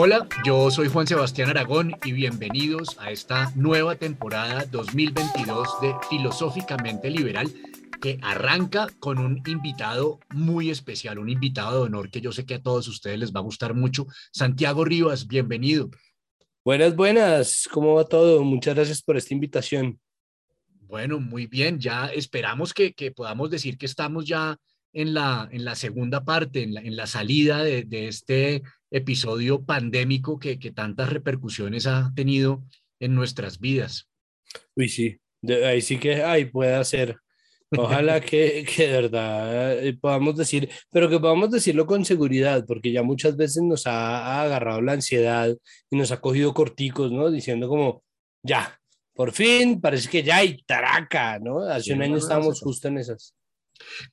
Hola, yo soy Juan Sebastián Aragón y bienvenidos a esta nueva temporada 2022 de Filosóficamente Liberal que arranca con un invitado muy especial, un invitado de honor que yo sé que a todos ustedes les va a gustar mucho. Santiago Rivas, bienvenido. Buenas, buenas, ¿cómo va todo? Muchas gracias por esta invitación. Bueno, muy bien, ya esperamos que, que podamos decir que estamos ya en la, en la segunda parte, en la, en la salida de, de, este episodio pandémico que, que, tantas repercusiones ha tenido en nuestras vidas. Uy, sí, de, ahí sí que ay, puede ser. Ojalá que, que, de verdad eh, podamos decir, pero que podamos decirlo con seguridad, porque ya muchas veces nos ha, ha agarrado la ansiedad y nos ha cogido corticos, ¿no? Diciendo como, ya, por fin, parece que ya hay taraca, ¿no? Hace sí, un año estábamos justo en esas.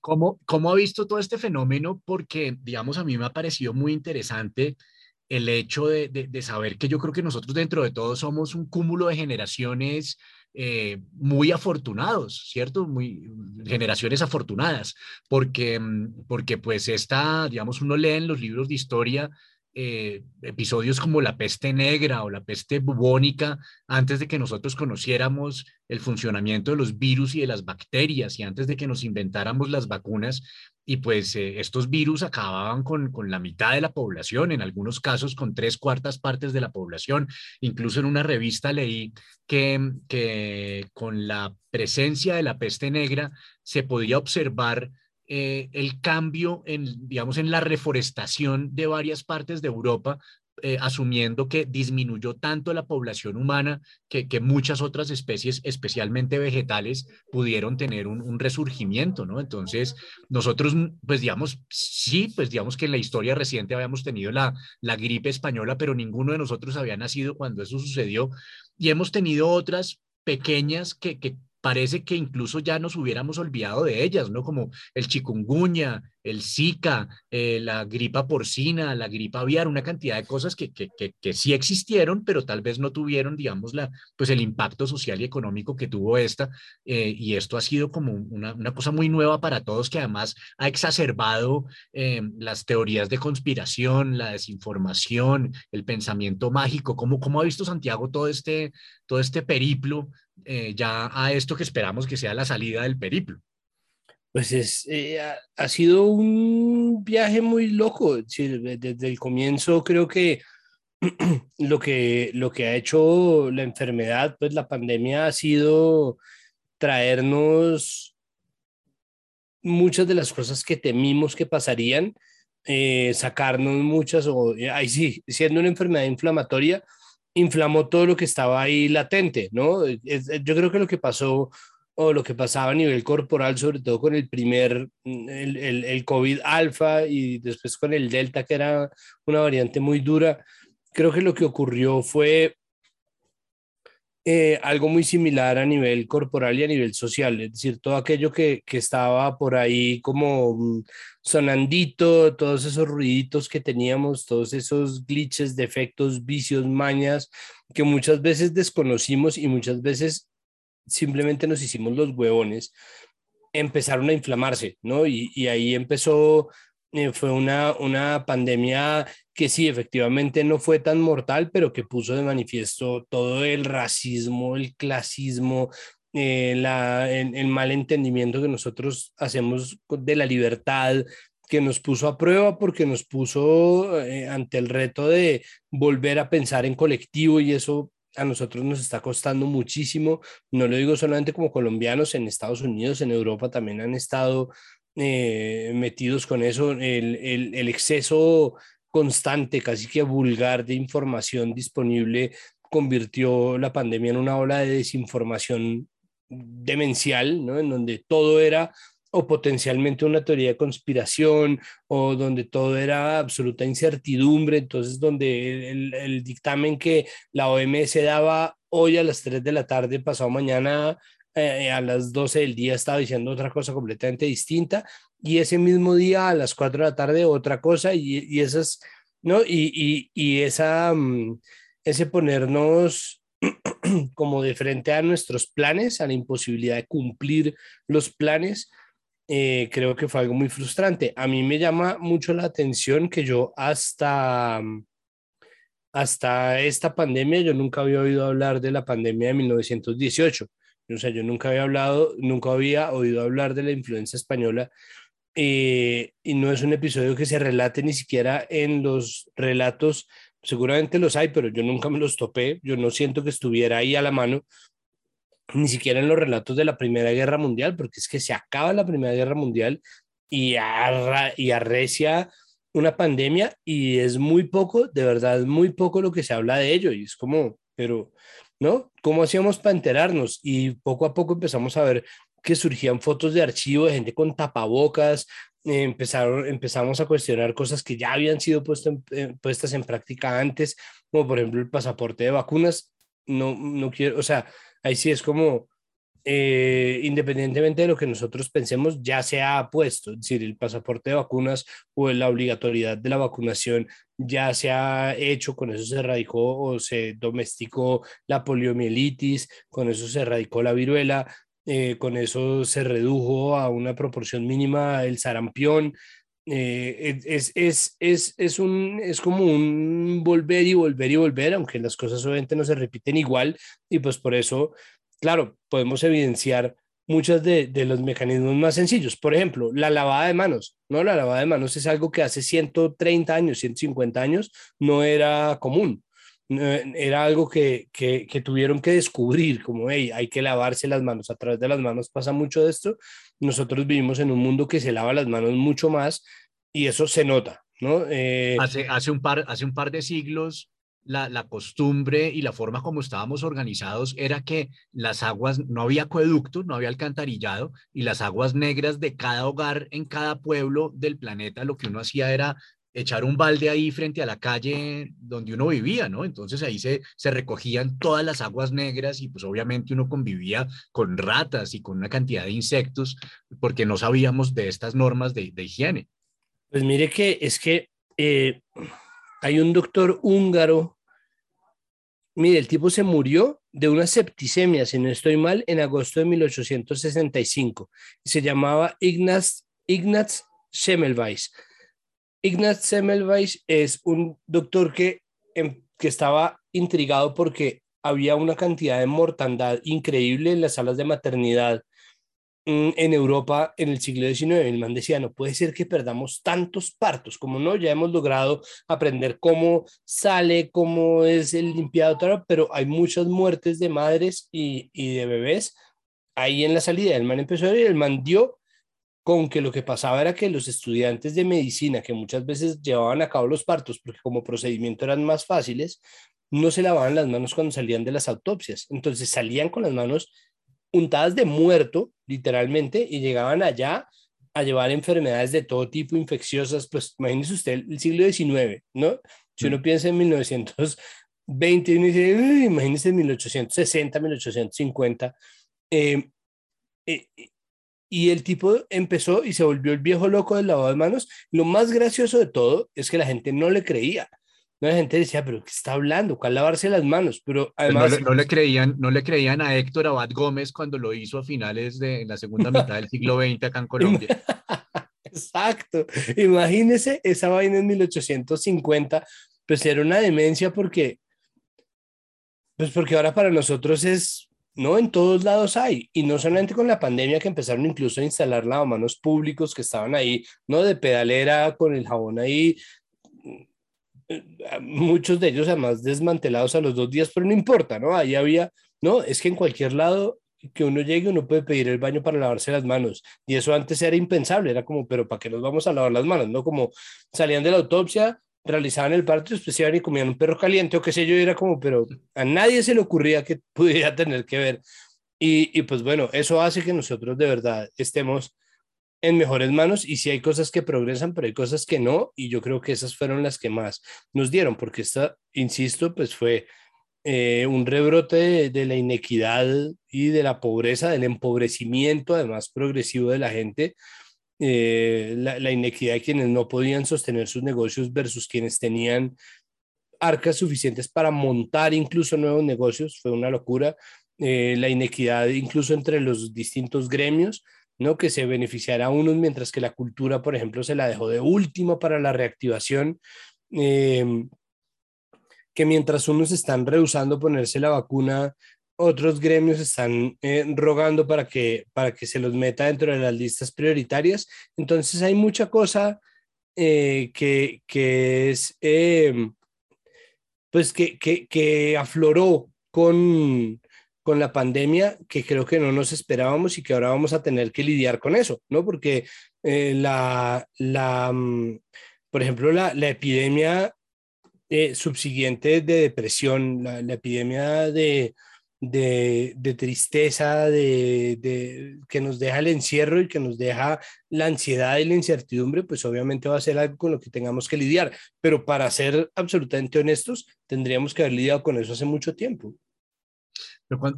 ¿Cómo, ¿Cómo ha visto todo este fenómeno? Porque, digamos, a mí me ha parecido muy interesante el hecho de, de, saber que yo creo que nosotros dentro de todo somos un cúmulo de generaciones eh, muy afortunados, ¿cierto? Muy generaciones afortunadas, porque, porque pues esta, digamos, uno lee en los libros de historia eh, episodios como la peste negra o la peste bubónica antes de que nosotros conociéramos el funcionamiento de los virus y de las bacterias y antes de que nos inventáramos las vacunas. Y pues eh, estos virus acababan con, con, la mitad de la población, en algunos casos con tres cuartas partes de la población. Incluso en una revista leí que, que con la presencia de la peste negra se podía observar eh, el cambio en, digamos, en la reforestación de varias partes de Europa, eh, asumiendo que disminuyó tanto la población humana que, muchas otras especies, especialmente vegetales, pudieron tener un, resurgimiento, ¿no? Entonces, nosotros, pues digamos, sí, pues digamos que en la historia reciente habíamos tenido la, la gripe española, pero ninguno de nosotros había nacido cuando eso sucedió y hemos tenido otras pequeñas que, que parece que incluso ya nos hubiéramos olvidado de ellas, ¿no? Como el chikungunya, el Zika, eh, la gripa porcina, la gripa aviar, una cantidad de cosas que, que, que, que, sí existieron, pero tal vez no tuvieron, digamos, la, pues el impacto social y económico que tuvo esta. Eh, y esto ha sido como una, una, cosa muy nueva para todos, que además ha exacerbado eh, las teorías de conspiración, la desinformación, el pensamiento mágico. ¿Cómo, cómo ha visto Santiago todo este, todo este periplo eh, ya a esto que esperamos que sea la salida del periplo? Pues es, eh, ha, sido un viaje muy loco. Desde el comienzo creo que lo que, lo que ha hecho la enfermedad, pues la pandemia ha sido traernos muchas de las cosas que temimos que pasarían, eh, sacarnos muchas, o ahí sí, siendo una enfermedad inflamatoria, inflamó todo lo que estaba ahí latente, ¿no? Yo creo que lo que pasó o lo que pasaba a nivel corporal, sobre todo con el primer, el, el, el COVID alfa y después con el delta, que era una variante muy dura, creo que lo que ocurrió fue eh, algo muy similar a nivel corporal y a nivel social, es decir, todo aquello que, que estaba por ahí como sonandito, todos esos ruiditos que teníamos, todos esos glitches, defectos, vicios, mañas, que muchas veces desconocimos y muchas veces simplemente nos hicimos los huevones, empezaron a inflamarse, ¿no? Y, y ahí empezó, eh, fue una, una pandemia que sí, efectivamente no fue tan mortal, pero que puso de manifiesto todo el racismo, el clasismo, eh, la, el, el mal entendimiento que nosotros hacemos de la libertad, que nos puso a prueba porque nos puso eh, ante el reto de volver a pensar en colectivo y eso a nosotros nos está costando muchísimo. No lo digo solamente como colombianos, en Estados Unidos, en Europa también han estado eh, metidos con eso, el, el, exceso constante, casi que vulgar de información disponible convirtió la pandemia en una ola de desinformación demencial, ¿no? En donde todo era o potencialmente una teoría de conspiración o donde todo era absoluta incertidumbre, entonces donde el, el, dictamen que la OMS daba hoy a las 3 de la tarde, pasado mañana eh, a las 12 del día estaba diciendo otra cosa completamente distinta y ese mismo día a las 4 de la tarde otra cosa y, y esas, ¿no? Y, y, y esa, um, ese ponernos como de frente a nuestros planes, a la imposibilidad de cumplir los planes, eh, creo que fue algo muy frustrante. A mí me llama mucho la atención que yo hasta, hasta esta pandemia yo nunca había oído hablar de la pandemia de 1918. O sea, yo nunca había hablado, nunca había oído hablar de la influencia española eh, y no es un episodio que se relate ni siquiera en los relatos, seguramente los hay, pero yo nunca me los topé, yo no siento que estuviera ahí a la mano, ni siquiera en los relatos de la Primera Guerra Mundial, porque es que se acaba la Primera Guerra Mundial y, y arrecia una pandemia y es muy poco, de verdad, muy poco lo que se habla de ello y es como, pero, ¿no? ¿Cómo hacíamos para enterarnos? Y poco a poco empezamos a ver que surgían fotos de archivo de gente con tapabocas, empezaron, empezamos a cuestionar cosas que ya habían sido eh, puestas en práctica antes, como por ejemplo el pasaporte de vacunas. No, no quiero, o sea, ahí sí es como, eh, independientemente de lo que nosotros pensemos, ya se ha puesto, es decir, el pasaporte de vacunas o la obligatoriedad de la vacunación ya se ha hecho, con eso se erradicó o se domesticó la poliomielitis, con eso se erradicó la viruela, eh, con eso se redujo a una proporción mínima el sarampión. Eh, es, es, es, es, un, es como un volver y volver y volver, aunque las cosas obviamente no se repiten igual, y pues por eso claro, podemos evidenciar muchos de, los mecanismos más sencillos. Por ejemplo, la lavada de manos. ¿no? La lavada de manos es algo que hace 130 años, 150 años no era común. Era algo que, que, tuvieron que descubrir, como hey, hay que lavarse las manos. A través de las manos pasa mucho de esto. Nosotros vivimos en un mundo que se lava las manos mucho más y eso se nota. ¿no? Eh, hace, hace, un par, hace un par de siglos la, costumbre y la forma como estábamos organizados era que las aguas, no había acueducto, no había alcantarillado, y las aguas negras de cada hogar en cada pueblo del planeta, lo que uno hacía era echar un balde ahí frente a la calle donde uno vivía, ¿no? Entonces ahí se, se recogían todas las aguas negras y pues obviamente uno convivía con ratas y con una cantidad de insectos porque no sabíamos de estas normas de, higiene. Pues mire que es que eh, hay un doctor húngaro Mire, el tipo se murió de una septicemia, si no estoy mal, en agosto de 1865. Se llamaba Ignaz, Ignaz Semmelweis. Ignaz Semmelweis es un doctor que, em, que estaba intrigado porque había una cantidad de mortandad increíble en las salas de maternidad en Europa en el siglo XIX. El man decía, no puede ser que perdamos tantos partos, como no, ya hemos logrado aprender cómo sale, cómo es el limpiado, pero hay muchas muertes de madres y, y de bebés ahí en la salida. El man empezó y el man dio con que lo que pasaba era que los estudiantes de medicina, que muchas veces llevaban a cabo los partos, porque como procedimiento eran más fáciles, no se lavaban las manos cuando salían de las autopsias. Entonces salían con las manos untadas de muerto, literalmente, y llegaban allá a llevar enfermedades de todo tipo, infecciosas, pues imagínese usted el siglo XIX, ¿no? Si uno mm. piensa en 1920, uno dice, imagínese en 1860, 1850, em, eh, y el tipo empezó y se volvió el viejo loco del lavado de manos. Lo más gracioso de todo es que la gente no le creía la gente decía, pero ¿qué está hablando? ¿Cuál lavarse las manos? Pero pues además... No, le creían, no le creían a Héctor Abad Gómez cuando lo hizo a finales de la segunda mitad del siglo XX acá en Colombia. Exacto. Imagínese esa vaina en 1850, pues era una demencia porque, pues porque ahora para nosotros es, no, en todos lados hay, y no solamente con la pandemia que empezaron incluso a instalar lavamanos públicos que estaban ahí, ¿no? De pedalera con el jabón ahí, muchos de ellos además desmantelados a los dos días, pero no importa, ¿no? Ahí había, no, es que en cualquier lado que uno llegue, uno puede pedir el baño para lavarse las manos. Y eso antes era impensable, era como, pero ¿para qué nos vamos a lavar las manos? ¿No? Como salían de la autopsia, realizaban el parto, después iban y comían un perro caliente o qué sé yo, era como, pero a nadie se le ocurría que pudiera tener que ver. Y, y pues bueno, eso hace que nosotros de verdad estemos en mejores manos y si hay cosas que progresan, pero hay cosas que no, y yo creo que esas fueron las que más nos dieron, porque esta, insisto, pues fue eh, un rebrote de, la inequidad y de la pobreza, del empobrecimiento además progresivo de la gente, eh, la, inequidad de quienes no podían sostener sus negocios versus quienes tenían arcas suficientes para montar incluso nuevos negocios, fue una locura, eh, la inequidad incluso entre los distintos gremios, ¿no? que se beneficiará a unos, mientras que la cultura, por ejemplo, se la dejó de último para la reactivación. Em, que mientras unos están rehusando ponerse la vacuna, otros gremios están eh, rogando para que, para que se los meta dentro de las listas prioritarias. Entonces hay mucha cosa eh, que, que, es, em, pues que, que, que afloró con, con la pandemia que creo que no nos esperábamos y que ahora vamos a tener que lidiar con eso, ¿no? Porque eh, la, la, mm, por ejemplo, la, la epidemia subsiguiente de depresión, la, epidemia de, de, tristeza, de, que nos deja el encierro y que nos deja la ansiedad y la incertidumbre, pues obviamente va a ser algo con lo que tengamos que lidiar. Pero para ser absolutamente honestos, tendríamos que haber lidiado con eso hace mucho tiempo.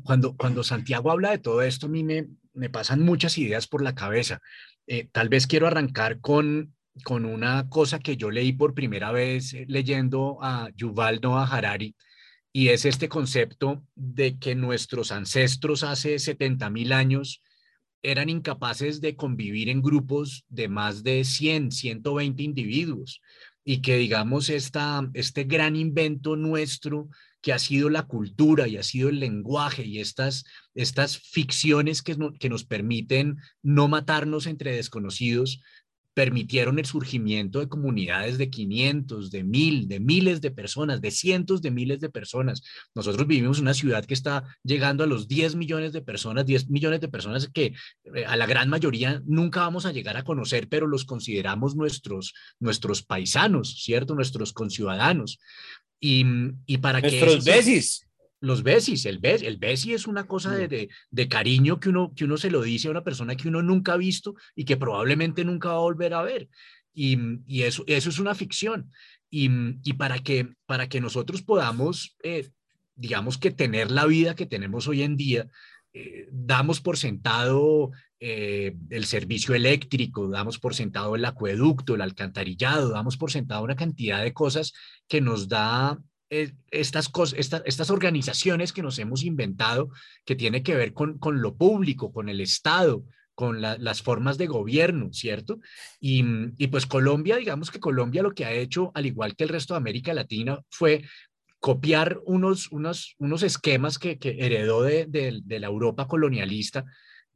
Cuando, Santiago habla de todo esto, a mí me, me pasan muchas ideas por la cabeza. Eh, tal vez quiero arrancar con, con una cosa que yo leí por primera vez eh, leyendo a Yuval Noah Harari, y es este concepto de que nuestros ancestros hace 70 mil años eran incapaces de convivir en grupos de más de 100, 120 individuos y que digamos esta, este gran invento nuestro que ha sido la cultura y ha sido el lenguaje y estas, estas ficciones que, que nos permiten no matarnos entre desconocidos, permitieron el surgimiento de comunidades de 500, de 1000, de miles de personas, de cientos de miles de personas. Nosotros vivimos en una ciudad que está llegando a los 10 millones de personas, 10 millones de personas que eh, a la gran mayoría nunca vamos a llegar a conocer, pero los consideramos nuestros, nuestros paisanos, ¿cierto? Nuestros conciudadanos. Y, y para nuestros que... Nuestros los besis, el, bes, el besi es una cosa de, de, de, cariño que uno, que uno se lo dice a una persona que uno nunca ha visto y que probablemente nunca va a volver a ver. Y, y eso, eso es una ficción. Y, y, para, que, para que nosotros podamos, eh, digamos que tener la vida que tenemos hoy en día, eh, damos por sentado eh, el servicio eléctrico, damos por sentado el acueducto, el alcantarillado, damos por sentado una cantidad de cosas que nos da estas, cosas, estas organizaciones que nos hemos inventado que tiene que ver con, con lo público, con el Estado, con las formas de gobierno, ¿cierto? Y, y, pues Colombia, digamos que Colombia lo que ha hecho, al igual que el resto de América Latina, fue copiar unos, unos, unos esquemas que, heredó de, de, la Europa colonialista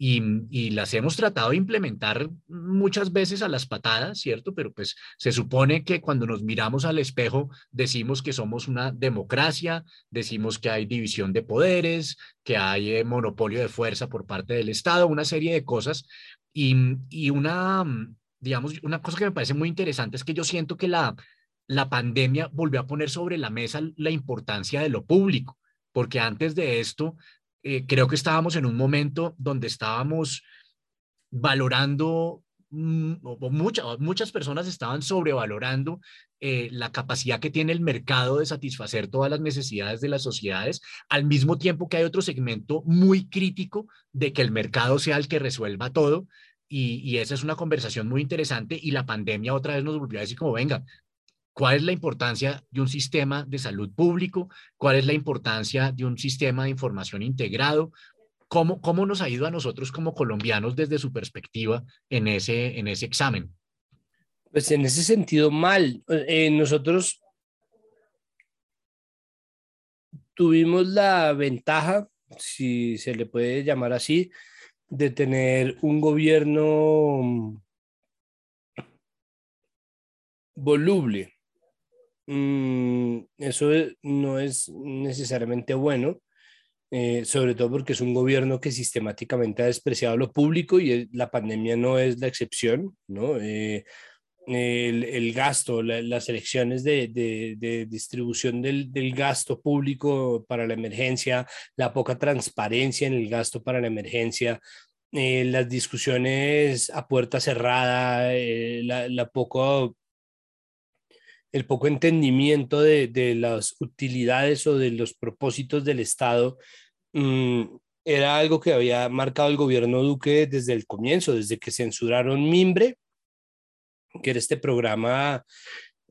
y, las hemos tratado de implementar muchas veces a las patadas, ¿cierto? Pero pues se supone que cuando nos miramos al espejo decimos que somos una democracia, decimos que hay división de poderes, que hay eh, monopolio de fuerza por parte del Estado, una serie de cosas. Y, y una, digamos, una cosa que me parece muy interesante es que yo siento que la, la pandemia volvió a poner sobre la mesa la importancia de lo público, porque antes de esto eh, creo que estábamos en un momento donde estábamos valorando, mm, muchas, muchas personas estaban sobrevalorando eh, la capacidad que tiene el mercado de satisfacer todas las necesidades de las sociedades, al mismo tiempo que hay otro segmento muy crítico de que el mercado sea el que resuelva todo. Y, y esa es una conversación muy interesante y la pandemia otra vez nos volvió a decir como, venga, ¿Cuál es la importancia de un sistema de salud público? ¿Cuál es la importancia de un sistema de información integrado? ¿Cómo, cómo nos ha ido a nosotros como colombianos desde su perspectiva en ese, en ese examen? Pues en ese sentido, mal. Eh, nosotros tuvimos la ventaja, si se le puede llamar así, de tener un gobierno voluble. Mm, eso no es necesariamente bueno, eh, sobre todo porque es un gobierno que sistemáticamente ha despreciado lo público y la pandemia no es la excepción, ¿no? Eh, el, gasto, las elecciones de, distribución del, gasto público para la emergencia, la poca transparencia en el gasto para la emergencia, eh, las discusiones a puerta cerrada, la, la poco el poco entendimiento de, las utilidades o de los propósitos del Estado mm, era algo que había marcado el gobierno Duque desde el comienzo, desde que censuraron Mimbre, que era este programa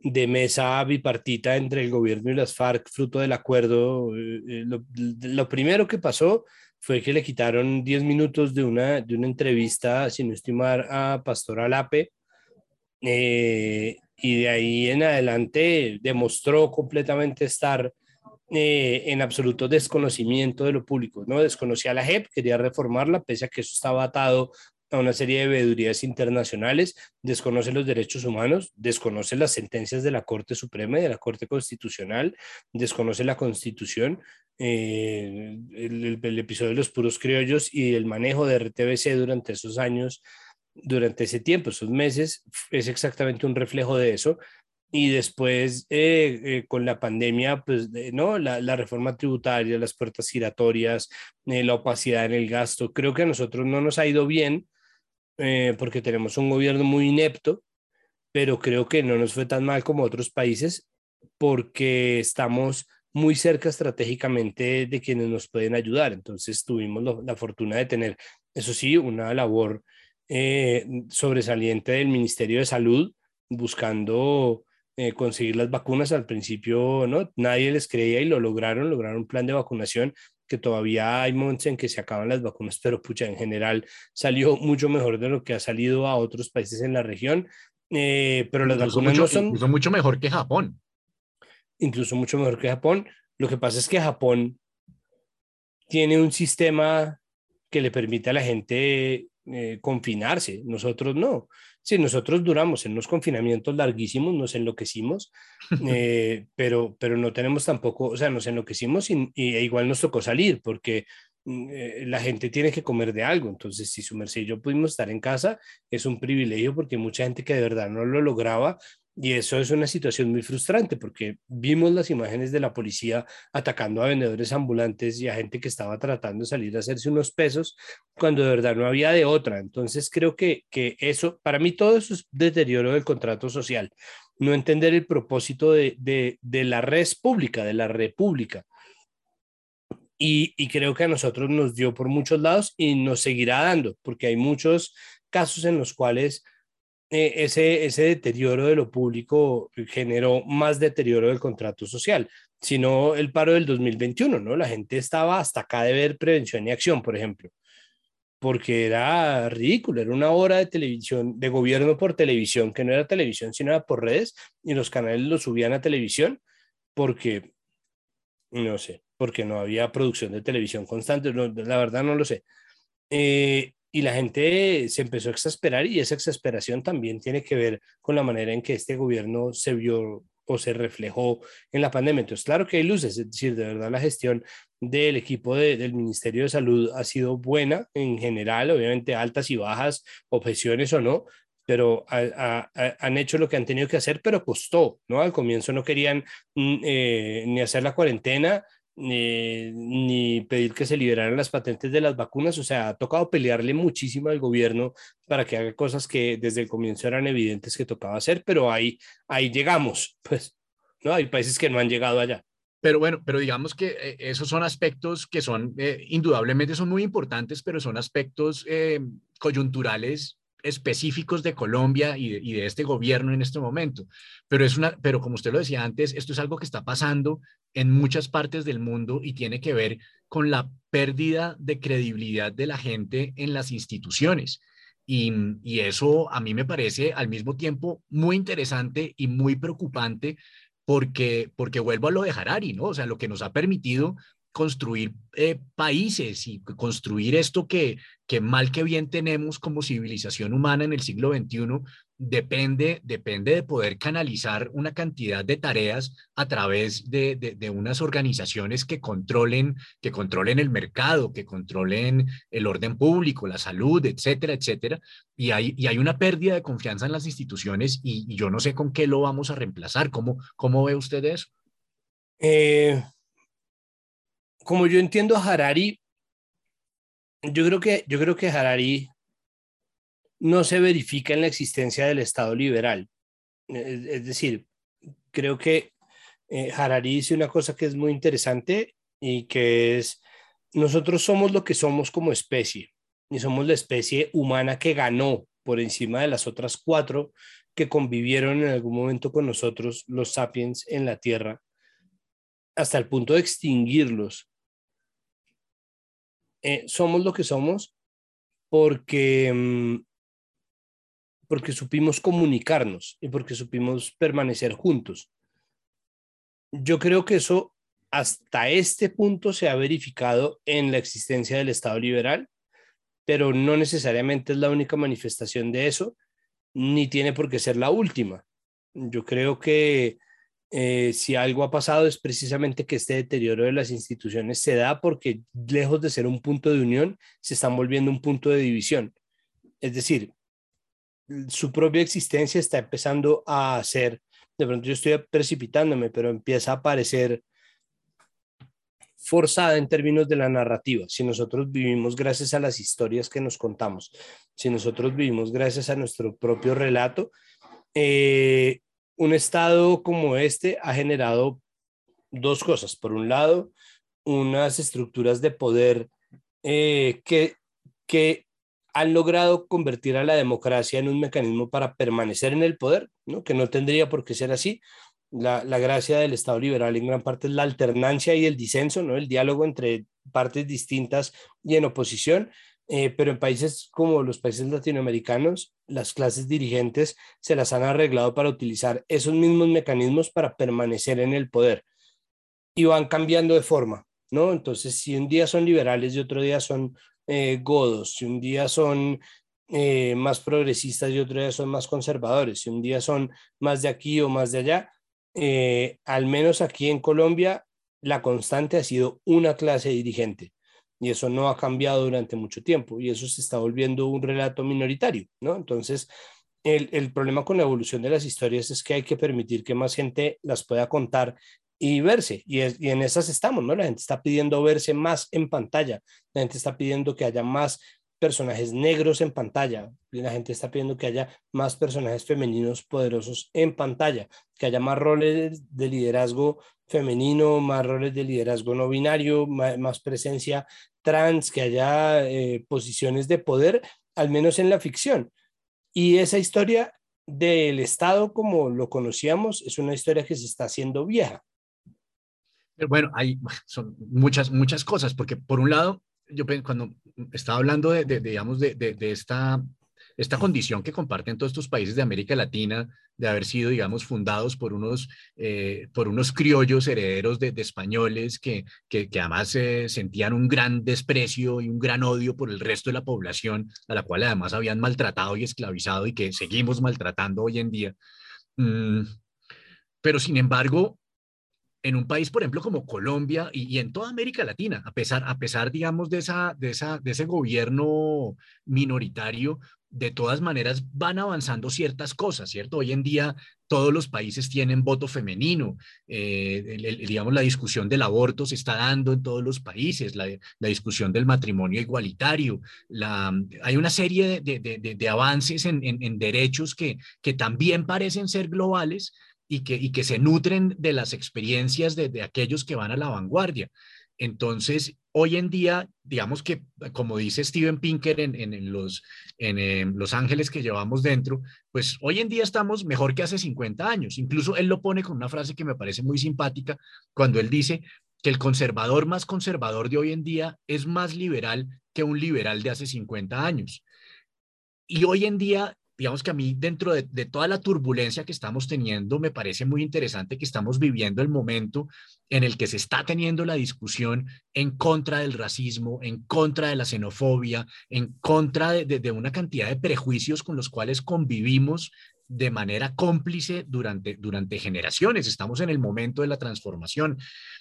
de mesa bipartita entre el gobierno y las FARC, fruto del acuerdo. Eh, eh, lo, primero que pasó fue que le quitaron 10 minutos de una, de una entrevista, sin estimar, a Pastor Alape. Eh, y de ahí en adelante demostró completamente estar eh, en absoluto desconocimiento de lo público, ¿no? Desconocía la JEP, quería reformarla, pese a que eso estaba atado a una serie de veedurías internacionales, desconoce los derechos humanos, desconoce las sentencias de la Corte Suprema y de la Corte Constitucional, desconoce la Constitución, eh, el, episodio de los puros criollos y el manejo de RTBC durante esos años, durante ese tiempo, esos meses, es exactamente un reflejo de eso. Y después, eh, eh, con la pandemia, pues, ¿no? La, la, reforma tributaria, las puertas giratorias, la opacidad en el gasto, creo que a nosotros no nos ha ido bien eh, porque tenemos un gobierno muy inepto, pero creo que no nos fue tan mal como otros países porque estamos muy cerca estratégicamente de quienes nos pueden ayudar. Entonces tuvimos la fortuna de tener, eso sí, una labor eh, sobresaliente del Ministerio de Salud buscando eh, conseguir las vacunas. Al principio no, nadie les creía y lo lograron, lograron un plan de vacunación que todavía hay momentos en que se acaban las vacunas, pero pucha, en general salió mucho mejor de lo que ha salido a otros países en la región. Eh, pero las vacunas mucho, no son... Incluso mucho mejor que Japón. Incluso mucho mejor que Japón. Lo que pasa es que Japón tiene un sistema que le permite a la gente eh, confinarse, nosotros no. Sí, nosotros duramos en unos confinamientos larguísimos, nos enloquecimos, eh, pero, pero no tenemos tampoco, o sea, nos enloquecimos y, e igual nos tocó salir porque mm, eh, la gente tiene que comer de algo. Entonces, si su merced y yo pudimos estar en casa, es un privilegio porque mucha gente que de verdad no lo lograba y eso es una situación muy frustrante porque vimos las imágenes de la policía atacando a vendedores ambulantes y a gente que estaba tratando de salir a hacerse unos pesos cuando de verdad no había de otra. Entonces creo que, que eso, para mí todo eso es deterioro del contrato social. No entender el propósito de, de, de la red pública, de la república. Y, y creo que a nosotros nos dio por muchos lados y nos seguirá dando, porque hay muchos casos en los cuales eh, ese, ese deterioro de lo público generó más deterioro del contrato social, sino el paro del 2021, ¿no? La gente estaba hasta acá de ver prevención y acción, por ejemplo, porque era ridículo, era una hora de televisión, de gobierno por televisión, que no era televisión, sino era por redes, y los canales lo subían a televisión porque, no sé, porque no había producción de televisión constante, la verdad no lo sé. Eh, y la gente se empezó a exasperar y esa exasperación también tiene que ver con la manera en que este gobierno se vio o se reflejó en la pandemia. Entonces, claro que hay luces, es decir, de verdad la gestión del equipo del Ministerio de Salud ha sido buena en general, obviamente altas y bajas, objeciones o no, pero han hecho lo que han tenido que hacer, pero costó, ¿no? Al comienzo no querían mm, eh, ni hacer la cuarentena, ni, pedir que se liberaran las patentes de las vacunas. O sea, ha tocado pelearle muchísimo al gobierno para que haga cosas que desde el comienzo eran evidentes que tocaba hacer, pero ahí, ahí llegamos. Pues, ¿no? Hay países que no han llegado allá. Pero bueno, pero digamos que eh, esos son aspectos que son, eh, indudablemente son muy importantes, pero son aspectos eh, coyunturales específicos de Colombia y de, este gobierno en este momento. Pero, es una, pero como usted lo decía antes, esto es algo que está pasando en muchas partes del mundo y tiene que ver con la pérdida de credibilidad de la gente en las instituciones. Y, y eso a mí me parece al mismo tiempo muy interesante y muy preocupante porque, porque vuelvo a lo de Harari, ¿no? O sea, lo que nos ha permitido construir eh, países y construir esto que, que mal que bien tenemos como civilización humana en el siglo XXI, depende, depende de poder canalizar una cantidad de tareas a través de, de, unas organizaciones que controlen, que controlen el mercado, que controlen el orden público, la salud, etcétera, etcétera. Y hay, y hay una pérdida de confianza en las instituciones y, y, yo no sé con qué lo vamos a reemplazar. ¿Cómo, cómo ve usted eso? Eh, como yo entiendo a Harari, yo creo que, yo creo que Harari no se verifica en la existencia del Estado liberal. Es, decir, creo que eh, Harari dice una cosa que es muy interesante y que es, nosotros somos lo que somos como especie y somos la especie humana que ganó por encima de las otras cuatro que convivieron en algún momento con nosotros, los sapiens, en la Tierra, hasta el punto de extinguirlos eh, somos lo que somos porque, mm, porque supimos comunicarnos y porque supimos permanecer juntos. Yo creo que eso hasta este punto se ha verificado en la existencia del Estado liberal, pero no necesariamente es la única manifestación de eso, ni tiene por qué ser la última. Yo creo que eh, si algo ha pasado es precisamente que este deterioro de las instituciones se da porque lejos de ser un punto de unión, se están volviendo un punto de división. Es decir, su propia existencia está empezando a ser, de pronto yo estoy precipitándome, pero empieza a aparecer forzada en términos de la narrativa. Si nosotros vivimos gracias a las historias que nos contamos, si nosotros vivimos gracias a nuestro propio relato, eh, un estado como este ha generado dos cosas. Por un lado, unas estructuras de poder eh, que, que han logrado convertir a la democracia en un mecanismo para permanecer en el poder, ¿no? que no tendría por qué ser así. La, la, gracia del Estado liberal en gran parte es la alternancia y el disenso, ¿no? el diálogo entre partes distintas y en oposición, eh, pero en países como los países latinoamericanos, las clases dirigentes se las han arreglado para utilizar esos mismos mecanismos para permanecer en el poder y van cambiando de forma, ¿no? Entonces, si un día son liberales y otro día son eh, godos, si un día son eh, más progresistas y otro día son más conservadores, si un día son más de aquí o más de allá, al menos aquí en Colombia, la constante ha sido una clase dirigente y eso no ha cambiado durante mucho tiempo y eso se está volviendo un relato minoritario, ¿no? Entonces, el, el, problema con la evolución de las historias es que hay que permitir que más gente las pueda contar y verse, y, y en esas estamos, ¿no? La gente está pidiendo verse más en pantalla, la gente está pidiendo que haya más personajes negros en pantalla, la gente está pidiendo que haya más personajes femeninos poderosos en pantalla, que haya más roles de liderazgo femenino, más roles de liderazgo no binario, más, presencia trans, que haya eh, posiciones de poder, al menos en la ficción. Y esa historia del Estado como lo conocíamos es una historia que se está haciendo vieja. Bueno, hay son muchas, muchas cosas, porque por un lado, yo cuando estaba hablando de, digamos, de, de, esta esta condición que comparten todos estos países de América Latina de haber sido, digamos, fundados por unos, eh, por unos criollos herederos de, españoles que, que, además eh, sentían un gran desprecio y un gran odio por el resto de la población, a la cual además habían maltratado y esclavizado y que seguimos maltratando hoy en día. Mm, pero sin embargo, en un país, por ejemplo, como Colombia y, en toda América Latina, a pesar, a pesar digamos, de, esa, de, esa, de ese gobierno minoritario, de todas maneras van avanzando ciertas cosas, ¿cierto? Hoy en día todos los países tienen voto femenino, eh, digamos, la discusión del aborto se está dando en todos los países, la, discusión del matrimonio igualitario, la, hay una serie de, avances en, derechos que, que también parecen ser globales y que, y que se nutren de las experiencias de aquellos que van a la vanguardia. Entonces, hoy en día, digamos que, como dice Steven Pinker en, los, en em, Los Ángeles que llevamos dentro, pues hoy en día estamos mejor que hace 50 años. Incluso él lo pone con una frase que me parece muy simpática cuando él dice que el conservador más conservador de hoy en día es más liberal que un liberal de hace 50 años. Y hoy en día digamos que a mí dentro de, toda la turbulencia que estamos teniendo, me parece muy interesante que estamos viviendo el momento en el que se está teniendo la discusión en contra del racismo, en contra de la xenofobia, en contra de, una cantidad de prejuicios con los cuales convivimos de manera cómplice durante, durante generaciones. Estamos en el momento de la transformación.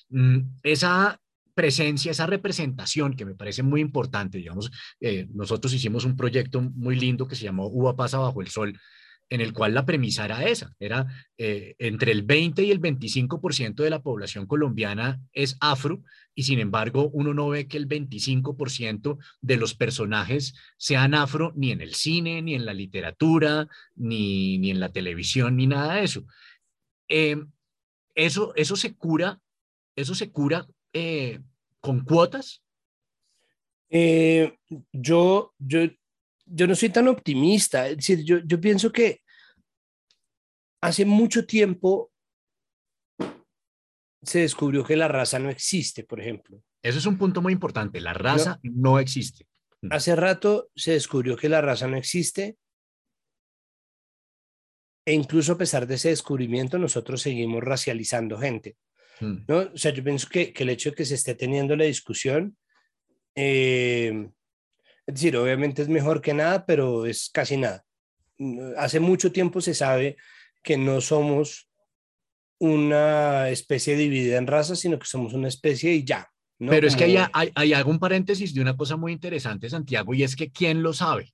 Mm, esa presencia, esa representación que me parece muy importante. Digamos, eh, nosotros hicimos un proyecto muy lindo que se llamó Uva pasa bajo el sol, en el cual la premisa era esa, era eh, entre el 20 y el 25% de la población colombiana es afro y sin embargo uno no ve que el 25% de los personajes sean afro ni en el cine, ni en la literatura, ni, ni en la televisión, ni nada de eso. Eh, eso, eso se cura, eso se cura eh, con cuotas? Eh, yo, yo, yo no soy tan optimista. Es decir, yo, yo pienso que hace mucho tiempo se descubrió que la raza no existe, por ejemplo. Eso es un punto muy importante. La raza no existe. Mm. Hace rato se descubrió que la raza no existe e incluso a pesar de ese descubrimiento, nosotros seguimos racializando gente. Mm. ¿no? O sea, yo pienso que, que, el hecho de que se esté teniendo la discusión, eh, es decir, obviamente es mejor que nada, pero es casi nada. Hace mucho tiempo se sabe que no somos una especie dividida en razas, sino que somos una especie y ya. Pero es que hay, hay, hay, algún paréntesis de una cosa muy interesante, Santiago, y es que ¿quién lo sabe?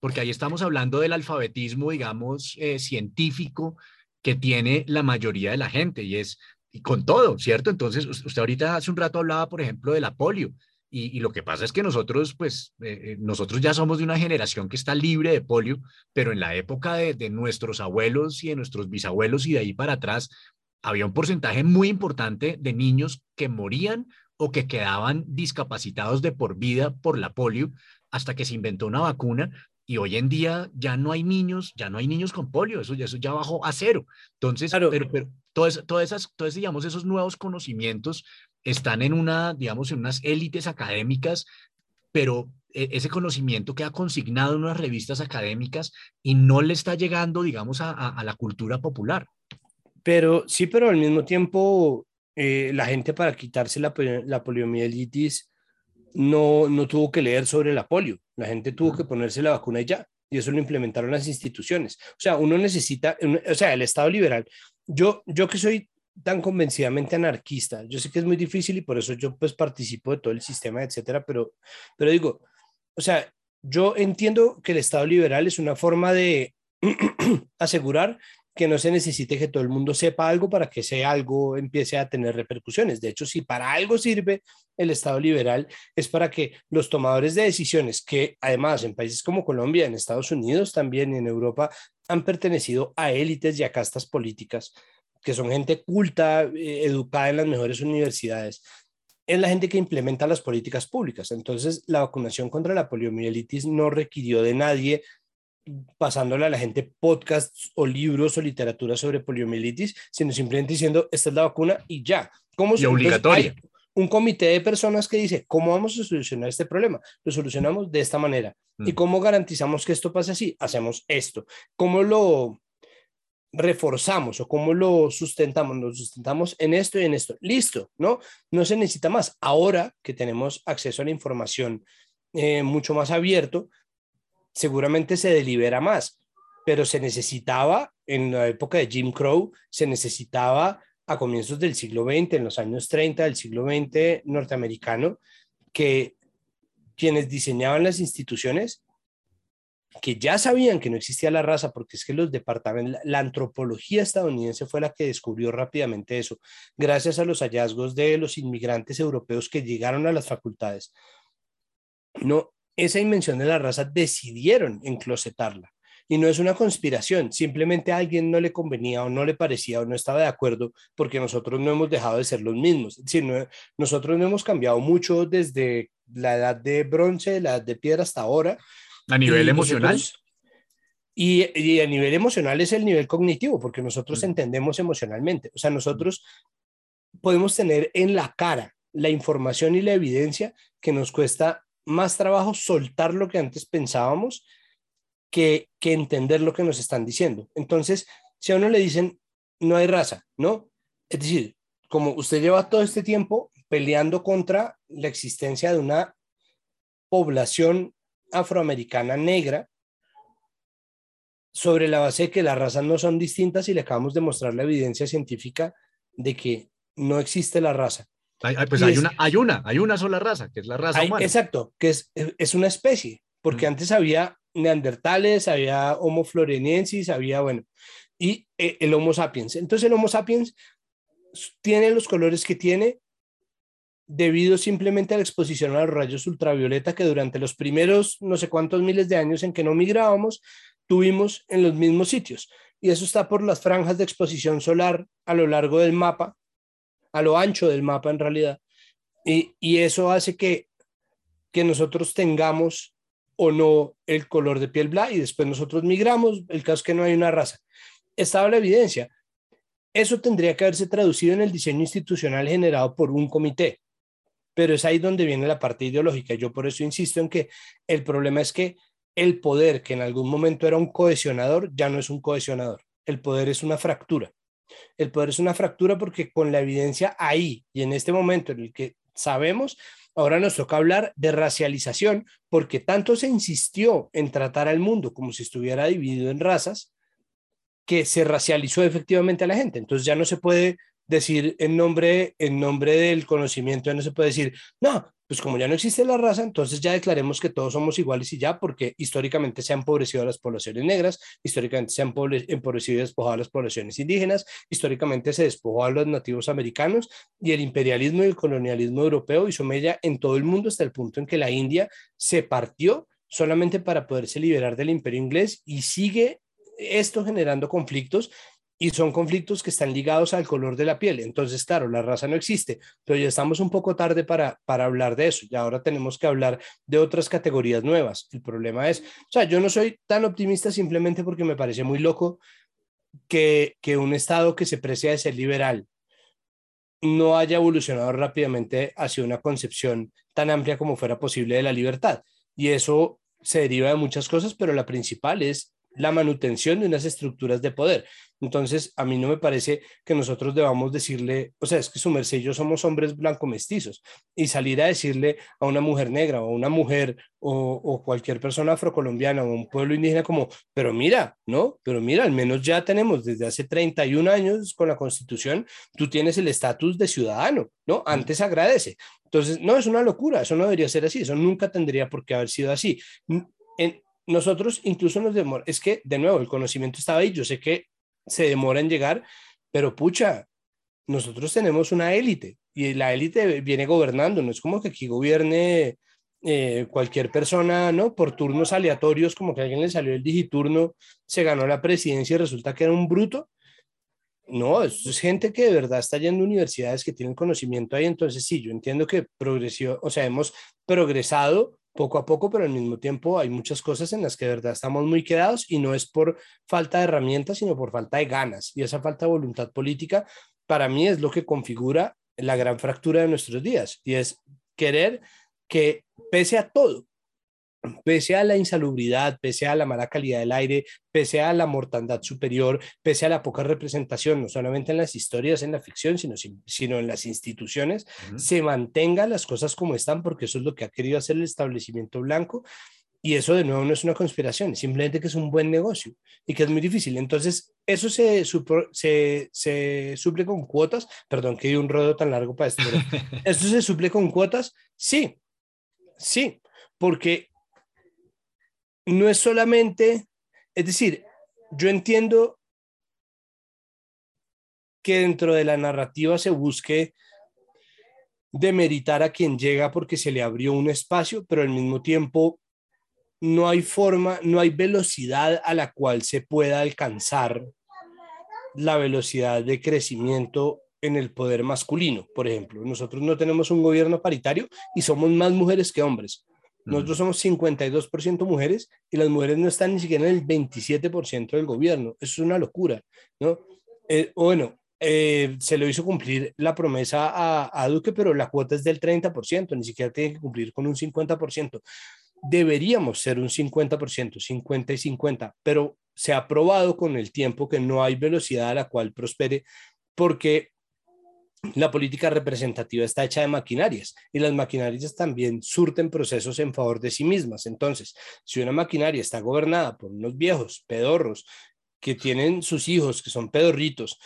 Porque ahí estamos hablando del alfabetismo, digamos, eh, científico que tiene la mayoría de la gente, y es y con todo, ¿cierto? Entonces, usted ahorita hace un rato hablaba, por ejemplo, de la polio, y, lo que pasa es que nosotros, pues, eh, eh, nosotros ya somos de una generación que está libre de polio, pero en la época de, de, nuestros abuelos y de nuestros bisabuelos y de ahí para atrás, había un porcentaje muy importante de niños que morían o que quedaban discapacitados de por vida por la polio hasta que se inventó una vacuna y hoy en día ya no hay niños, ya no hay niños con polio, eso, eso ya bajó a cero. Entonces, pero, pero todas, todas esas, todos, digamos, esos nuevos conocimientos están en una, digamos, en unas élites académicas, pero e, ese conocimiento queda consignado en unas revistas académicas y no le está llegando, digamos, a, a, la cultura popular. Pero sí, pero al mismo tiempo eh, la gente para quitarse la, la poliomielitis no, no tuvo que leer sobre la polio, la gente tuvo que ponerse la vacuna y ya, y eso lo implementaron las instituciones. O sea, uno necesita, o sea, el Estado liberal, yo, yo que soy tan convencidamente anarquista, yo sé que es muy difícil y por eso yo pues participo de todo el sistema, etcétera, pero, pero digo, o sea, yo entiendo que el Estado liberal es una forma de asegurar que no se necesite que todo el mundo sepa algo para que ese algo empiece a tener repercusiones. De hecho, si para algo sirve el Estado liberal, es para que los tomadores de decisiones, que además en países como Colombia, en Estados Unidos también, en Europa, han pertenecido a élites y a castas políticas, que son gente culta, eh, educada en las mejores universidades, es la gente que implementa las políticas públicas. Entonces, la vacunación contra la poliomielitis no requirió de nadie pasándole a la gente podcasts o libros o literatura sobre poliomielitis, sino simplemente diciendo, esta es la vacuna y ya. ¿Cómo y obligatoria. un comité de personas que dice, ¿cómo vamos a solucionar este problema? Lo solucionamos de esta manera. ¿Y mm. cómo garantizamos que esto pase así? Hacemos esto. ¿Cómo lo reforzamos o cómo lo sustentamos? Lo sustentamos en esto y en esto. Listo, ¿no? No se necesita más. Ahora que tenemos acceso a la información eh, mucho más abierto, seguramente se delibera más, pero se necesitaba en la época de Jim Crow, se necesitaba a comienzos del siglo XX, en los años 30 del siglo XX norteamericano, que quienes diseñaban las instituciones, que ya sabían que no existía la raza, porque es que los departamentos, la antropología estadounidense fue la que descubrió rápidamente eso, gracias a los hallazgos de los inmigrantes europeos que llegaron a las facultades. No, esa invención de la raza decidieron enclosetarla. Y no es una conspiración, simplemente a alguien no le convenía o no le parecía o no estaba de acuerdo porque nosotros no hemos dejado de ser los mismos. Es decir, nosotros no hemos cambiado mucho desde la edad de bronce, la edad de piedra hasta ahora. A nivel emocional. y, a nivel emocional es el nivel cognitivo, porque nosotros mm. entendemos emocionalmente. O sea, nosotros podemos tener en la cara la información y la evidencia que nos cuesta más trabajo soltar lo que antes pensábamos que, que entender lo que nos están diciendo. Entonces, si a uno le dicen, no hay raza, ¿no? Es decir, como usted lleva todo este tiempo peleando contra la existencia de una población afroamericana negra sobre la base de que las razas no son distintas y le acabamos de mostrar la evidencia científica de que no existe la raza. Hay, pues hay, una, hay una, hay una sola raza, que es la raza humana. Exacto, que es, es una especie, porque antes había neandertales, había Homo floreniensis, había, bueno, y eh, el Homo sapiens. Entonces el Homo sapiens tiene los colores que tiene debido simplemente a la exposición a los rayos ultravioleta que durante los primeros no sé cuántos miles de años en que no migrábamos, tuvimos en los mismos sitios. Y eso está por las franjas de exposición solar a lo largo del mapa a lo ancho del mapa en realidad. Y, eso hace que, que nosotros tengamos o no el color de piel blanca y después nosotros migramos, el caso es que no hay una raza. Estaba la evidencia. Eso tendría que haberse traducido en el diseño institucional generado por un comité, pero es ahí donde viene la parte ideológica. Yo por eso insisto en que el problema es que el poder, que en algún momento era un cohesionador, ya no es un cohesionador. el poder es una fractura. El poder es una fractura porque con la evidencia ahí y en este momento en el que sabemos, ahora nos toca hablar de racialización porque tanto se insistió en tratar al mundo como si estuviera dividido en razas que se racializó efectivamente a la gente. Entonces ya no se puede decir en nombre, en nombre del conocimiento, ya no se puede decir, no, pues como ya no existe la raza, entonces ya declaremos que todos somos iguales y ya, porque históricamente se han empobrecido las poblaciones negras, históricamente se han empobrecido y despojado a las poblaciones indígenas, históricamente se despojó a los nativos americanos y el imperialismo y el colonialismo europeo hizo mella en todo el mundo hasta el punto en que la India se partió solamente para poderse liberar del imperio inglés y sigue esto generando conflictos y son conflictos que están ligados al color de la piel. Entonces, claro, la raza no existe, pero ya estamos un poco tarde para, para hablar de eso. Y ahora tenemos que hablar de otras categorías nuevas. El problema es, o sea, yo no soy tan optimista simplemente porque me parece muy loco que, que un Estado que se precia de ser liberal no haya evolucionado rápidamente hacia una concepción tan amplia como fuera posible de la libertad. Y eso se deriva de muchas cosas, pero la principal es la manutención de unas estructuras de poder. Entonces, a mí no me parece que nosotros debamos decirle, o sea, es que su merced yo somos hombres blanco mestizos y salir a decirle a una mujer negra o a una mujer o, cualquier persona afrocolombiana o un pueblo indígena como, pero mira, ¿no? Pero mira, al menos ya tenemos desde hace 31 años con la constitución, tú tienes el estatus de ciudadano, ¿no? Antes agradece. Entonces, no, es una locura, eso no debería ser así, eso nunca tendría por qué haber sido así. Nosotros incluso nos demora, es que de nuevo el conocimiento estaba ahí, yo sé que se demora en llegar, pero pucha, nosotros tenemos una élite y la élite viene gobernando, no es como que aquí gobierne eh, cualquier persona, ¿no? Por turnos aleatorios, como que a alguien le salió el digiturno, se ganó la presidencia y resulta que era un bruto. No, es gente que de verdad está yendo a universidades que tienen conocimiento ahí, entonces sí, yo entiendo que progresó, o sea, hemos progresado poco a poco, pero al mismo tiempo hay muchas cosas en las que de verdad estamos muy quedados y no es por falta de herramientas, sino por falta de ganas. Y esa falta de voluntad política, para mí, es lo que configura la gran fractura de nuestros días y es querer que pese a todo, pese a la insalubridad, pese a la mala calidad del aire, pese a la mortandad superior, pese a la poca representación, no solamente en las historias, en la ficción, sino, sino en las instituciones, se mantengan las cosas como están, porque eso es lo que ha querido hacer el establecimiento blanco. Y eso de nuevo no es una conspiración, simplemente que es un buen negocio y que es muy difícil. Entonces, eso se, se, se suple con cuotas. Perdón que di un rodo tan largo para esto, pero ¿esto se suple con cuotas? Sí, sí, porque no es solamente, es decir, yo entiendo que dentro de la narrativa se busque demeritar a quien llega porque se le abrió un espacio, pero al mismo tiempo no hay forma, no hay velocidad a la cual se pueda alcanzar la velocidad de crecimiento en el poder masculino, por ejemplo. Nosotros no tenemos un gobierno paritario y somos más mujeres que hombres. Nosotros somos 52% mujeres y las mujeres no están ni siquiera en el 27% del gobierno. Eso es una locura, ¿no? Eh, bueno, eh, se le hizo cumplir la promesa a, a, Duque, pero la cuota es del 30%, ni siquiera tiene que cumplir con un 50%. Deberíamos ser un 50%, 50 y 50, pero se ha probado con el tiempo que no hay velocidad a la cual prospere porque la política representativa está hecha de maquinarias y las maquinarias también surten procesos en favor de sí mismas. Entonces, si una maquinaria está gobernada por unos viejos pedorros que tienen sus hijos, que son pedorritos,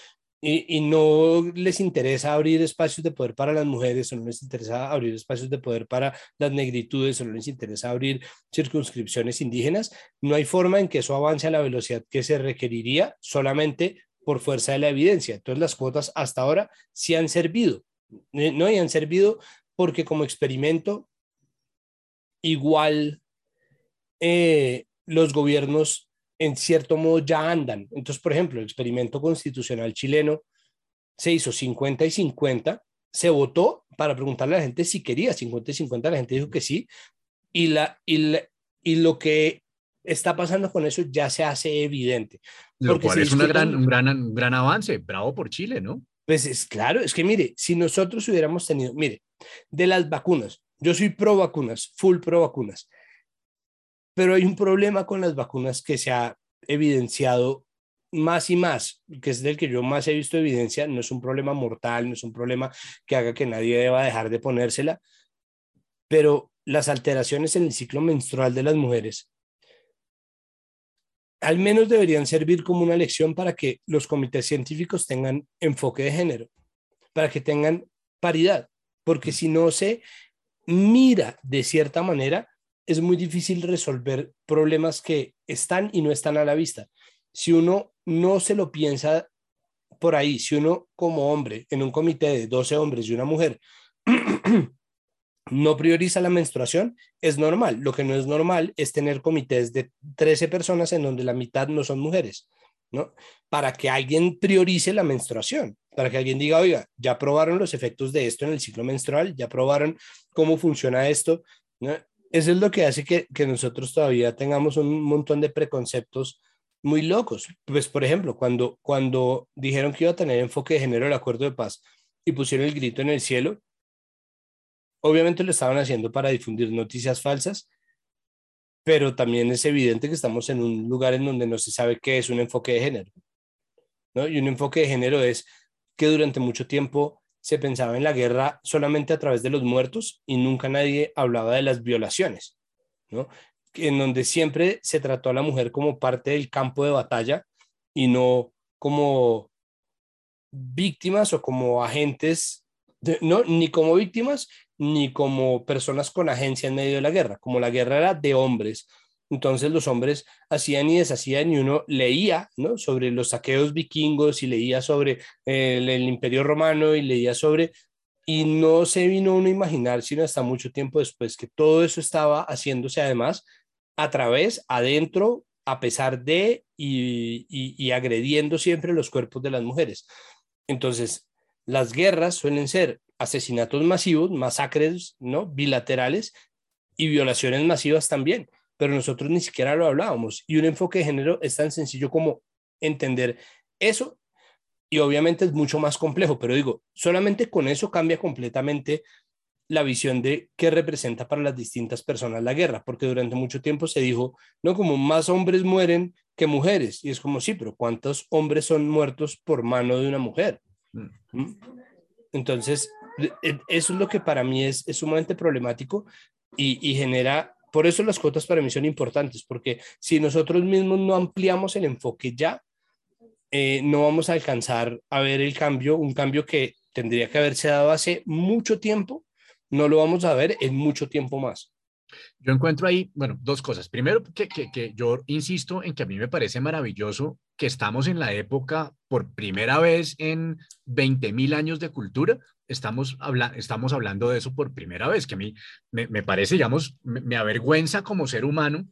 y, no les interesa abrir espacios de poder para las mujeres, o no les interesa abrir espacios de poder para las negritudes, o no les interesa abrir circunscripciones indígenas, no hay forma en que eso avance a la velocidad que se requeriría solamente por fuerza de la evidencia. Entonces las cuotas hasta ahora sí han servido, eh, ¿no? Y han servido porque como experimento igual eh, los gobiernos en cierto modo ya andan. Entonces, por ejemplo, el experimento constitucional chileno se hizo 50 y 50, se votó para preguntarle a la gente si quería 50 y 50, la gente dijo que sí, y, la, y, y lo que está pasando con eso ya se hace evidente. Lo cual es una gran, un, gran, un gran avance. Bravo por Chile, ¿no? Pues es claro, es que mire, si nosotros hubiéramos tenido, mire, de las vacunas, yo soy pro vacunas, full pro vacunas, pero hay un problema con las vacunas que se ha evidenciado más y más, que es del que yo más he visto evidencia, no es un problema mortal, no es un problema que haga que nadie deba dejar de ponérsela, pero las alteraciones en el ciclo menstrual de las mujeres al menos deberían servir como una lección para que los comités científicos tengan enfoque de género, para que tengan paridad, porque si no se mira de cierta manera, es muy difícil resolver problemas que están y no están a la vista. Si uno no se lo piensa por ahí, si uno como hombre en un comité de 12 hombres y una mujer no prioriza la menstruación, es normal. Lo que no es normal es tener comités de 13 personas en donde la mitad no son mujeres, ¿no? Para que alguien priorice la menstruación, para que alguien diga, oiga, ya probaron los efectos de esto en el ciclo menstrual, ya probaron cómo funciona esto. Eso es lo que hace que, que nosotros todavía tengamos un montón de preconceptos muy locos. Pues, por ejemplo, cuando, cuando dijeron que iba a tener enfoque de género el acuerdo de paz y pusieron el grito en el cielo, Obviamente lo estaban haciendo para difundir noticias falsas, pero también es evidente que estamos en un lugar en donde no se sabe qué es un enfoque de género. ¿no? Y un enfoque de género es que durante mucho tiempo se pensaba en la guerra solamente a través de los muertos y nunca nadie hablaba de las violaciones, ¿no? en donde siempre se trató a la mujer como parte del campo de batalla y no como víctimas o como agentes, no, ni como víctimas ni como personas con agencia en medio de la guerra, como la guerra era de hombres. Entonces los hombres hacían y deshacían y uno leía ¿no? sobre los saqueos vikingos y leía sobre el, el imperio romano y leía sobre... Y no se vino uno a imaginar, sino hasta mucho tiempo después, que todo eso estaba haciéndose además a través, adentro, a pesar de y, y agrediendo siempre los cuerpos de las mujeres. Entonces, las guerras suelen ser asesinatos masivos, masacres, ¿no? Bilaterales y violaciones masivas también, pero nosotros ni siquiera lo hablábamos. Y un enfoque de género es tan sencillo como entender eso y obviamente es mucho más complejo, pero digo, solamente con eso cambia completamente la visión de qué representa para las distintas personas la guerra, porque durante mucho tiempo se dijo, no, como más hombres mueren que mujeres, y es como, sí, pero ¿cuántos hombres son muertos por mano de una mujer? Mm. ¿Mm? Entonces, eso es lo que para mí es, sumamente problemático y, genera, por eso las cuotas para mí son importantes, porque si nosotros mismos no ampliamos el enfoque ya, eh, no vamos a alcanzar a ver el cambio, un cambio que tendría que haberse dado hace mucho tiempo, no lo vamos a ver en mucho tiempo más. Yo encuentro ahí, bueno, dos cosas. Primero, que, que, que, yo insisto en que a mí me parece maravilloso que estamos en la época, por primera vez en 20 mil años de cultura, estamos, habla estamos hablando de eso por primera vez, que a mí me, me parece, digamos, me, avergüenza como ser humano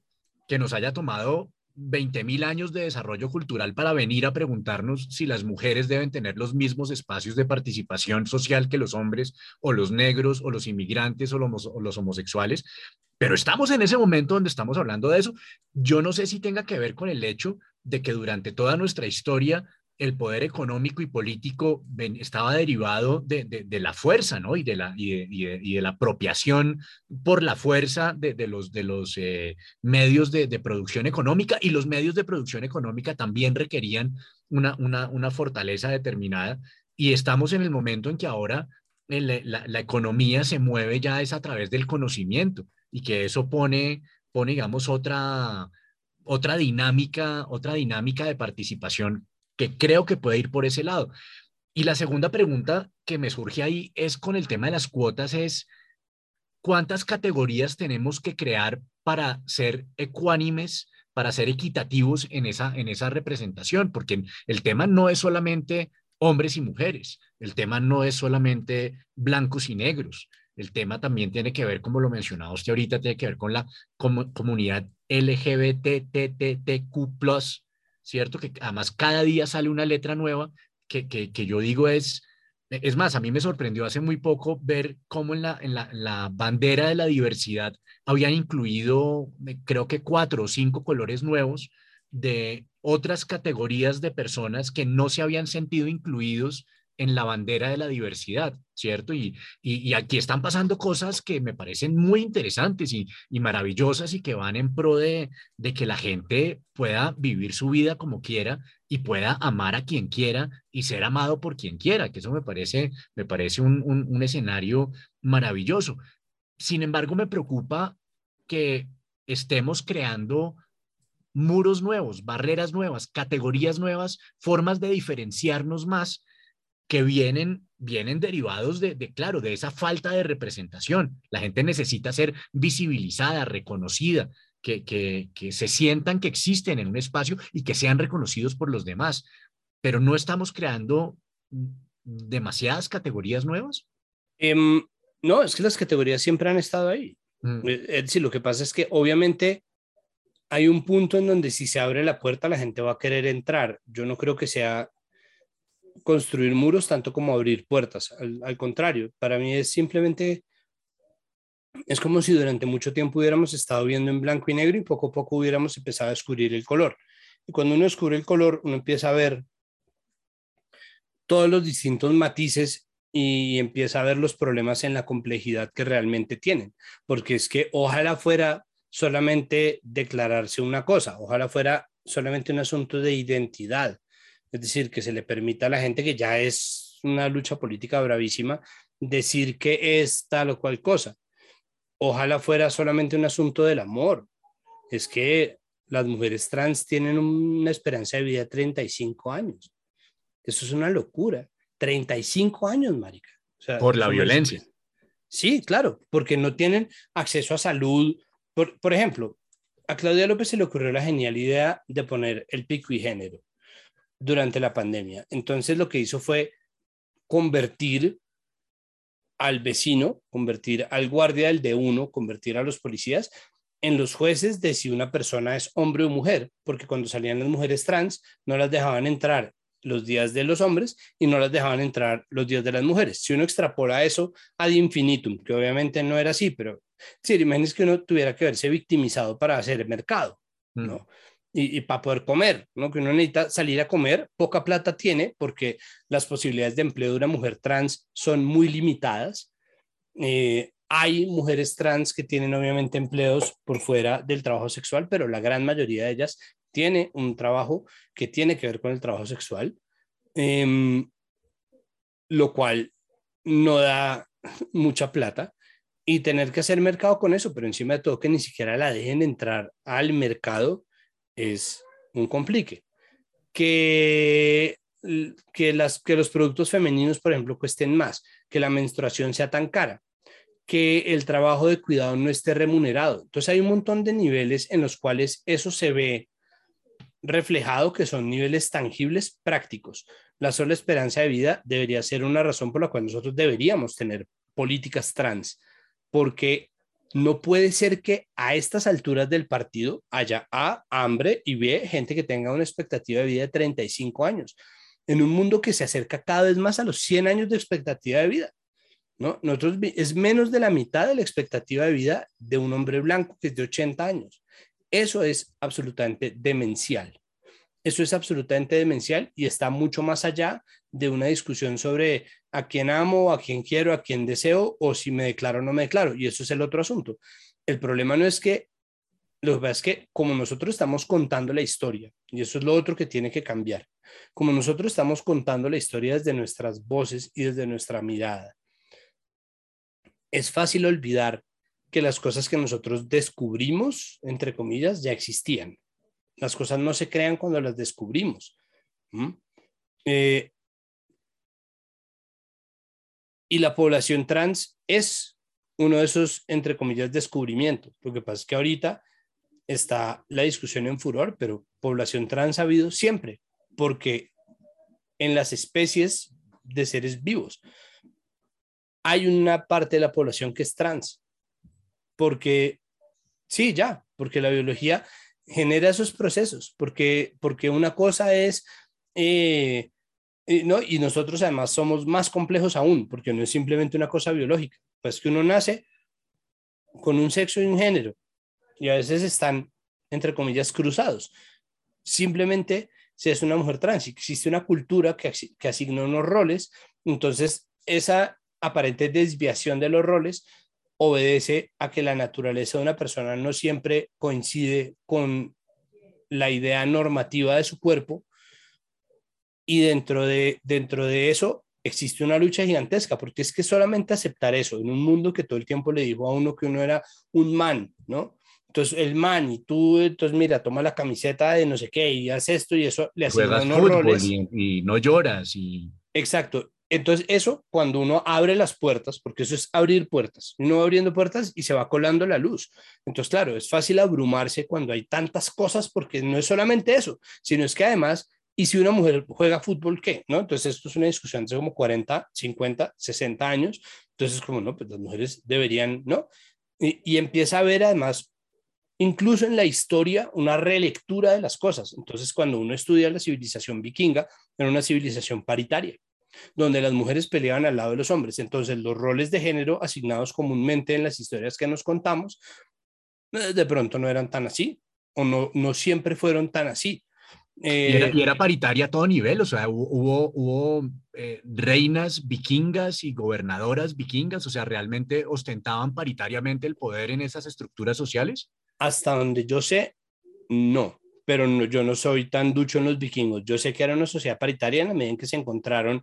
que nos haya tomado 20 mil años de desarrollo cultural para venir a preguntarnos si las mujeres deben tener los mismos espacios de participación social que los hombres o los negros o los inmigrantes o los, o los homosexuales. Pero estamos en ese momento donde estamos hablando de eso. Yo no sé si tenga que ver con el hecho de que durante toda nuestra historia el poder económico y político estaba derivado de, de, la fuerza, ¿no? Y de la, y de, la apropiación por la fuerza de, los, de los eh, medios de, producción económica y los medios de producción económica también requerían una, una, una fortaleza determinada y estamos en el momento en que ahora eh, la, la, economía se mueve ya es a través del conocimiento y que eso pone, pone digamos, otra, otra dinámica, otra dinámica de participación que creo que puede ir por ese lado. Y la segunda pregunta que me surge ahí es con el tema de las cuotas es cuántas categorías tenemos que crear para ser ecuánimes, para ser equitativos en esa, en esa representación, porque el tema no es solamente hombres y mujeres, el tema no es solamente blancos y negros, el tema también tiene que ver, como lo mencionaba usted ahorita, tiene que ver con la comunidad LGBTTTQ+, ¿cierto? Que además cada día sale una letra nueva que, que, que yo digo es, es más, a mí me sorprendió hace muy poco ver cómo en la, en la, la, bandera de la diversidad habían incluido, eh, creo que cuatro o cinco colores nuevos de otras categorías de personas que no se habían sentido incluidos en la bandera de la diversidad, ¿cierto? Y, y, aquí están pasando cosas que me parecen muy interesantes y, y maravillosas y que van en pro de, de, que la gente pueda vivir su vida como quiera y pueda amar a quien quiera y ser amado por quien quiera, que eso me parece, me parece un, un, escenario maravilloso. Sin embargo, me preocupa que estemos creando muros nuevos, barreras nuevas, categorías nuevas, formas de diferenciarnos más que vienen, vienen derivados de, claro, de esa falta de representación. La gente necesita ser visibilizada, reconocida, que, que, que se sientan que existen en un espacio y que sean reconocidos por los demás. Pero no estamos creando demasiadas categorías nuevas. Em, no, es que las categorías siempre han estado ahí. Mm. Es decir, lo que pasa es que obviamente hay un punto en donde si se abre la puerta la gente va a querer entrar. Yo no creo que sea construir muros tanto como abrir puertas. Al, contrario, para mí es simplemente, es como si durante mucho tiempo hubiéramos estado viendo en blanco y negro y poco a poco hubiéramos empezado a descubrir el color. Y cuando uno descubre el color, uno empieza a ver todos los distintos matices y empieza a ver los problemas en la complejidad que realmente tienen. Porque es que ojalá fuera solamente declararse una cosa, ojalá fuera solamente un asunto de identidad, es decir, que se le permita a la gente que ya es una lucha política bravísima decir que es tal o cual cosa. Ojalá fuera solamente un asunto del amor. Es que las mujeres trans tienen una esperanza de vida de 35 años. Eso es una locura. 35 años, marica. por la violencia. Sí, claro, porque no tienen acceso a salud. Por, por ejemplo, a Claudia López se le ocurrió la genial idea de poner el pico y género durante la pandemia. Entonces lo que hizo fue convertir al vecino, convertir al guardia del de uno, convertir a los policías en los jueces de si una persona es hombre o mujer, porque cuando salían las mujeres trans no las dejaban entrar los días de los hombres y no las dejaban entrar los días de las mujeres. Si uno extrapola eso ad infinitum, que obviamente no era así, pero si imagínense que uno tuviera que verse victimizado para hacer el mercado, ¿no? Mm y, para poder comer, ¿no? Que uno necesita salir a comer, poca plata tiene porque las posibilidades de empleo de una mujer trans son muy limitadas. Eh, hay mujeres trans que tienen obviamente empleos por fuera del trabajo sexual, pero la gran mayoría de ellas tiene un trabajo que tiene que ver con el trabajo sexual, em, lo cual no da mucha plata y tener que hacer mercado con eso, pero encima de todo que ni siquiera la dejen entrar al mercado es un complique. Que, que, las, que los productos femeninos, por ejemplo, cuesten más, que la menstruación sea tan cara, que el trabajo de cuidado no esté remunerado. Entonces hay un montón de niveles en los cuales eso se ve reflejado, que son niveles tangibles, prácticos. La sola esperanza de vida debería ser una razón por la cual nosotros deberíamos tener políticas trans, porque no puede ser que a estas alturas del partido haya A, hambre y B, gente que tenga una expectativa de vida de 35 años, en un mundo que se acerca cada vez más a los 100 años de expectativa de vida. ¿no? Nosotros es menos de la mitad de la expectativa de vida de un hombre blanco que es de 80 años. Eso es absolutamente demencial. Eso es absolutamente demencial y está mucho más allá de una discusión sobre a quién amo, a quién quiero, a quién deseo o si me declaro o no me declaro. Y eso es el otro asunto. El problema no es que, lo que pasa es que como nosotros estamos contando la historia, y eso es lo otro que tiene que cambiar, como nosotros estamos contando la historia desde nuestras voces y desde nuestra mirada, es fácil olvidar que las cosas que nosotros descubrimos, entre comillas, ya existían. Las cosas no se crean cuando las descubrimos. Eh, y la población trans es uno de esos, entre comillas, descubrimientos. Lo que pasa es que ahorita está la discusión en furor, pero población trans ha habido siempre, porque en las especies de seres vivos hay una parte de la población que es trans, porque sí, ya, porque la biología genera esos procesos, porque, porque una cosa es, eh, eh, ¿no? y nosotros además somos más complejos aún, porque no es simplemente una cosa biológica, pues que uno nace con un sexo y un género, y a veces están, entre comillas, cruzados. Simplemente si es una mujer trans. Existe una cultura que, que asigna unos roles, entonces esa aparente desviación de los roles obedece a que la naturaleza de una persona no siempre coincide con la idea normativa de su cuerpo y dentro de, dentro de eso existe una lucha gigantesca, porque es que solamente aceptar eso en un mundo que todo el tiempo le dijo a uno que uno era un man, ¿no? Entonces el man y tú, entonces mira, toma la camiseta de no sé qué y haces esto y eso le hace unos roles. Y, y, no lloras y... Exacto. Entonces eso, cuando uno abre las puertas, porque eso es abrir puertas, uno abriendo puertas y se va colando la luz. Entonces, claro, es fácil abrumarse cuando hay tantas cosas, porque no es solamente eso, sino es que además y si una mujer juega fútbol, ¿qué? ¿No? Entonces, esto es una discusión hace como 40, 50, 60 años. Entonces, como, no, pues las mujeres deberían, ¿no? Y, y empieza a haber además, incluso en la historia, una relectura de las cosas. Entonces, cuando uno estudia la civilización vikinga, era una civilización paritaria donde las mujeres peleaban al lado de los hombres. Entonces, los roles de género asignados comúnmente en las historias que nos contamos, eh, de pronto no eran tan así, o no, no siempre fueron tan así. Eh, y, era, paritaria a todo nivel, o sea, hubo, hubo eh, reinas vikingas y gobernadoras vikingas, o sea, realmente ostentaban paritariamente el poder en esas estructuras sociales. Hasta donde yo sé, no, pero yo no soy tan ducho en los vikingos. Yo sé que era una sociedad paritaria en la medida en que se encontraron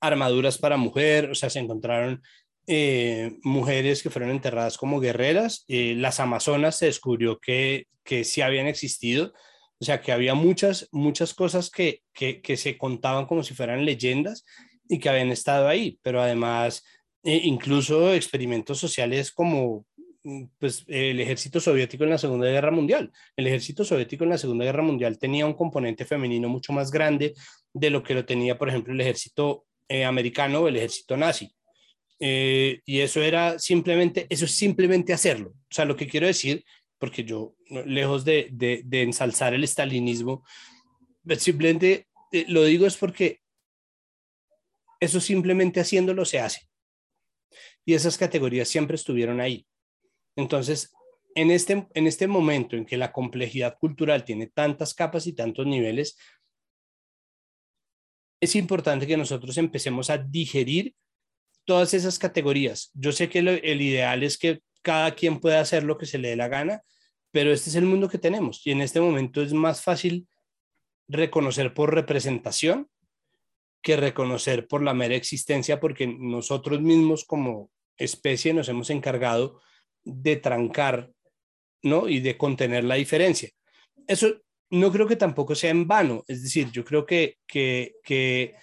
armaduras para mujer, o sea, se encontraron eh, mujeres que fueron enterradas como guerreras. las amazonas se descubrió que, que sí habían existido o sea, que había muchas, muchas cosas que, que, se contaban como si fueran leyendas y que habían estado ahí, pero además eh, incluso experimentos sociales como pues, el ejército soviético en la Segunda Guerra Mundial. El ejército soviético en la Segunda Guerra Mundial tenía un componente femenino mucho más grande de lo que lo tenía, por ejemplo, el ejército eh, americano o el ejército nazi. Eh, y eso era simplemente, eso es simplemente hacerlo. O sea, lo que quiero decir porque yo, lejos de, de, ensalzar el estalinismo, pues simplemente eh, lo digo es porque eso simplemente haciéndolo se hace. Y esas categorías siempre estuvieron ahí. Entonces, en este, en este momento en que la complejidad cultural tiene tantas capas y tantos niveles, es importante que nosotros empecemos a digerir todas esas categorías. Yo sé que el ideal es que cada quien pueda hacer lo que se le dé la gana, pero este es el mundo que tenemos y en este momento es más fácil reconocer por representación que reconocer por la mera existencia, porque nosotros mismos como especie nos hemos encargado de trancar, ¿no? Y de contener la diferencia. Eso no creo que tampoco sea en vano, es decir, yo creo que, que, que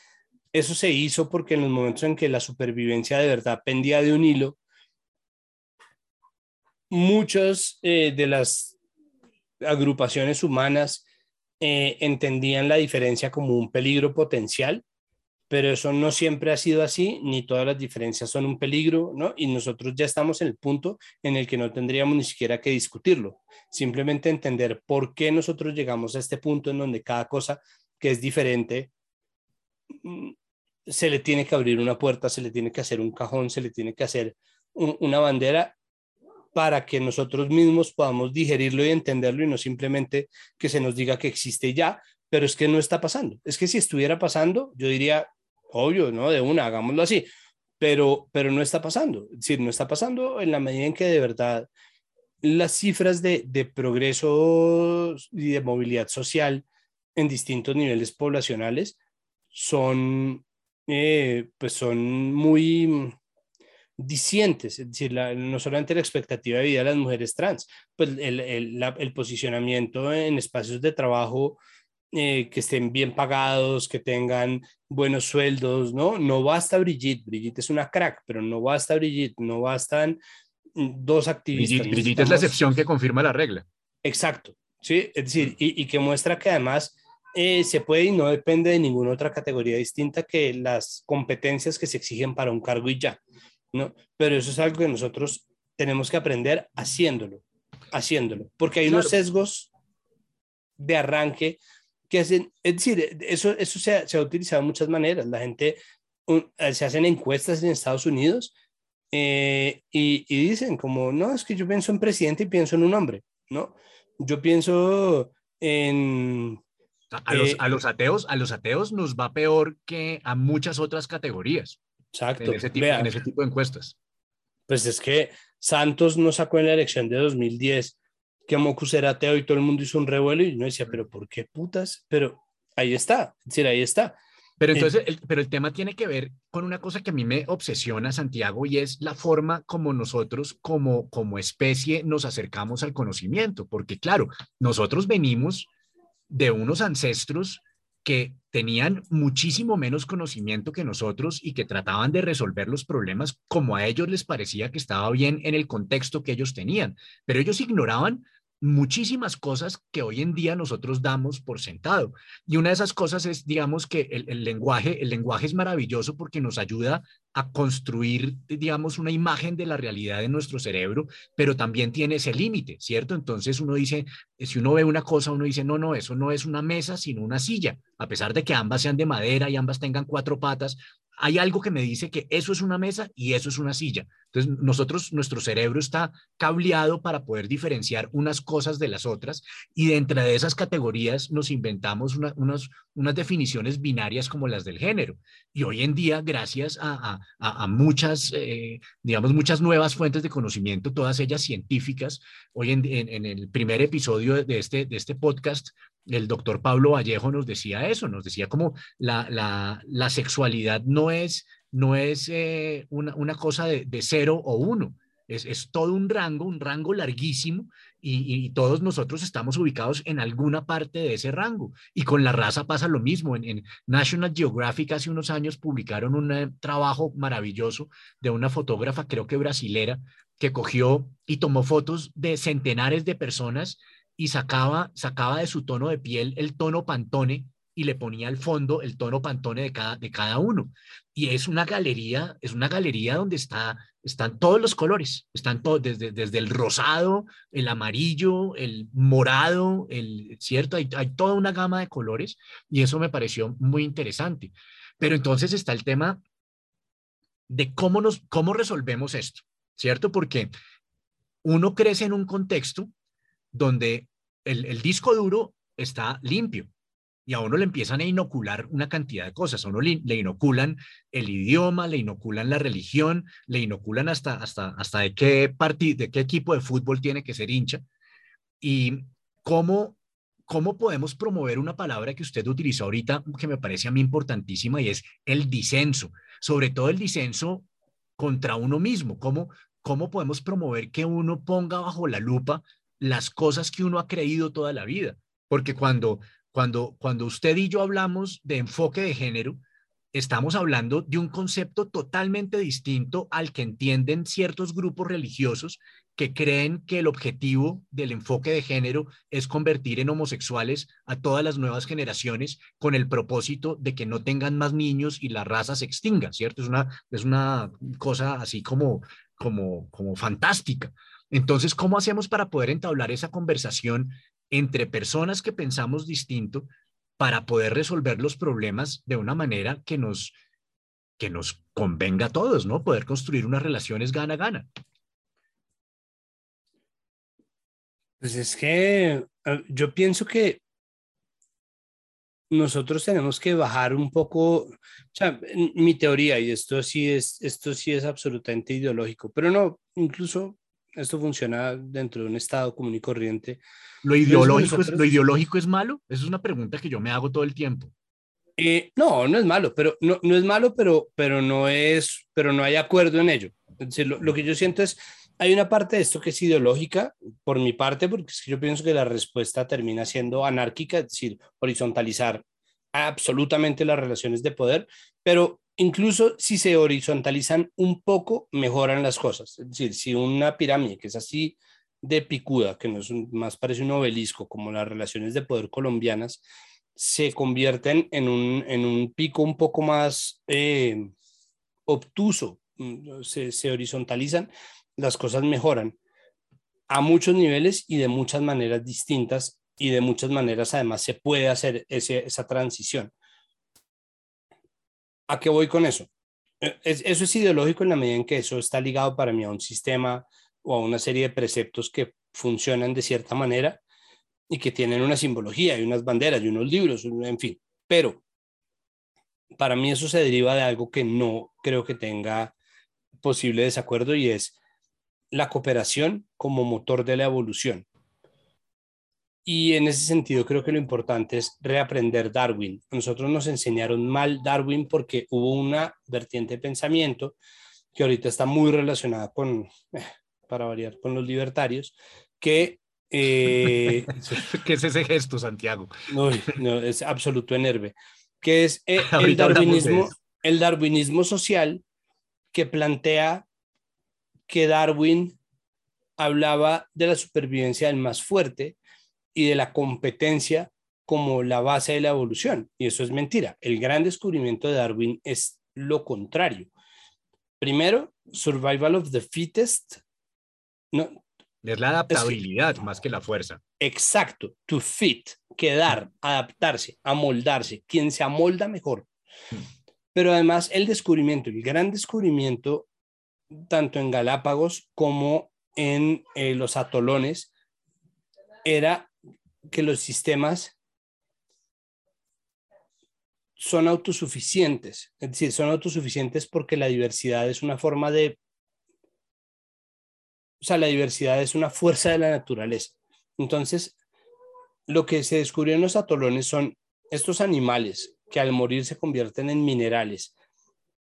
eso se hizo porque en los momentos en que la supervivencia de verdad pendía de un hilo, muchas eh, de las agrupaciones humanas eh, entendían la diferencia como un peligro potencial, pero eso no siempre ha sido así, ni todas las diferencias son un peligro, ¿no? Y nosotros ya estamos en el punto en el que no tendríamos ni siquiera que discutirlo, simplemente entender por qué nosotros llegamos a este punto en donde cada cosa que es diferente mm, se le tiene que abrir una puerta, se le tiene que hacer un cajón, se le tiene que hacer una bandera para que nosotros mismos podamos digerirlo y entenderlo y no simplemente que se nos diga que existe ya, pero es que no está pasando. Es que si estuviera pasando, yo diría, obvio, ¿no? De una, hagámoslo así, pero, pero no está pasando. Es decir, no está pasando en la medida en que de verdad las cifras de, de progreso y de movilidad social en distintos niveles poblacionales son, eh, pues son muy, disientes, es decir, no solamente la expectativa de vida de las mujeres trans, pues el, el, posicionamiento en espacios de trabajo eh, que estén bien pagados, que tengan buenos sueldos, ¿no? No basta Brigitte, Brigitte es una crack, pero no basta Brigitte, no bastan dos activistas. Brigitte, es la excepción que confirma la regla. Exacto, ¿sí? Es decir, y, y que muestra que además eh, se puede y no depende de ninguna otra categoría distinta que las competencias que se exigen para un cargo y ya. ¿no? Pero eso es algo que nosotros tenemos que aprender haciéndolo, haciéndolo, porque hay unos sesgos de arranque que hacen, es decir, eso, eso se, ha, se ha utilizado de muchas maneras. La gente, eh, se hacen encuestas en Estados Unidos eh, y, y, dicen como, no, es que yo pienso en presidente y pienso en un hombre, ¿no? Yo pienso en, A, los, a, los, ateos, a los ateos nos va peor que a muchas otras categorías. Exacto. En ese tipo, en ese tipo de encuestas. Pues es que Santos no sacó en la elección de 2010 que Mocus era ateo y todo el mundo hizo un revuelo y no decía, pero ¿por qué putas? Pero ahí está, es decir, ahí está. Pero entonces, el, pero el tema tiene que ver con una cosa que a mí me obsesiona, Santiago, y es la forma como nosotros, como, como especie, nos acercamos al conocimiento. Porque claro, nosotros venimos de unos ancestros que tenían muchísimo menos conocimiento que nosotros y que trataban de resolver los problemas como a ellos les parecía que estaba bien en el contexto que ellos tenían. Pero ellos ignoraban muchísimas cosas que hoy en día nosotros damos por sentado. Y una de esas cosas es, digamos, que el, lenguaje, el lenguaje es maravilloso porque nos ayuda a construir, digamos, una imagen de la realidad de nuestro cerebro, pero también tiene ese límite, ¿cierto? Entonces uno dice, si uno ve una cosa, uno dice, no, no, eso no es una mesa, sino una silla, a pesar de que ambas sean de madera y ambas tengan cuatro patas, hay algo que me dice que eso es una mesa y eso es una silla. Entonces, nosotros, nuestro cerebro está cableado para poder diferenciar unas cosas de las otras y dentro de esas categorías nos inventamos unas, unas definiciones binarias como las del género. Y hoy en día, gracias a, a, muchas, eh, digamos, muchas nuevas fuentes de conocimiento, todas ellas científicas, hoy en, en, el primer episodio de este, de este podcast, el doctor Pablo Vallejo nos decía eso, nos decía como la, la, la sexualidad no es no es eh, una, cosa de, cero o uno, es, todo un rango, un rango larguísimo y, todos nosotros estamos ubicados en alguna parte de ese rango. Y con la raza pasa lo mismo. En, National Geographic hace unos años publicaron un eh, trabajo maravilloso de una fotógrafa, creo que brasilera, que cogió y tomó fotos de centenares de personas y sacaba, sacaba de su tono de piel el tono pantone y le ponía al fondo el tono pantone de cada, de cada uno. Y es una galería, es una galería donde está, están todos los colores, están todos, desde, desde el rosado, el amarillo, el morado, el, ¿cierto? Hay, hay toda una gama de colores y eso me pareció muy interesante. Pero entonces está el tema de cómo, nos, cómo resolvemos esto, ¿cierto? Porque uno crece en un contexto donde el, el disco duro está limpio, y a uno le empiezan a inocular una cantidad de cosas. A uno le, inoculan el idioma, le inoculan la religión, le inoculan hasta, hasta, hasta de, qué de qué equipo de fútbol tiene que ser hincha. Y cómo, cómo podemos promover una palabra que usted utilizó ahorita, que me parece a mí importantísima, y es el disenso. Sobre todo el disenso contra uno mismo. ¿Cómo, cómo podemos promover que uno ponga bajo la lupa las cosas que uno ha creído toda la vida? Porque cuando cuando, cuando usted y yo hablamos de enfoque de género, estamos hablando de un concepto totalmente distinto al que entienden ciertos grupos religiosos que creen que el objetivo del enfoque de género es convertir en homosexuales a todas las nuevas generaciones con el propósito de que no tengan más niños y la raza se extinga, ¿cierto? Es una, es una cosa así como, como, como fantástica. Entonces, ¿cómo hacemos para poder entablar esa conversación entre personas que pensamos distinto para poder resolver los problemas de una manera que nos, que nos convenga a todos, ¿no? Poder construir unas relaciones gana-gana. Pues es que eh, yo pienso que nosotros tenemos que bajar un poco, o sea, mi teoría, y esto sí es, esto sí es absolutamente ideológico, pero no, incluso esto funciona dentro de un estado común y corriente. ¿Lo ideológico, es, ¿Lo ideológico es malo? Esa es una pregunta que yo me hago todo el tiempo. Eh, no, no es malo, pero no, no, es malo, pero, pero no es, pero no hay acuerdo en ello. lo, que yo siento es, hay una parte de esto que es ideológica, por mi parte, porque yo pienso que la respuesta termina siendo anárquica, es decir, horizontalizar absolutamente las relaciones de poder, pero incluso si se horizontalizan un poco, mejoran las cosas. Es decir, si una pirámide que es así de picuda, que no es más parece un obelisco, como las relaciones de poder colombianas, se convierten en un, en un pico un poco más eh, obtuso, mm, se, se horizontalizan, las cosas mejoran a muchos niveles y de muchas maneras distintas y de muchas maneras además se puede hacer ese, esa transición. ¿A qué voy con eso? E, eso es ideológico en la medida en que eso está ligado para mí a un sistema o a una serie de preceptos que funcionan de cierta manera y que tienen una simbología y unas banderas y unos libros, en fin. Pero para mí eso se deriva de algo que no creo que tenga posible desacuerdo y es la cooperación como motor de la evolución. Y en ese sentido creo que lo importante es reaprender Darwin. nosotros nos enseñaron mal Darwin porque hubo una vertiente de pensamiento que ahorita está muy relacionada con, para variar, con los libertarios, que... Eh, ¿Qué es ese gesto, Santiago? No, no es absoluto enerve, que es eh, el, darwinismo, el darwinismo social que plantea que Darwin hablaba de la supervivencia del más fuerte y de la competencia como la base de la evolución. Y eso es mentira. El gran descubrimiento de Darwin es lo contrario. Primero, survival of the fittest. No, es la adaptabilidad más que la fuerza. Exacto, to fit, quedar, adaptarse, amoldarse, quien se amolda mejor. Hmm. Pero además el descubrimiento, el gran descubrimiento, tanto en Galápagos como en eh, los atolones, era que los sistemas son autosuficientes, es decir, son autosuficientes porque la diversidad es una forma de, o sea, la diversidad es una fuerza de la naturaleza. Entonces, lo que se descubrió en los atolones son estos animales que al morir se convierten en minerales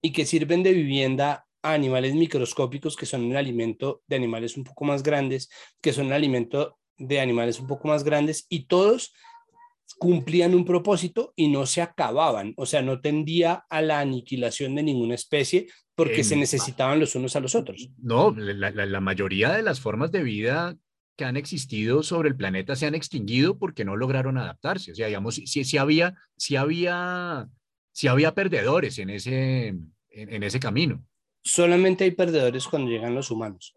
y que sirven de vivienda a animales microscópicos que son el alimento de animales un poco más grandes, que son el alimento de animales un poco más grandes y todos cumplían un propósito y no se acababan, o sea, no tendía a la aniquilación de ninguna especie porque se necesitaban los unos a los otros. No, la, mayoría de las formas de vida que han existido sobre el planeta se han extinguido porque no lograron adaptarse. O sea, digamos, si, había, si había, si había perdedores en ese, en ese camino. Solamente hay perdedores cuando llegan los humanos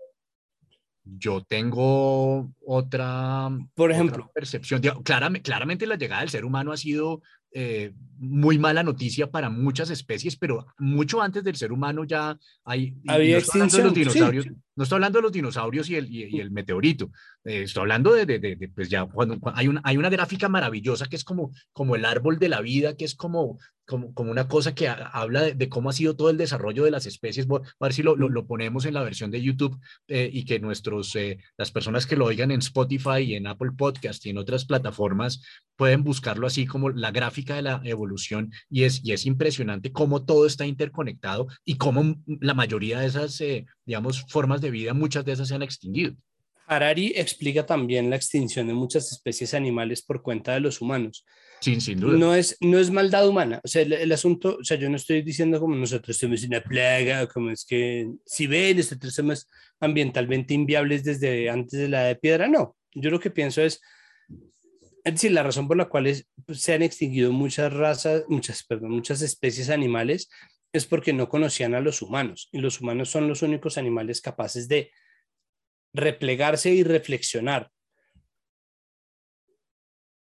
yo tengo otra, por ejemplo, percepción. claramente, claramente la llegada del ser humano ha sido eh, muy mala noticia para muchas especies, pero mucho antes del ser humano ya hay... Había extinción. Los dinosaurios, No estoy hablando de los dinosaurios y el, y, el meteorito, eh, estoy hablando de, pues ya, hay, una, hay una gráfica maravillosa que es como, como el árbol de la vida, que es como, como, como una cosa que habla de, cómo ha sido todo el desarrollo de las especies. Voy a ver si lo, lo, ponemos en la versión de YouTube eh, y que nuestros, las personas que lo oigan en Spotify y en Apple Podcast y en otras plataformas pueden buscarlo así como la gráfica de la evolución y es, y es impresionante cómo todo está interconectado y cómo la mayoría de esas, eh, digamos, formas de vida, muchas de esas se han extinguido. Harari explica también la extinción de muchas especies animales por cuenta de los humanos. Sin, sin duda. No es, no es maldad humana. O sea, el, asunto, o sea, yo no estoy diciendo como nosotros somos una plaga, como es que, si ven, nosotros somos ambientalmente inviables desde antes de la de piedra. No, yo lo que pienso es, es decir, la razón por la cual pues, se han extinguido muchas razas, muchas, perdón, muchas especies animales es porque no conocían a los humanos y los humanos son los únicos animales capaces de replegarse y reflexionar.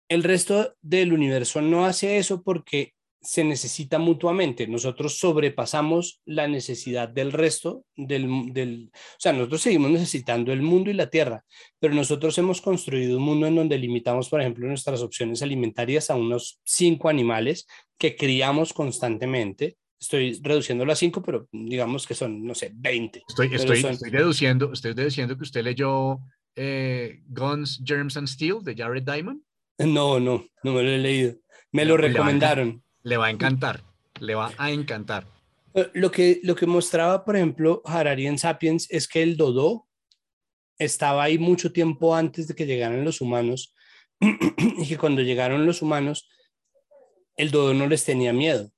El resto del universo no hace eso porque se necesita mutuamente. Nosotros sobrepasamos la necesidad del resto del, del, o sea, nosotros seguimos necesitando el mundo y la tierra, pero nosotros hemos construido un mundo en donde limitamos, por ejemplo, nuestras opciones alimentarias a unos cinco animales que criamos constantemente. Estoy reduciéndolo a cinco, pero digamos que son, no sé, 20. Estoy, estoy, estoy deduciendo, estoy deduciendo que usted leyó eh, Guns, Germs and Steel de Jared Diamond. No, no, no me lo he leído. Me lo recomendaron. Le va a encantar, le va a encantar. Eh, lo que, lo que mostraba, por ejemplo, Harari en Sapiens es que el dodo estaba ahí mucho tiempo antes de que llegaran los humanos y que cuando llegaron los humanos, el dodo no les tenía miedo.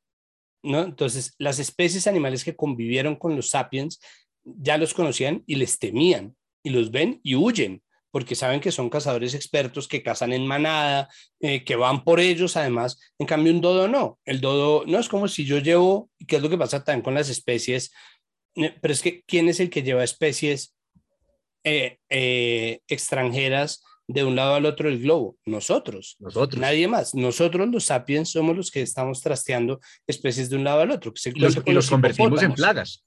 ¿No? Entonces, las especies animales que convivieron con los sapiens ya los conocían y les temían y los ven y huyen porque saben que son cazadores expertos, que cazan en manada, eh, que van por ellos además. En cambio, un dodo no. El dodo no es como si yo llevo, qué es lo que pasa también con las especies, eh, pero es que ¿quién es el que lleva especies eh, extranjeras de un lado al otro del globo? Nosotros. Nosotros. Nadie más. Nosotros los sapiens somos los que estamos trasteando especies de un lado al otro. y los, convertimos en plagas.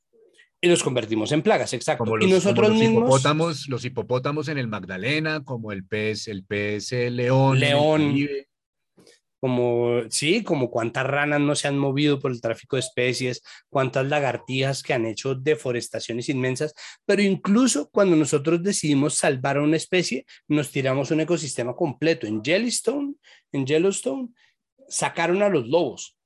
Y los convertimos en plagas, exacto. Como los, y nosotros mismos... Hipopótamos, los hipopótamos en el Magdalena, como el pez, el pez león. León como, sí, como cuántas ranas no se han movido por el tráfico de especies, cuántas lagartijas que han hecho deforestaciones inmensas, pero incluso cuando nosotros decidimos salvar a una especie, nos tiramos un ecosistema completo. En Yellowstone, en Yellowstone, sacaron a los lobos,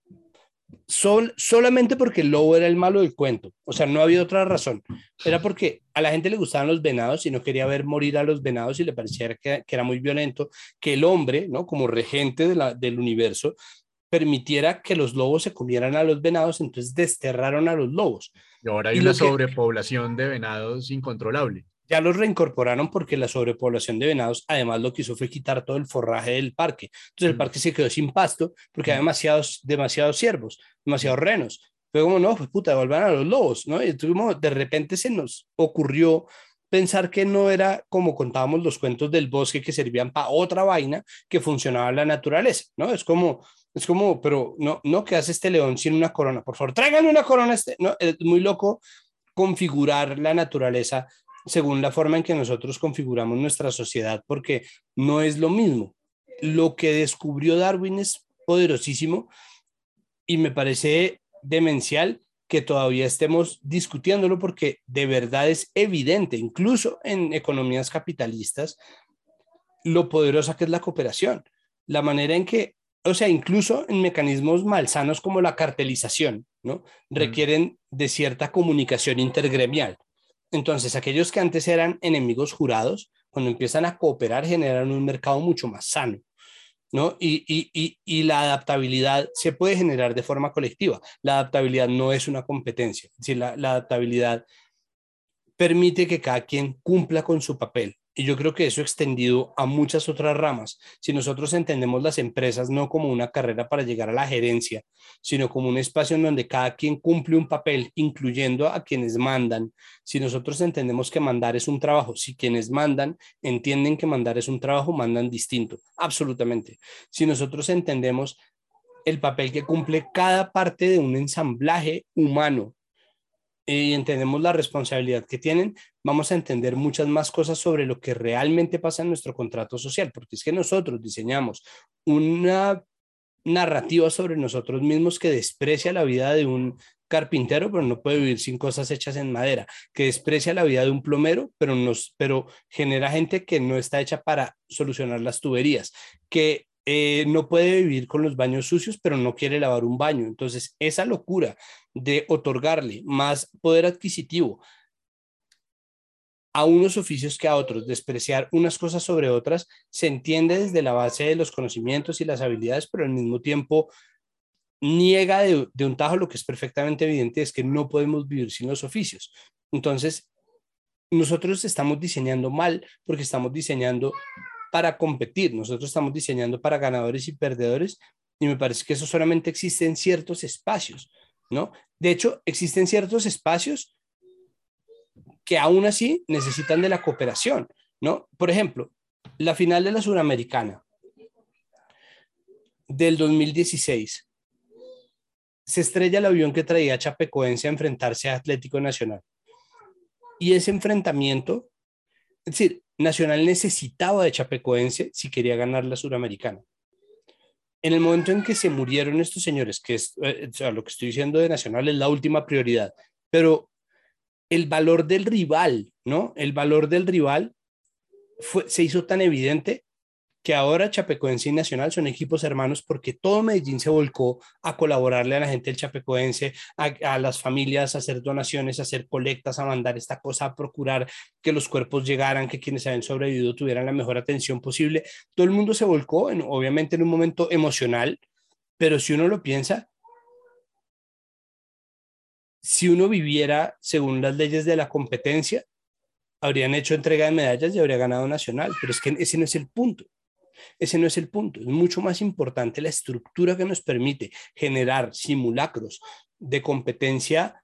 Sol, solamente porque el lobo era el malo del cuento. O sea, no había otra razón. Era porque a la gente le gustaban los venados y no quería ver morir a los venados y le parecía que, era muy violento que el hombre, ¿no? Como regente de la, del universo, permitiera que los lobos se comieran a los venados, entonces desterraron a los lobos. Y ahora hay una sobrepoblación de venados incontrolable ya los reincorporaron porque la sobrepoblación de venados además lo que hizo fue quitar todo el forraje del parque. Entonces el mm. parque se quedó sin pasto porque había mm. demasiados, demasiados ciervos, demasiados renos. Fue como, no, pues puta, vuelvan a los lobos, ¿no? Y tuvimos, de repente se nos ocurrió pensar que no era como contábamos los cuentos del bosque que servían para otra vaina que funcionaba en la naturaleza, ¿no? Es como, es como, pero no, no, que hace este león sin una corona? Por favor, tráiganme una corona. Este, no, es muy loco configurar la naturaleza según la forma en que nosotros configuramos nuestra sociedad, porque no es lo mismo. Lo que descubrió Darwin es poderosísimo y me parece demencial que todavía estemos discutiéndolo porque de verdad es evidente, incluso en economías capitalistas, lo poderosa que es la cooperación, la manera en que, o sea, incluso en mecanismos malsanos como la cartelización, ¿no? Requieren de cierta comunicación intergremial. Entonces, aquellos que antes eran enemigos jurados, cuando empiezan a cooperar, generan un mercado mucho más sano. ¿no? Y, y, y, la adaptabilidad se puede generar de forma colectiva. La adaptabilidad no es una competencia. Es la, la adaptabilidad permite que cada quien cumpla con su papel. Y yo creo que eso extendido a muchas otras ramas. Si nosotros entendemos las empresas no como una carrera para llegar a la gerencia, sino como un espacio en donde cada quien cumple un papel, incluyendo a quienes mandan. Si nosotros entendemos que mandar es un trabajo, si quienes mandan entienden que mandar es un trabajo, mandan distinto, absolutamente. Si nosotros entendemos el papel que cumple cada parte de un ensamblaje humano y entendemos la responsabilidad que tienen, vamos a entender muchas más cosas sobre lo que realmente pasa en nuestro contrato social, porque es que nosotros diseñamos una narrativa sobre nosotros mismos que desprecia la vida de un carpintero, pero no puede vivir sin cosas hechas en madera, que desprecia la vida de un plomero, pero, nos, pero genera gente que no está hecha para solucionar las tuberías, que eh, no puede vivir con los baños sucios, pero no quiere lavar un baño. Entonces, esa locura de otorgarle más poder adquisitivo a unos oficios que a otros, despreciar unas cosas sobre otras, se entiende desde la base de los conocimientos y las habilidades, pero al mismo tiempo niega de, de un tajo lo que es perfectamente evidente, es que no podemos vivir sin los oficios. Entonces, nosotros estamos diseñando mal porque estamos diseñando para competir, nosotros estamos diseñando para ganadores y perdedores y me parece que eso solamente existe en ciertos espacios, ¿no? De hecho, existen ciertos espacios que aún así necesitan de la cooperación, ¿no? Por ejemplo, la final de la Suramericana del 2016 se estrella el avión que traía a Chapecoense a enfrentarse a Atlético Nacional. Y ese enfrentamiento, es decir, Nacional necesitaba de Chapecoense si quería ganar la Suramericana. En el momento en que se murieron estos señores, que es eh, lo que estoy diciendo de Nacional es la última prioridad, pero el valor del rival, ¿no? El valor del rival fue, se hizo tan evidente que ahora Chapecoense y Nacional son equipos hermanos porque todo Medellín se volcó a colaborarle a la gente del Chapecoense, a, las familias, a hacer donaciones, a hacer colectas, a mandar esta cosa, a procurar que los cuerpos llegaran, que quienes habían sobrevivido tuvieran la mejor atención posible. Todo el mundo se volcó, en, obviamente en un momento emocional, pero si uno lo piensa, si uno viviera según las leyes de la competencia, habrían hecho entrega de medallas y habría ganado Nacional, pero es que ese no es el punto. Ese no es el punto. Es mucho más importante la estructura que nos permite generar simulacros de competencia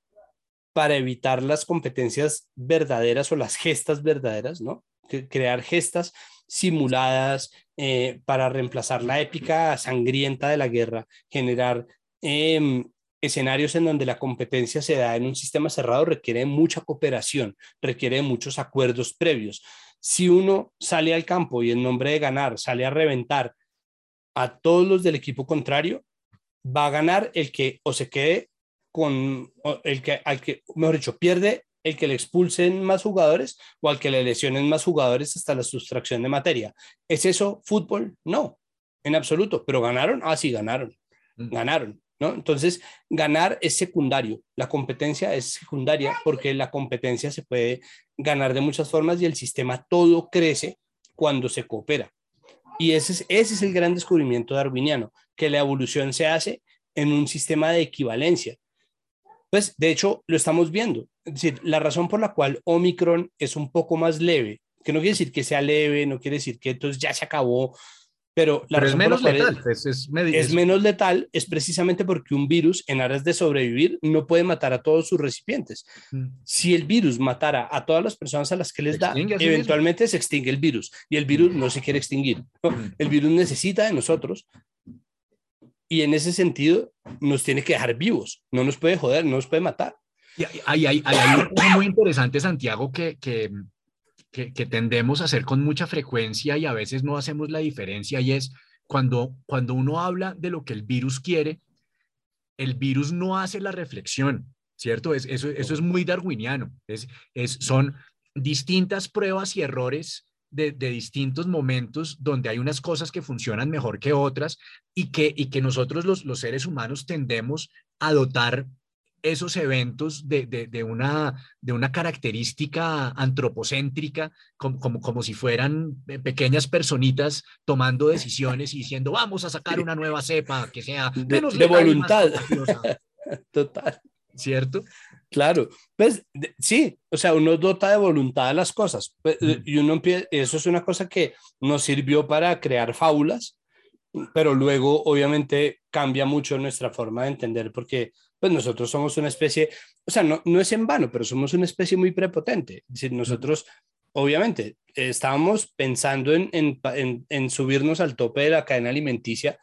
para evitar las competencias verdaderas o las gestas verdaderas, ¿no? Crear gestas simuladas eh, para reemplazar la épica sangrienta de la guerra, generar em, escenarios en donde la competencia se da en un sistema cerrado requiere mucha cooperación, requiere muchos acuerdos previos. Si uno sale al campo y en nombre de ganar sale a reventar a todos los del equipo contrario, va a ganar el que o se quede con el que al que mejor dicho pierde el que le expulsen más jugadores o al que le lesionen más jugadores hasta la sustracción de materia. ¿Es eso fútbol? No, en absoluto, pero ganaron, ah sí, ganaron. Mm. Ganaron. ¿No? Entonces, ganar es secundario, la competencia es secundaria porque la competencia se puede ganar de muchas formas y el sistema todo crece cuando se coopera. Y ese es, ese es el gran descubrimiento darwiniano, que la evolución se hace en un sistema de equivalencia. Pues, de hecho, lo estamos viendo. Es decir, la razón por la cual Omicron es un poco más leve, que no quiere decir que sea leve, no quiere decir que entonces ya se acabó, pero la es menos letal. Es, es, menos letal, es precisamente porque un virus, en aras de sobrevivir, no puede matar a todos sus recipientes. Mm. Si el virus matara a todas las personas a las que les da, eventualmente se extingue el virus y el virus no se quiere extinguir. Mm. El virus necesita de nosotros y en ese sentido nos tiene que dejar vivos, no nos puede joder, no nos puede matar. Hay, hay, hay, hay muy interesante, Santiago, que, que que, tendemos a hacer con mucha frecuencia y a veces no hacemos la diferencia y es cuando, cuando uno habla de lo que el virus quiere, el virus no hace la reflexión, ¿cierto? Es, eso, eso es muy darwiniano. Es, es, son distintas pruebas y errores de, de, distintos momentos donde hay unas cosas que funcionan mejor que otras y que, y que nosotros los, los seres humanos tendemos a dotar esos eventos de, de, una, de una característica antropocéntrica, como, como, como, si fueran eh, pequeñas personitas tomando decisiones y diciendo, vamos a sacar una nueva cepa que sea menos de, voluntad. Total. ¿Cierto? Claro, pues sí, o sea, uno dota de voluntad a las cosas pues, y uno eso es una cosa que nos sirvió para crear fábulas, pero luego obviamente cambia mucho nuestra forma de entender porque pues nosotros somos una especie, o sea, no, no es en vano, pero somos una especie muy prepotente. Es decir, nosotros, obviamente, estábamos pensando en, en, en, subirnos al tope de la cadena alimenticia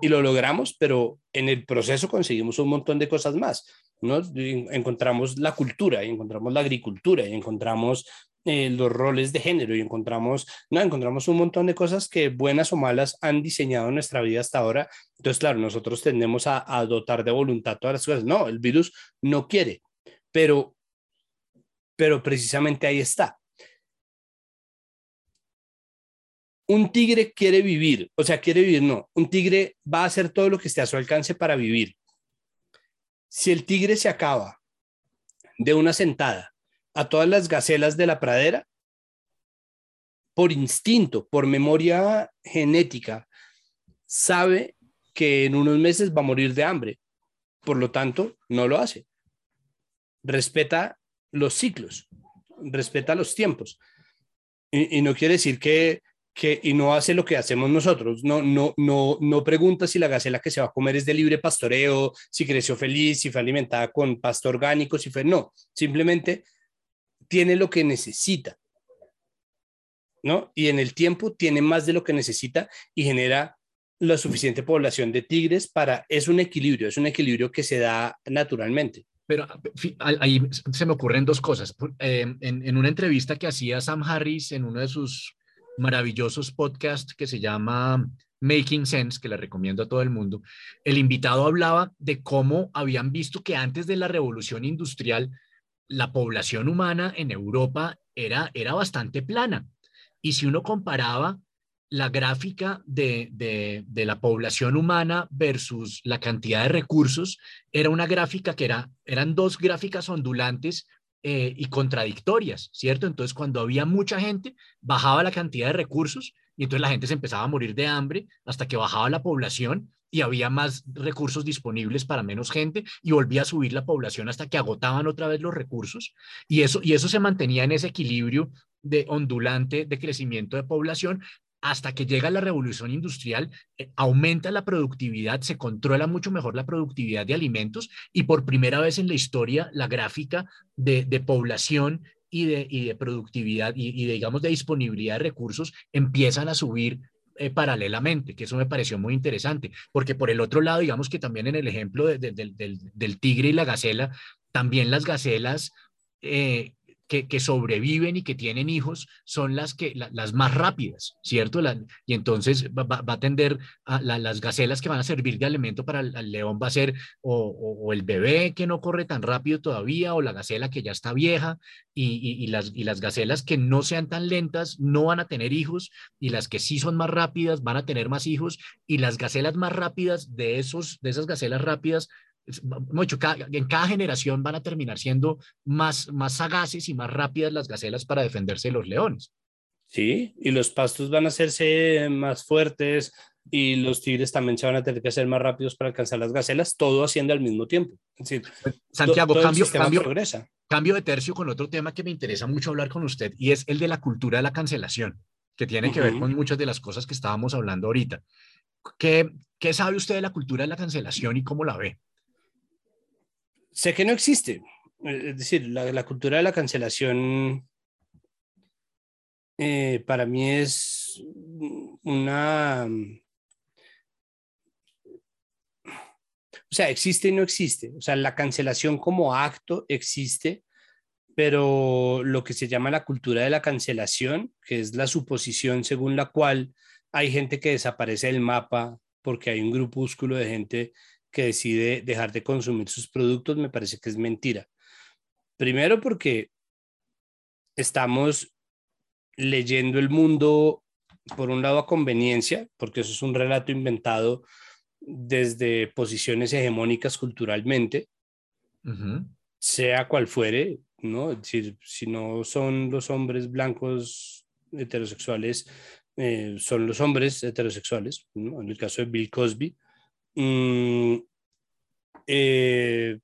y lo logramos, pero en el proceso conseguimos un montón de cosas más. ¿No? Encontramos la cultura, y encontramos la agricultura, y encontramos eh, los roles de género y encontramos, no, encontramos un montón de cosas que buenas o malas han diseñado nuestra vida hasta ahora. Entonces, claro, nosotros tendemos a, dotar de voluntad todas las cosas. No, el virus no quiere, pero, pero precisamente ahí está. Un tigre quiere vivir, o sea, quiere vivir, no, un tigre va a hacer todo lo que esté a su alcance para vivir. Si el tigre se acaba de una sentada a todas las gacelas de la pradera por instinto, por memoria genética, sabe que en unos meses va a morir de hambre. Por lo tanto, no lo hace. Respeta los ciclos, respeta los tiempos. Y, no quiere decir que, y no hace lo que hacemos nosotros. No, no, no, no pregunta si la gacela que se va a comer es de libre pastoreo, si creció feliz, si fue alimentada con pasto orgánico, si fue, no. Simplemente tiene lo que necesita, ¿no? Y en el tiempo tiene más de lo que necesita y genera la suficiente población de tigres para, es un equilibrio, es un equilibrio que se da naturalmente. Pero ahí se me ocurren dos cosas. Eh, en, en, una entrevista que hacía Sam Harris en uno de sus maravillosos podcasts que se llama Making Sense, que le recomiendo a todo el mundo, el invitado hablaba de cómo habían visto que antes de la revolución industrial la población humana en Europa era, era bastante plana. Y si uno comparaba la gráfica de, de, la población humana versus la cantidad de recursos, era una gráfica que era, eran dos gráficas ondulantes eh, y contradictorias, ¿cierto? Entonces, cuando había mucha gente, bajaba la cantidad de recursos y entonces la gente se empezaba a morir de hambre hasta que bajaba la población y había más recursos disponibles para menos gente y volvía a subir la población hasta que agotaban otra vez los recursos y eso, y eso se mantenía en ese equilibrio de ondulante de crecimiento de población hasta que llega la revolución industrial, eh, aumenta la productividad, se controla mucho mejor la productividad de alimentos y por primera vez en la historia la gráfica de, población y de, y de productividad y, y, digamos de disponibilidad de recursos empiezan a subir eh, paralelamente, que eso me pareció muy interesante, porque por el otro lado, digamos que también en el ejemplo del, tigre y la gacela, también las gacelas eh, que, sobreviven y que tienen hijos son las, que, las más rápidas, ¿cierto? y entonces va, a tender a las gacelas que van a servir de alimento para el, león va a ser o, el bebé que no corre tan rápido todavía o la gacela que ya está vieja y, las, y las gacelas que no sean tan lentas no van a tener hijos y las que sí son más rápidas van a tener más hijos y las gacelas más rápidas de, esos, de esas gacelas rápidas mucho, en cada generación van a terminar siendo más, más sagaces y más rápidas las gacelas para defenderse de los leones. Sí, y los pastos van a hacerse más fuertes y los tigres también se van a tener que hacer más rápidos para alcanzar las gacelas, todo haciendo al mismo tiempo. Pues, Santiago, cambio, cambio, cambio de tercio con otro tema que me interesa mucho hablar con usted y es el de la cultura de la cancelación, que tiene que ver con muchas de las cosas que estábamos hablando ahorita. ¿Qué, ¿Qué sabe usted de la cultura de la cancelación y cómo la ve? Sé que no existe. Es decir, la, cultura de la cancelación eh, para mí es una... O sea, existe y no existe. O sea, la cancelación como acto existe, pero lo que se llama la cultura de la cancelación, que es la suposición según la cual hay gente que desaparece del mapa porque hay un grupúsculo de gente que decide dejar de consumir sus productos, me parece que es mentira. Primero porque estamos leyendo el mundo, por un lado, a conveniencia, porque eso es un relato inventado desde posiciones hegemónicas culturalmente, sea cual fuere, ¿no? Es decir, si no son los hombres blancos heterosexuales, eh, son los hombres heterosexuales, en el caso de Bill Cosby, Eh,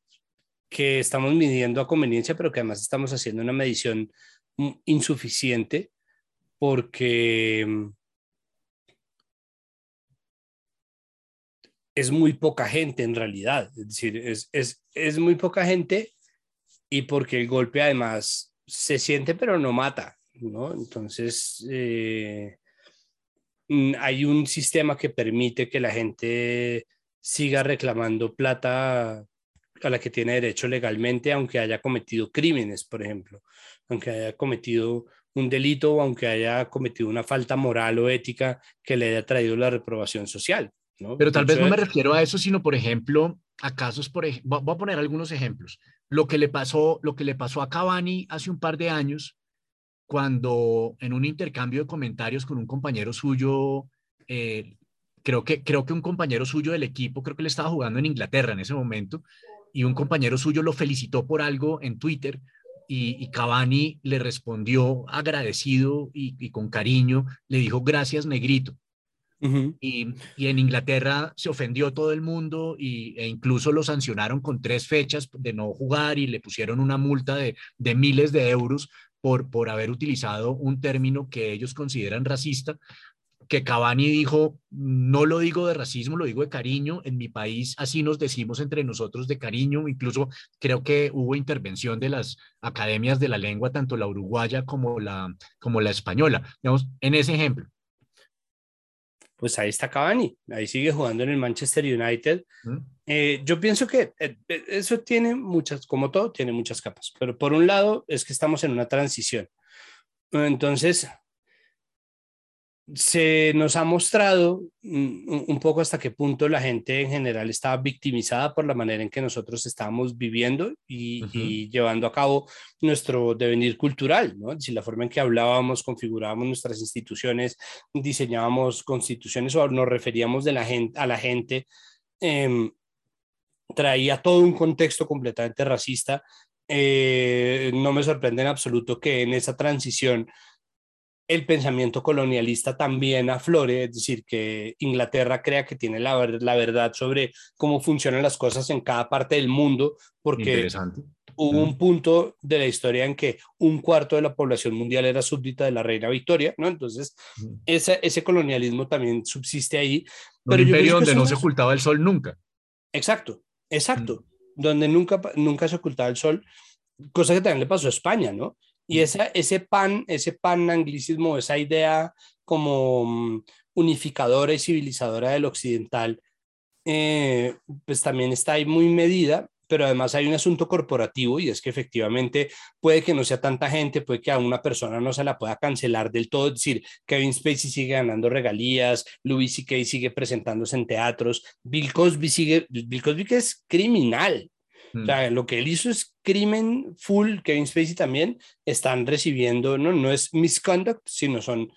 que estamos midiendo a conveniencia, pero que además estamos haciendo una medición insuficiente porque mm, es muy poca gente en realidad, es decir, es, es, es muy poca gente y porque el golpe además se siente pero no mata, ¿no? Entonces, eh, mm, hay un sistema que permite que la gente siga reclamando plata a la que tiene derecho legalmente, aunque haya cometido crímenes, por ejemplo, aunque haya cometido un delito o aunque haya cometido una falta moral o ética que le haya traído la reprobación social. Pero tal vez no me refiero a eso, sino, por ejemplo, a casos, por ejemplo, voy a poner algunos ejemplos. Lo que le pasó, lo que le pasó a Cavani hace un par de años, cuando en un intercambio de comentarios con un compañero suyo eh, creo que, creo que un compañero suyo del equipo, creo que le estaba jugando en Inglaterra en ese momento, y un compañero suyo lo felicitó por algo en Twitter y, Cavani le respondió agradecido y, con cariño, le dijo gracias negrito. y, en Inglaterra se ofendió todo el mundo y, e incluso lo sancionaron con tres fechas de no jugar y le pusieron una multa de, de miles de euros por, por haber utilizado un término que ellos consideran racista que Cavani dijo, no lo digo de racismo, lo digo de cariño, en mi país así nos decimos entre nosotros de cariño, incluso creo que hubo intervención de las academias de la lengua, tanto la uruguaya como la, como la española. Digamos, en ese ejemplo. Pues ahí está Cavani, ahí sigue jugando en el Manchester United. Eh, yo pienso que eh, eh, eso tiene muchas, como todo, tiene muchas capas, pero por un lado es que estamos en una transición. Entonces, se nos ha mostrado un poco hasta qué punto la gente en general estaba victimizada por la manera en que nosotros estábamos viviendo y, llevando a cabo nuestro devenir cultural, ¿no? Si la forma en que hablábamos, configurábamos nuestras instituciones, diseñábamos constituciones o nos referíamos de la gente, a la gente, em, traía todo un contexto completamente racista. Eh, no me sorprende en absoluto que en esa transición el pensamiento colonialista también aflore, es decir, que Inglaterra crea que tiene la, la verdad sobre cómo funcionan las cosas en cada parte del mundo, porque hubo un punto de la historia en que un cuarto de la población mundial era súbdita de la reina Victoria, ¿no? Entonces, ese, ese colonialismo también subsiste ahí. Un imperio donde no se ocultaba el sol nunca. Exacto, exacto, donde nunca, nunca se ocultaba el sol, cosa que también le pasó a España, ¿no? Y esa, ese pan, ese pan anglicismo, esa idea como, unificadora y civilizadora del occidental, eh, pues también está ahí muy medida, pero además hay un asunto corporativo y es que efectivamente puede que no sea tanta gente, puede que a una persona no se la pueda cancelar del todo, es decir, Kevin Spacey sigue ganando regalías, Louis C.K. sigue presentándose en teatros, Bill Cosby sigue, Bill Cosby que es criminal, o sea, lo que él hizo es crimen full, Kevin Spacey también, están recibiendo, no, no es misconduct, sino son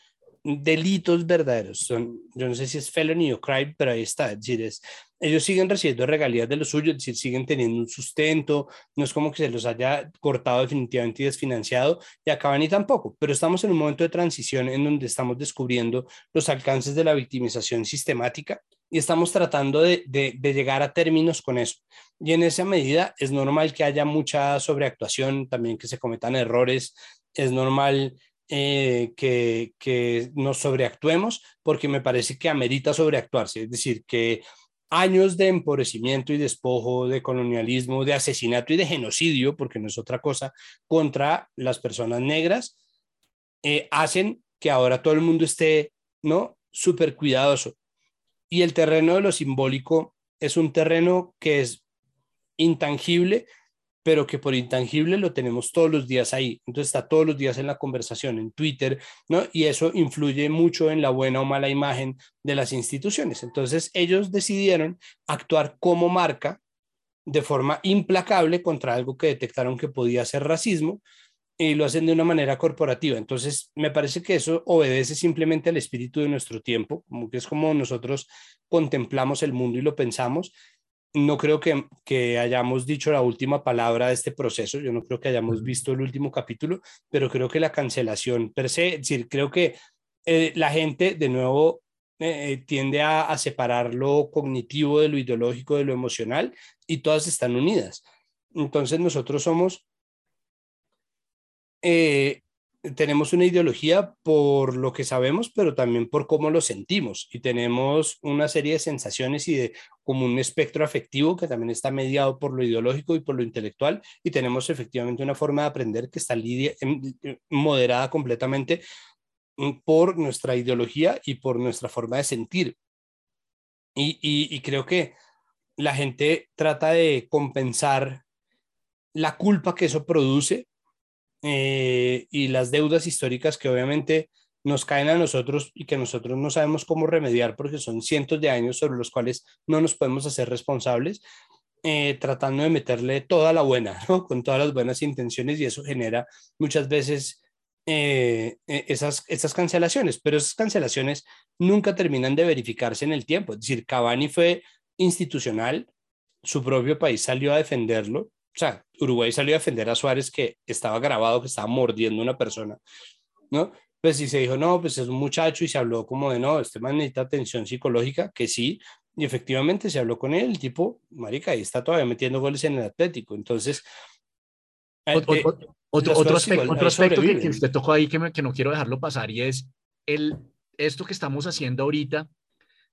delitos verdaderos. Son, yo no sé si es felony o crime, pero ahí está. Es decir, es, ellos siguen recibiendo regalías de lo suyo, es decir, siguen teniendo un sustento, no es como que se los haya cortado definitivamente y desfinanciado, y acaban ni tampoco, pero estamos en un momento de transición en donde estamos descubriendo los alcances de la victimización sistemática y estamos tratando de, de, llegar a términos con eso. Y en esa medida es normal que haya mucha sobreactuación, también que se cometan errores, es normal eh, que, que nos sobreactuemos, porque me parece que amerita sobreactuarse, es decir, que años de empobrecimiento y despojo, de colonialismo, de asesinato y de genocidio, porque no es otra cosa, contra las personas negras, eh, hacen que ahora todo el mundo esté, ¿no? Súper cuidadoso. Y el terreno de lo simbólico es un terreno que es intangible, pero que por intangible lo tenemos todos los días ahí. Entonces está todos los días en la conversación, en Twitter, ¿no? Y eso influye mucho en la buena o mala imagen de las instituciones. Entonces ellos decidieron actuar como marca de forma implacable contra algo que detectaron que podía ser racismo y lo hacen de una manera corporativa. Entonces, me parece que eso obedece simplemente al espíritu de nuestro tiempo, como que es como nosotros contemplamos el mundo y lo pensamos, no creo que, que, hayamos dicho la última palabra de este proceso, yo no creo que hayamos visto el último capítulo, pero creo que la cancelación per se, es decir, creo que eh, la gente de nuevo eh, eh, tiende a, a, separar lo cognitivo de lo ideológico, de lo emocional, y todas están unidas. Entonces nosotros somos tenemos una ideología por lo que sabemos, pero también por cómo lo sentimos. Y tenemos una serie de sensaciones y de como un espectro afectivo que también está mediado por lo ideológico y por lo intelectual. Y tenemos efectivamente una forma de aprender que está em, moderada completamente mm, por nuestra ideología y por nuestra forma de sentir. Y, y creo que la gente trata de compensar la culpa que eso produce eh, y las deudas históricas que obviamente nos caen a nosotros y que nosotros no sabemos cómo remediar porque son cientos de años sobre los cuales no nos podemos hacer responsables, eh, tratando de meterle toda la buena, ¿no? con todas las buenas intenciones y eso genera muchas veces eh, e, esas, esas cancelaciones, pero esas cancelaciones nunca terminan de verificarse en el tiempo. Es decir, Cavani fue institucional, su propio país salió a defenderlo, o sea, Uruguay salió a defender a Suárez que estaba grabado que estaba mordiendo a una persona, ¿no? Pues si se dijo, no, pues es un muchacho y se habló como de, no, este man necesita atención psicológica, que sí, y efectivamente se habló con él, el tipo, marica, ahí está todavía metiendo goles en el Atlético, entonces... Eh, otro, eh, otro, aspecto, otro aspecto que, que, usted tocó ahí que, me, que no quiero dejarlo pasar y es el, esto que estamos haciendo ahorita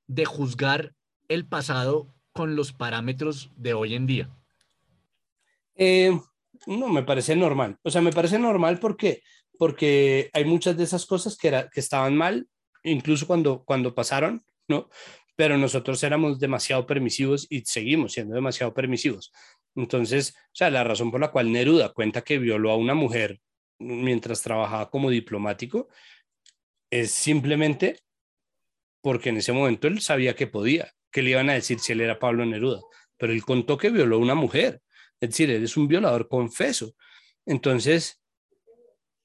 de juzgar el pasado con los parámetros de hoy en día. Eh, no, me parece normal. O sea, me parece normal porque, porque hay muchas de esas cosas que, era, que estaban mal, incluso cuando, cuando pasaron, ¿no? Pero nosotros éramos demasiado permisivos y seguimos siendo demasiado permisivos. Entonces, o sea, la razón por la cual Neruda cuenta que violó a una mujer mientras trabajaba como diplomático es simplemente porque en ese momento él sabía que podía, que le iban a decir si él era Pablo Neruda, pero él contó que violó a una mujer es decir, eres un violador confeso. Entonces,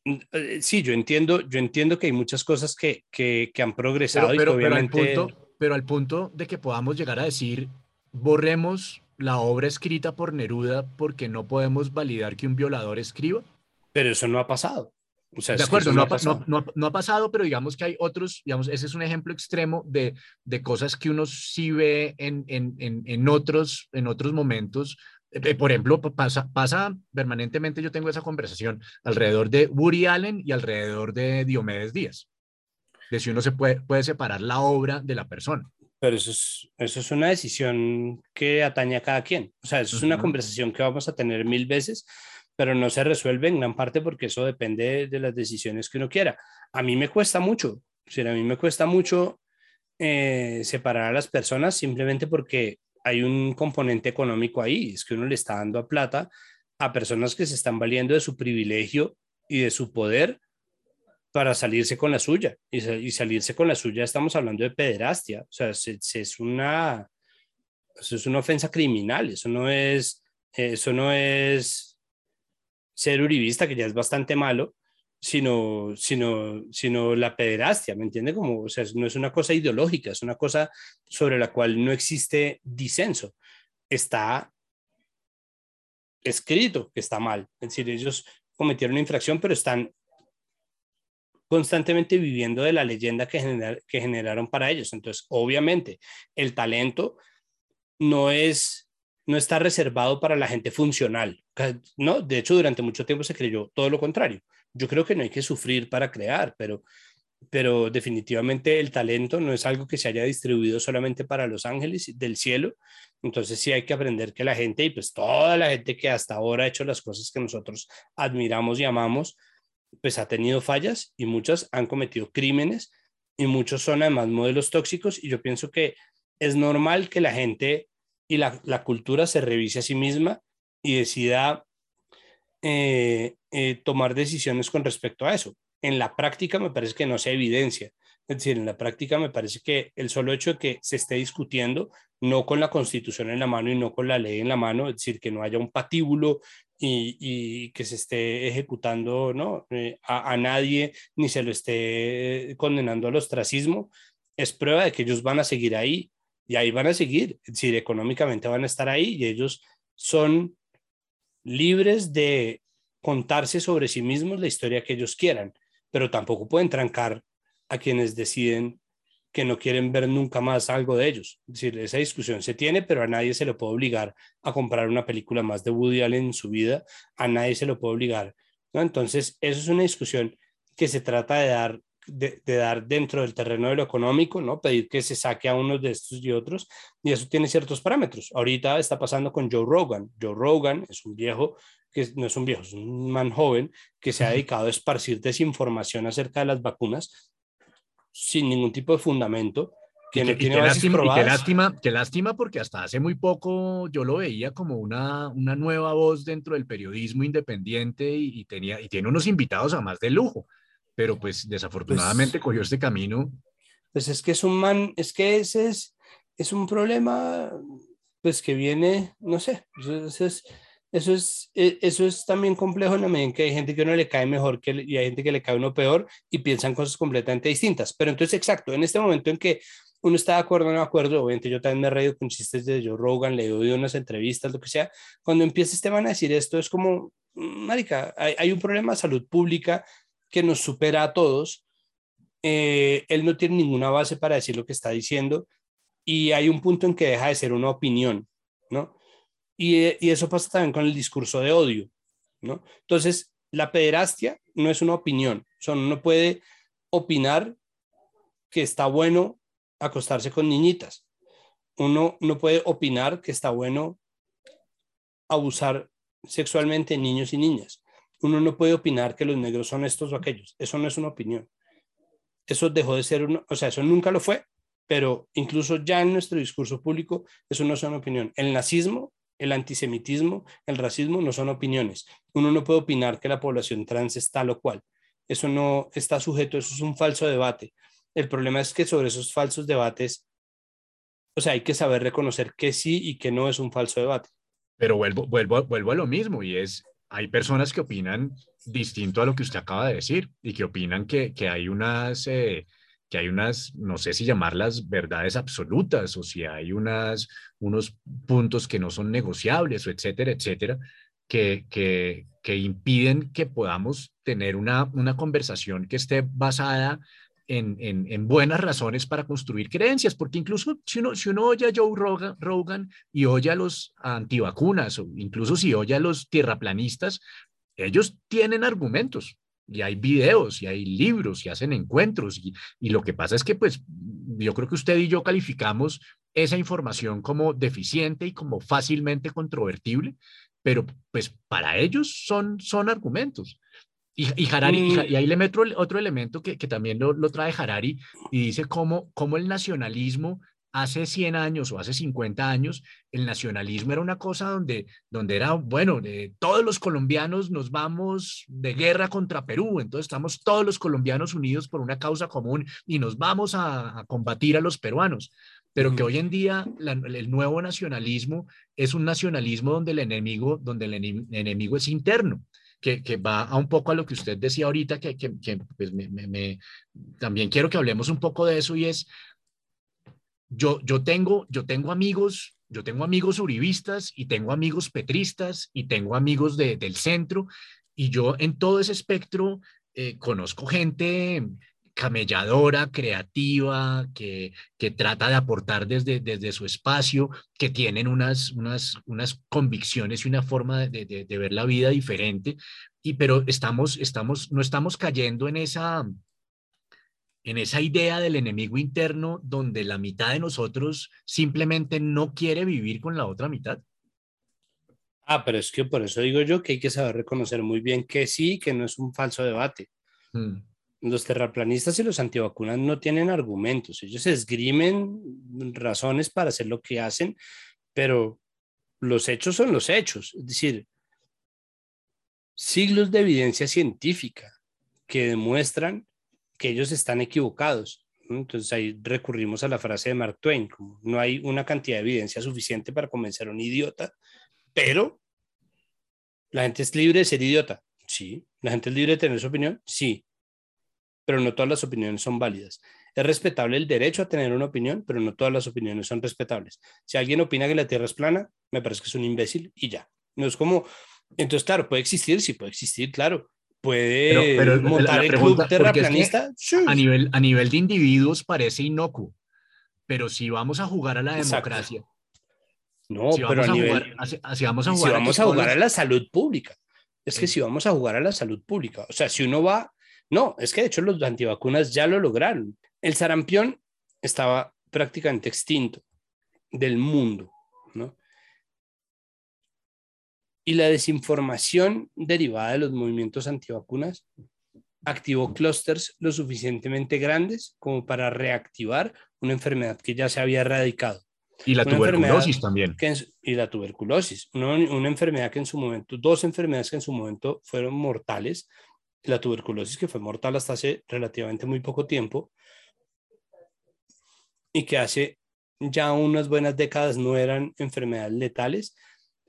eh, sí, yo entiendo, yo entiendo que hay muchas cosas que, que, han progresado pero, y obviamente... Pero al, punto, pero al punto de que podamos llegar a decir, borremos la obra escrita por Neruda porque no podemos validar que un violador escriba. Pero eso no ha pasado. O sea, de acuerdo, no, ha pasado. No, no, ha pasado, pero digamos que hay otros, digamos, ese es un ejemplo extremo de, de cosas que uno sí ve en, en, en, en, otros, en otros momentos por ejemplo, pasa, pasa permanentemente, yo tengo esa conversación alrededor de Woody Allen y alrededor de Diomedes Díaz, de si uno se puede, puede separar la obra de la persona. Pero eso es, eso es una decisión que atañe a cada quien. O sea, eso es una conversación que vamos a tener mil veces, pero no se resuelve en gran parte porque eso depende de las decisiones que uno quiera. A mí me cuesta mucho, o sea, a mí me cuesta mucho eh, separar a las personas simplemente porque hay un componente económico ahí, es que uno le está dando a plata a personas que se están valiendo de su privilegio y de su poder para salirse con la suya. Y, salirse con la suya estamos hablando de pederastia, o sea, es, una, es una ofensa criminal, eso no es, eso no es ser uribista, que ya es bastante malo, sino, sino, sino la pederastia, ¿me entiende? Como, o sea, no es una cosa ideológica, es una cosa sobre la cual no existe disenso. Está escrito que está mal. Es decir, ellos cometieron una infracción, pero están constantemente viviendo de la leyenda que, que generaron para ellos. Entonces, obviamente, el talento no es no está reservado para la gente funcional. No, de hecho, durante mucho tiempo se creyó todo lo contrario. Yo creo que no hay que sufrir para crear, pero, pero definitivamente el talento no es algo que se haya distribuido solamente para los ángeles del cielo. Entonces sí hay que aprender que la gente y pues toda la gente que hasta ahora ha hecho las cosas que nosotros admiramos y amamos, pues ha tenido fallas y muchas han cometido crímenes y muchos son además modelos tóxicos y yo pienso que es normal que la gente y la, la cultura se revise a sí misma y decida eh, eh, tomar decisiones con respecto a eso. En la práctica me parece que no se evidencia. Es decir, en la práctica me parece que el solo hecho de que se esté discutiendo, no con la constitución en la mano y no con la ley en la mano, es decir, que no haya un patíbulo y, que se esté ejecutando ¿no? Eh, a, a, nadie ni se lo esté condenando al ostracismo, es prueba de que ellos van a seguir ahí y ahí van a seguir. Es decir, económicamente van a estar ahí y ellos son libres de contarse sobre sí mismos la historia que ellos quieran, pero tampoco pueden trancar a quienes deciden que no quieren ver nunca más algo de ellos. Es decir, esa discusión se tiene, pero a nadie se le puede obligar a comprar una película más de Woody Allen en su vida, a nadie se lo puede obligar. ¿no? Entonces, eso es una discusión que se trata de dar de, dar dentro del terreno de lo económico, ¿no? Pedir que se saque a unos de estos y otros, y eso tiene ciertos parámetros. Ahorita está pasando con Joe Rogan. Joe Rogan es un viejo, que no es un viejo, es un man joven que se ha dedicado a esparcir desinformación acerca de las vacunas sin ningún tipo de fundamento. Que, no tiene lástima, qué lástima, qué lástima porque hasta hace muy poco yo lo veía como una, una nueva voz dentro del periodismo independiente y, tenía, y tiene unos invitados a más de lujo pero pues desafortunadamente pues cogió este camino. Pues es que es un man, es que ese es, es un problema, pues que viene, no sé, eso es, eso es, e, eso es también complejo en la medida en que hay gente que uno le cae mejor que, y hay gente que le cae uno peor y piensan cosas completamente distintas. Pero entonces, exacto, en este momento en que uno está de acuerdo o no de acuerdo, obviamente yo también me he reído con chistes de Joe Rogan, le he oído unas entrevistas, lo que sea, cuando empieza este man a decir esto es como, mm, marica, hay, hay un problema de salud pública que nos supera a todos. Eh, él no tiene ninguna base para decir lo que está diciendo y hay un punto en que deja de ser una opinión, ¿no? Y, y eso pasa también con el discurso de odio, ¿no? Entonces, la pederastia no es una opinión, o sea, uno no puede opinar que está bueno acostarse con niñitas. Uno no puede opinar que está bueno abusar sexualmente niños y niñas uno no puede opinar que los negros son estos o aquellos. Eso no es una opinión. Eso dejó de ser uno, o sea, eso nunca lo fue, pero incluso ya en nuestro discurso público, eso no es una opinión. El nazismo, el antisemitismo, el racismo no son opiniones. Uno no puede opinar que la población trans es tal o cual. Eso no está sujeto, eso es un falso debate. El problema es que sobre esos falsos debates, o sea, hay que saber reconocer que sí y que no es un falso debate. Pero vuelvo, vuelvo, vuelvo a lo mismo y es hay personas que opinan distinto a lo que usted acaba de decir y que opinan que, que hay unas, eh, que hay unas, no sé si llamarlas verdades absolutas o si hay unas, unos puntos que no son negociables o etcétera, etcétera, que, que, que impiden que podamos tener una, una conversación que esté basada en, buenas razones para construir creencias, porque incluso si uno, si uno oye a Joe Rogan, y oye a los antivacunas, o incluso si oye a los tierraplanistas, ellos tienen argumentos y hay videos y hay libros y hacen encuentros y, y, lo que pasa es que pues yo creo que usted y yo calificamos esa información como deficiente y como fácilmente controvertible, pero pues para ellos son, son argumentos. Y, Harari, Mm. y, ahí le meto el- otro elemento que, que también lo, lo trae Harari y dice cómo, cómo el nacionalismo hace 100 años o hace 50 años, el nacionalismo era una cosa donde, donde era, bueno, de todos los colombianos nos vamos de guerra contra Perú, entonces estamos todos los colombianos unidos por una causa común y nos vamos a, a combatir a los peruanos. Pero que hoy en día la- el nuevo nacionalismo es un nacionalismo donde el enemigo, donde el ene- enemigo es interno que, va a un poco a lo que usted decía ahorita, que, que, que, pues me- también quiero que hablemos un poco de eso y es, yo, yo, tengo, yo tengo amigos, yo tengo amigos uribistas y tengo amigos petristas y tengo amigos de, del centro y yo en todo ese espectro eh, conozco gente camelladora, creativa, que, que trata de aportar desde, desde su espacio, que tienen unas, unas, unas convicciones y una forma de, de, de ver la vida diferente, y pero estamos, estamos, no estamos cayendo en esa, en esa idea del enemigo interno donde la mitad de nosotros simplemente no quiere vivir con la otra mitad. Ah, pero es que por eso digo yo que hay que saber reconocer muy bien que sí, que no es un falso debate. Mm. Los terraplanistas y los antivacunas no tienen argumentos, ellos esgrimen razones para hacer lo que hacen, pero los hechos son los hechos, es decir, siglos de evidencia científica que demuestran que ellos están equivocados. Entonces ahí recurrimos a la frase de Mark Twain, no hay una cantidad de evidencia suficiente para convencer a un idiota, pero la gente es libre de ser idiota, sí, la gente es libre de tener su opinión, sí, pero no todas las opiniones son válidas. Es respetable el derecho a tener una opinión, pero no todas las opiniones son respetables. Si alguien opina que la Tierra es plana, me parece que es un imbécil y ya. No es como, entonces, claro, puede existir, sí puede existir, claro. Puede Pero- pero montar la el pregunta- club es que terraplanista. Sí. A nivel, a nivel de individuos parece inocuo, pero si vamos a jugar a la Exacto. democracia, No, si pero vamos a a, nivel, jugar, a- a- si vamos a y si jugar, vamos a jugar a la salud pública. Es que si vamos a jugar a la salud pública, o sea, si uno va, no, es que de hecho los antivacunas ya lo lograron. El sarampión estaba prácticamente extinto del mundo, ¿no? Y la desinformación derivada de los movimientos antivacunas activó clústeres lo suficientemente grandes como para reactivar una enfermedad que ya se había erradicado y la una tuberculosis también. en y la tuberculosis, una, una enfermedad que en su momento, dos enfermedades que en su momento fueron mortales, la tuberculosis que fue mortal hasta hace relativamente muy poco tiempo y que hace ya unas buenas décadas no eran enfermedades letales,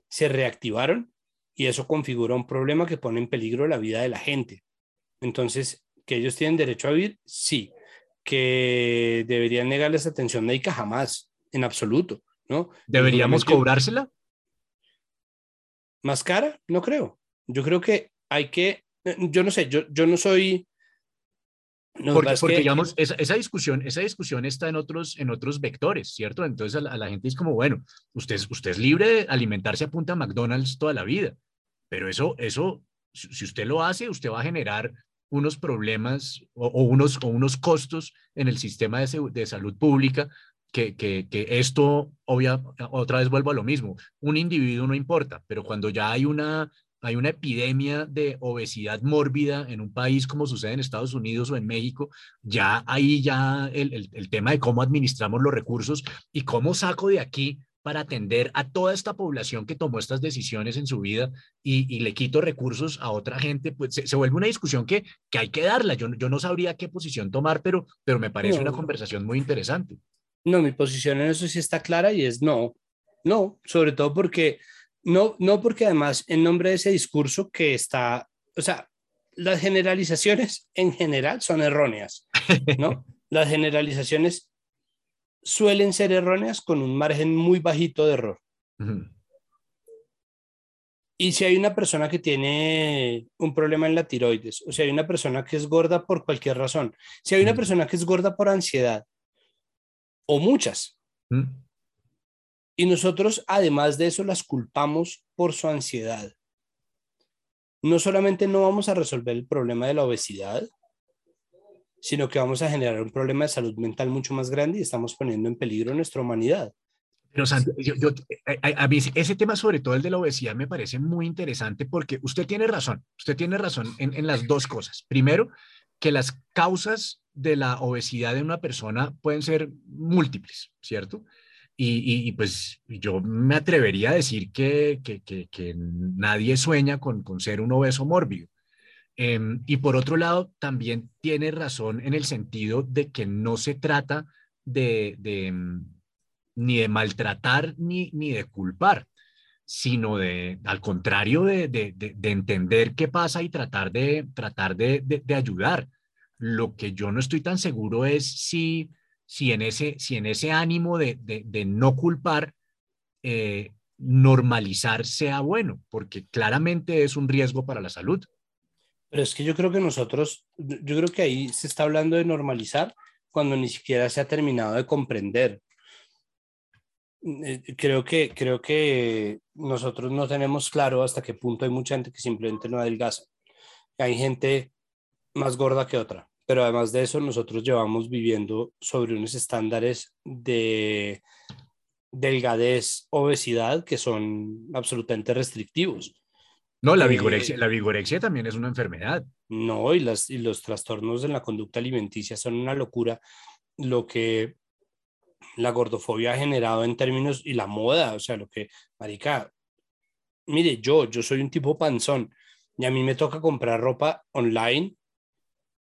se reactivaron y eso configura un problema que pone en peligro la vida de la gente. Entonces, que ellos tienen derecho a vivir, sí. Que deberían negarles atención médica jamás, en absoluto, ¿no? ¿Deberíamos cobrársela? ¿Más cara? No creo. Yo creo que hay que, yo no sé, yo, yo no soy... No, Porque, porque que- digamos, esa, esa discusión, esa discusión está en otros, en otros vectores, ¿cierto? Entonces a la, a la gente es como, bueno, usted, es- usted es libre de alimentarse a punta McDonald's toda la vida, pero eso, eso, si usted lo hace, usted va a generar unos problemas o, o unos, o unos costos en el sistema de, de salud pública que, que, que esto, obvia, otra vez vuelvo a lo mismo, un individuo no importa, pero cuando ya hay una, hay una epidemia de obesidad mórbida en un país como sucede en Estados Unidos o en México, ya ahí ya el, el, el tema de cómo administramos los recursos y cómo saco de aquí para atender a toda esta población que tomó estas decisiones en su vida y, y le quito recursos a otra gente, pues se, se, vuelve una discusión que, que hay que darla. Yo, yo no sabría qué posición tomar, pero, pero me parece No. una conversación muy interesante. No, mi posición en eso sí está clara y es no, no, sobre todo porque, no, no porque además en nombre de ese discurso que está, o sea, las generalizaciones en general son erróneas, ¿no? Las generalizaciones suelen ser erróneas con un margen muy bajito de error. Y si hay una persona que tiene un problema en la tiroides, o si hay una persona que es gorda por cualquier razón, si hay una persona que es gorda por ansiedad, o muchas, Mm. Y nosotros además de eso las culpamos por su ansiedad, no solamente no vamos a resolver el problema de la obesidad, sino que vamos a generar un problema de salud mental mucho más grande y estamos poniendo en peligro nuestra humanidad. Pero yo, a, mí ese tema, sobre todo el de la obesidad, me parece muy interesante porque usted tiene razón, usted tiene razón en, en las dos cosas. Primero, que las causas de la obesidad de una persona pueden ser múltiples, ¿cierto? Y, pues yo me atrevería a decir que, que, nadie sueña con, con, ser un obeso mórbido. Em, y por otro lado, también tiene razón en el sentido de que no se trata de, de em, ni de maltratar ni, ni de culpar, sino de, al contrario, de, de, de, entender qué pasa y tratar de, tratar de, ayudar. Lo que yo no estoy tan seguro es si, si, en, ese, si en ese ánimo de, no culpar, eh, normalizar sea bueno, porque claramente es un riesgo para la salud. Pero es que yo creo que nosotros, yo creo que ahí se está hablando de normalizar cuando ni siquiera se ha terminado de comprender. Eh, creo que, creo que nosotros no tenemos claro hasta qué punto hay mucha gente que simplemente no adelgaza. Hay gente más gorda que otra, pero además de eso nosotros llevamos viviendo sobre unos estándares de delgadez, obesidad que son absolutamente restrictivos. No, la eh, vigorexia, la vigorexia también es una enfermedad. No, y, las, y los trastornos en la conducta alimenticia son una locura. Lo que la gordofobia ha generado en términos y la moda, o sea, lo que, marica, mire, yo, yo soy un tipo panzón y a mí me toca comprar ropa online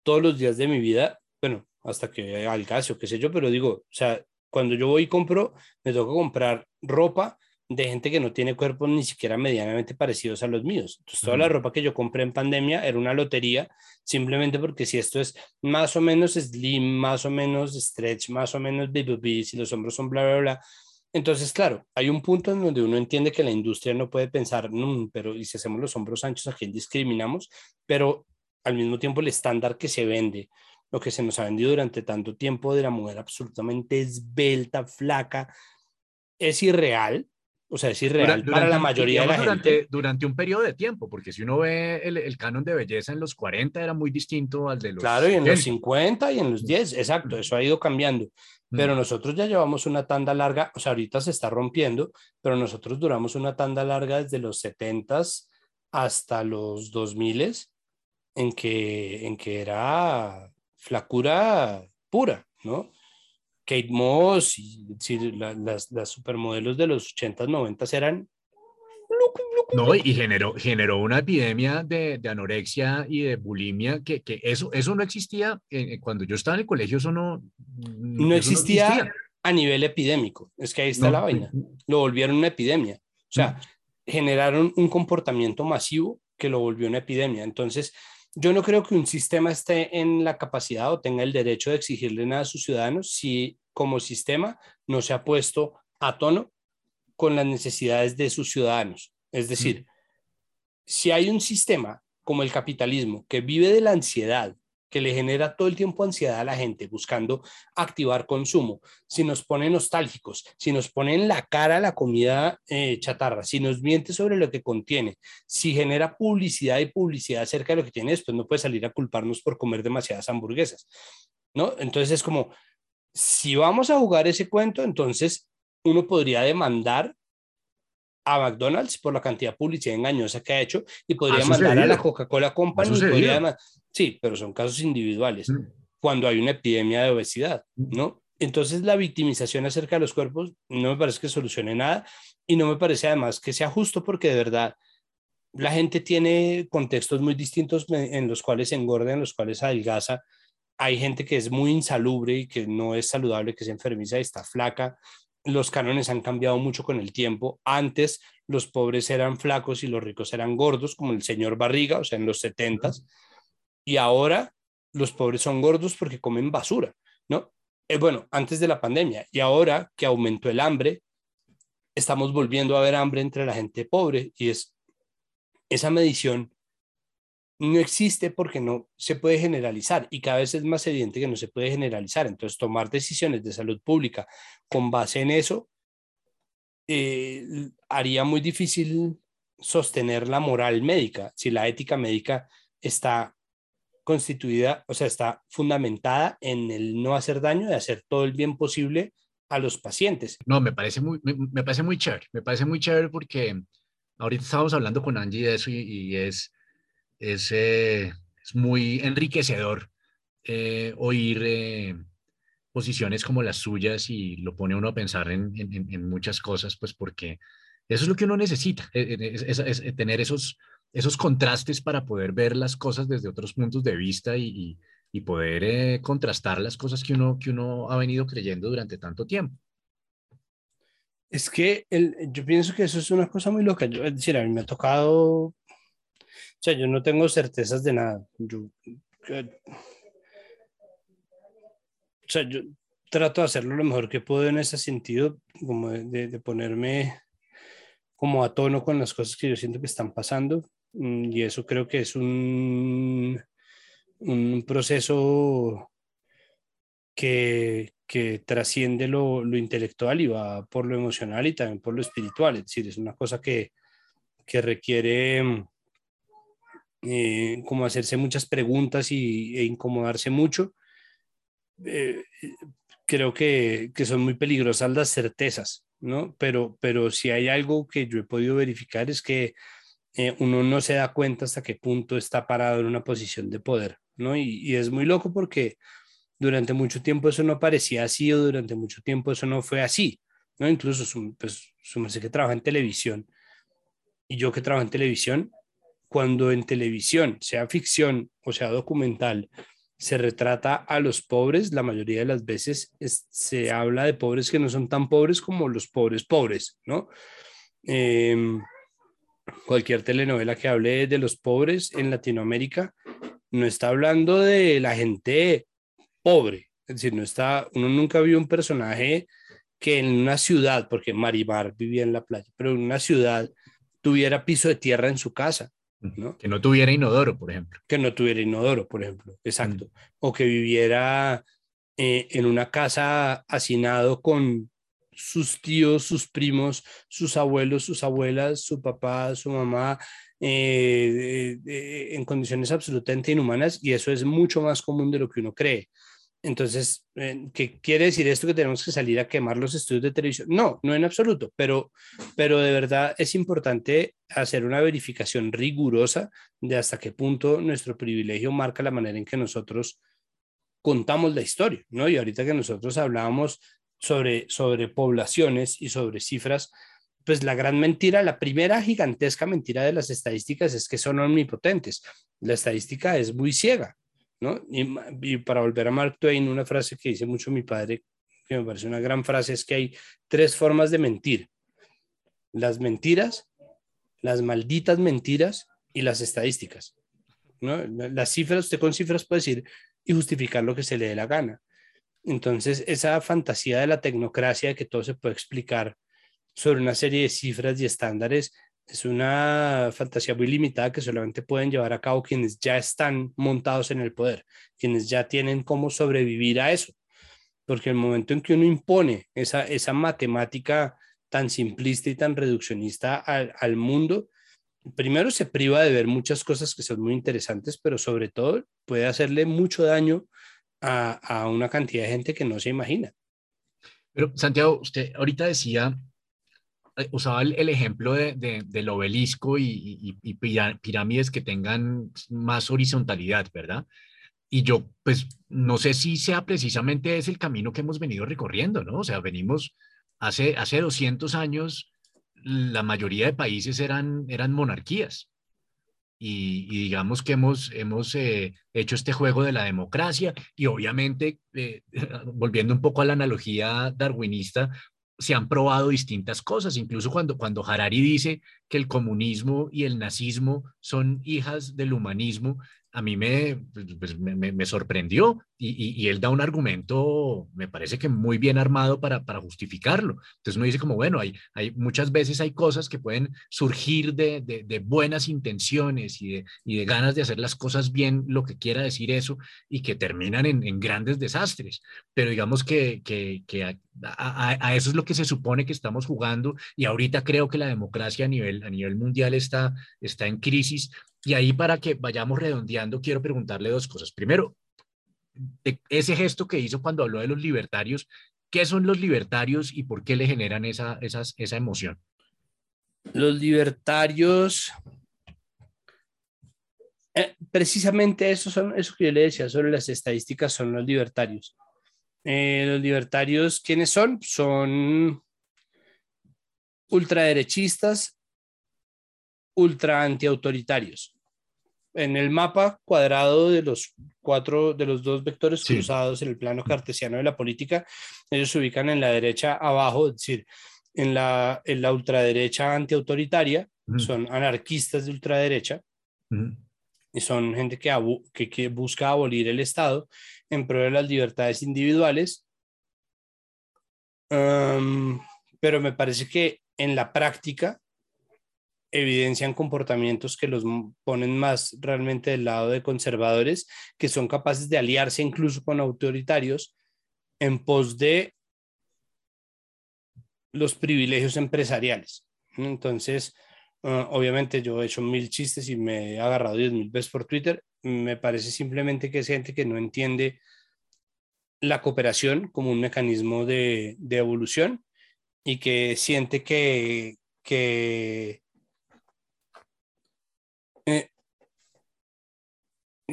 todos los días de mi vida, bueno, hasta que al caso, qué sé yo, pero digo, o sea, cuando yo voy y compro, me toca comprar ropa de gente que no tiene cuerpos ni siquiera medianamente parecidos a los míos. Entonces, toda la ropa que yo compré en pandemia era una lotería, simplemente porque si esto es más o menos slim, más o menos stretch, más o menos BBB, si los hombros son bla, bla, bla. Entonces, claro, hay un punto en donde uno entiende que la industria no puede pensar, mm, pero y si hacemos los hombros anchos, ¿a quién discriminamos? Pero al mismo tiempo el estándar que se vende, lo que se nos ha vendido durante tanto tiempo de la mujer absolutamente esbelta, flaca, es irreal o sea, es irreal para la mayoría de la durante, gente. Durante un periodo de tiempo, porque si uno ve el, el, canon de belleza en los 40 era muy distinto al de los... Claro, y en los 50 y en los 10, exacto, eso ha ido cambiando. Pero nosotros ya llevamos una tanda larga, o sea, ahorita se está rompiendo, pero nosotros duramos una tanda larga desde los 70 hasta los 2000 en que, en que era flacura pura, ¿no? Kate Moss y, las, las, supermodelos de los 80s, 90 eran... No, y generó, generó una epidemia de, de anorexia y de bulimia que, que, eso, eso no existía eh, cuando yo estaba en el colegio, eso no... No, existía, a nivel epidémico, es que ahí está la vaina, lo volvieron una epidemia, o sea, generaron un comportamiento masivo que lo volvió una epidemia, entonces yo no creo que un sistema esté en la capacidad o tenga el derecho de exigirle nada a sus ciudadanos si como sistema no se ha puesto a tono con las necesidades de sus ciudadanos. Es decir, si hay un sistema como el capitalismo que vive de la ansiedad que le genera todo el tiempo ansiedad a la gente buscando activar consumo, si nos pone nostálgicos, si nos pone en la cara la comida eh, chatarra, si nos miente sobre lo que contiene, si genera publicidad y publicidad acerca de lo que tiene, después no puede salir a culparnos por comer demasiadas hamburguesas, ¿no? Entonces es como, si vamos a jugar ese cuento, entonces uno podría demandar a McDonald's por la cantidad de publicidad engañosa que ha hecho y podría mandar a la Coca-Cola Company. Podría, sí, pero son casos individuales. Mm. Cuando hay una epidemia de obesidad, mm. ¿no? Entonces la victimización acerca de los cuerpos no me parece que solucione nada y no me parece además que sea justo porque de verdad la gente tiene contextos muy distintos en los cuales engorda, en los cuales adelgaza. Hay gente que es muy insalubre y que no es saludable, que se enfermiza y está flaca los cánones han cambiado mucho con el tiempo. Antes los pobres eran flacos y los ricos eran gordos, como el señor Barriga, o sea, en los setentas. Y ahora los pobres son gordos porque comen basura, ¿no? Eh, bueno, antes de la pandemia. Y ahora que aumentó el hambre, estamos volviendo a ver hambre entre la gente pobre y es esa medición no existe porque no se puede generalizar y cada vez es más evidente que no se puede generalizar. Entonces, tomar decisiones de salud pública con base en eso eh, haría muy difícil sostener la moral médica, si la ética médica está constituida, o sea, está fundamentada en el no hacer daño, de hacer todo el bien posible a los pacientes. No, me parece muy, me, parece muy chévere, me parece muy chévere porque ahorita estábamos hablando con Angie de eso y, es, es, eh, es, muy enriquecedor eh, oír eh, posiciones como las suyas y lo pone uno a pensar en, en, muchas cosas, pues porque eso es lo que uno necesita, es, tener esos, esos contrastes para poder ver las cosas desde otros puntos de vista y, y poder eh, contrastar las cosas que uno, que uno ha venido creyendo durante tanto tiempo. Es que el, yo pienso que eso es una cosa muy loca. Yo, es decir, a mí me ha tocado, o sea, yo no tengo certezas de nada. Yo, o sea, yo trato de hacerlo lo mejor que puedo en ese sentido, como de, de, ponerme como a tono con las cosas que yo siento que están pasando. Mm, y eso creo que es un, un proceso que, que trasciende lo, lo, intelectual y va por lo emocional y también por lo espiritual. Es decir, es una cosa que, que requiere eh, como hacerse muchas preguntas y, e incomodarse mucho. Eh, creo que, que, son muy peligrosas las certezas, ¿no? Pero, pero si hay algo que yo he podido verificar es que eh, uno no se da cuenta hasta qué punto está parado en una posición de poder. Y, es muy loco porque durante mucho tiempo eso no parecía así o durante mucho tiempo eso no fue así, ¿no? Incluso su, pues, su que trabaja en televisión y yo que trabajo en televisión, cuando en televisión, sea ficción o sea documental, se retrata a los pobres, la mayoría de las veces se habla de pobres que no son tan pobres como los pobres pobres, ¿no? Em, cualquier telenovela que hable de los pobres en Latinoamérica no está hablando de la gente pobre, es decir, no está, uno nunca vio un personaje que en una ciudad, porque Marimar vivía en la playa, pero en una ciudad tuviera piso de tierra en su casa, ¿no? Que no tuviera inodoro, por ejemplo. Que no tuviera inodoro, por ejemplo, exacto. Mm. O que viviera eh, en una casa hacinado con sus tíos, sus primos, sus abuelos, sus abuelas, su papá, su mamá, eh, en condiciones absolutamente inhumanas y eso es mucho más común de lo que uno cree. Entonces, eh, ¿qué quiere decir esto que tenemos que salir a quemar los estudios de televisión? No, no en absoluto, pero, pero de verdad es importante hacer una verificación rigurosa de hasta qué punto nuestro privilegio marca la manera en que nosotros contamos la historia, ¿no? Y ahorita que nosotros hablábamos sobre, sobre poblaciones y sobre cifras, pues la gran mentira, la primera gigantesca mentira de las estadísticas es que son omnipotentes. La estadística es muy ciega, ¿no? Y, para volver a Mark Twain, una frase que dice mucho mi padre, que me parece una gran frase, es que hay tres formas de mentir. Las mentiras, las malditas mentiras y las estadísticas. ¿no? Las cifras, usted con cifras puede decir y justificar lo que se le dé la gana. Entonces, esa fantasía de la tecnocracia de que todo se puede explicar sobre una serie de cifras y estándares es una fantasía muy limitada que solamente pueden llevar a cabo quienes ya están montados en el poder, quienes ya tienen cómo sobrevivir a eso. Porque el momento en que uno impone esa, esa matemática tan simplista y tan reduccionista al, al mundo, primero se priva de ver muchas cosas que son muy interesantes, pero sobre todo puede hacerle mucho daño a, a una cantidad de gente que no se imagina. Pero Santiago, usted ahorita decía eh, usaba el, ejemplo de, del obelisco y, pirámides que tengan más horizontalidad, ¿verdad? Y yo, pues, no sé si sea precisamente ese el camino que hemos venido recorriendo, ¿no? O sea, venimos hace, hace 200 años, la mayoría de países eran, eran monarquías. Y, digamos que hemos, hemos eh, hecho este juego de la democracia y obviamente, eh, volviendo un poco a la analogía darwinista, se han probado distintas cosas, incluso cuando, cuando Harari dice que el comunismo y el nazismo son hijas del humanismo, a mí me, pues, me, sorprendió y, él da un argumento, me parece que muy bien armado para, para justificarlo. Entonces uno dice como, bueno, hay, hay, muchas veces hay cosas que pueden surgir de, de, buenas intenciones y de, y de, ganas de hacer las cosas bien, lo que quiera decir eso, y que terminan en, grandes desastres. Pero digamos que, que a, eso es lo que se supone que estamos jugando y ahorita creo que la democracia a nivel, a nivel mundial está, está en crisis y ahí para que vayamos redondeando, quiero preguntarle dos cosas. Primero, ese gesto que hizo cuando habló de los libertarios, ¿Qué son los libertarios y por qué le generan esa, esa emoción? Los libertarios, eh, precisamente eso, son, eso que yo le decía sobre las estadísticas son los libertarios. Eh, los libertarios, ¿quiénes son? Son ultraderechistas, ultra antiautoritarios. En el mapa cuadrado de los cuatro, de los dos vectores cruzados en el plano cartesiano de la política, ellos se ubican en la derecha abajo, es decir, en la, en la ultraderecha antiautoritaria, son anarquistas de ultraderecha, y son gente que, que, busca abolir el Estado en pro de las libertades individuales. pero me parece que en la práctica evidencian comportamientos que los ponen más realmente del lado de conservadores, que son capaces de aliarse incluso con autoritarios en pos de los privilegios empresariales. Entonces, ah, obviamente yo he hecho mil chistes y me he agarrado diez mil veces por Twitter. Me parece simplemente que es gente que no entiende la cooperación como un mecanismo de, evolución y que siente que, que eh,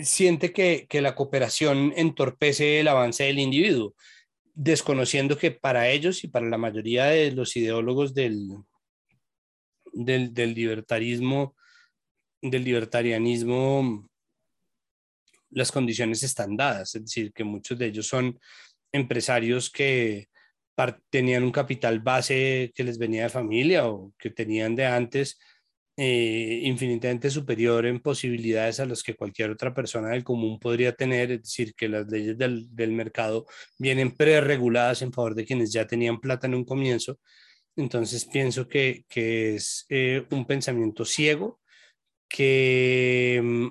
siente que, que, la cooperación entorpece el avance del individuo desconociendo que para ellos y para la mayoría de los ideólogos del, del, libertarismo, del libertarianismo, las condiciones están dadas, es decir, que muchos de ellos son empresarios que tenían un capital base que les venía de familia o que tenían de antes eh, infinitamente superior en posibilidades a las que cualquier otra persona del común podría tener, es decir, que las leyes del, del mercado vienen prereguladas en favor de quienes ya tenían plata en un comienzo. Entonces pienso que, que es eh, un pensamiento ciego que mm,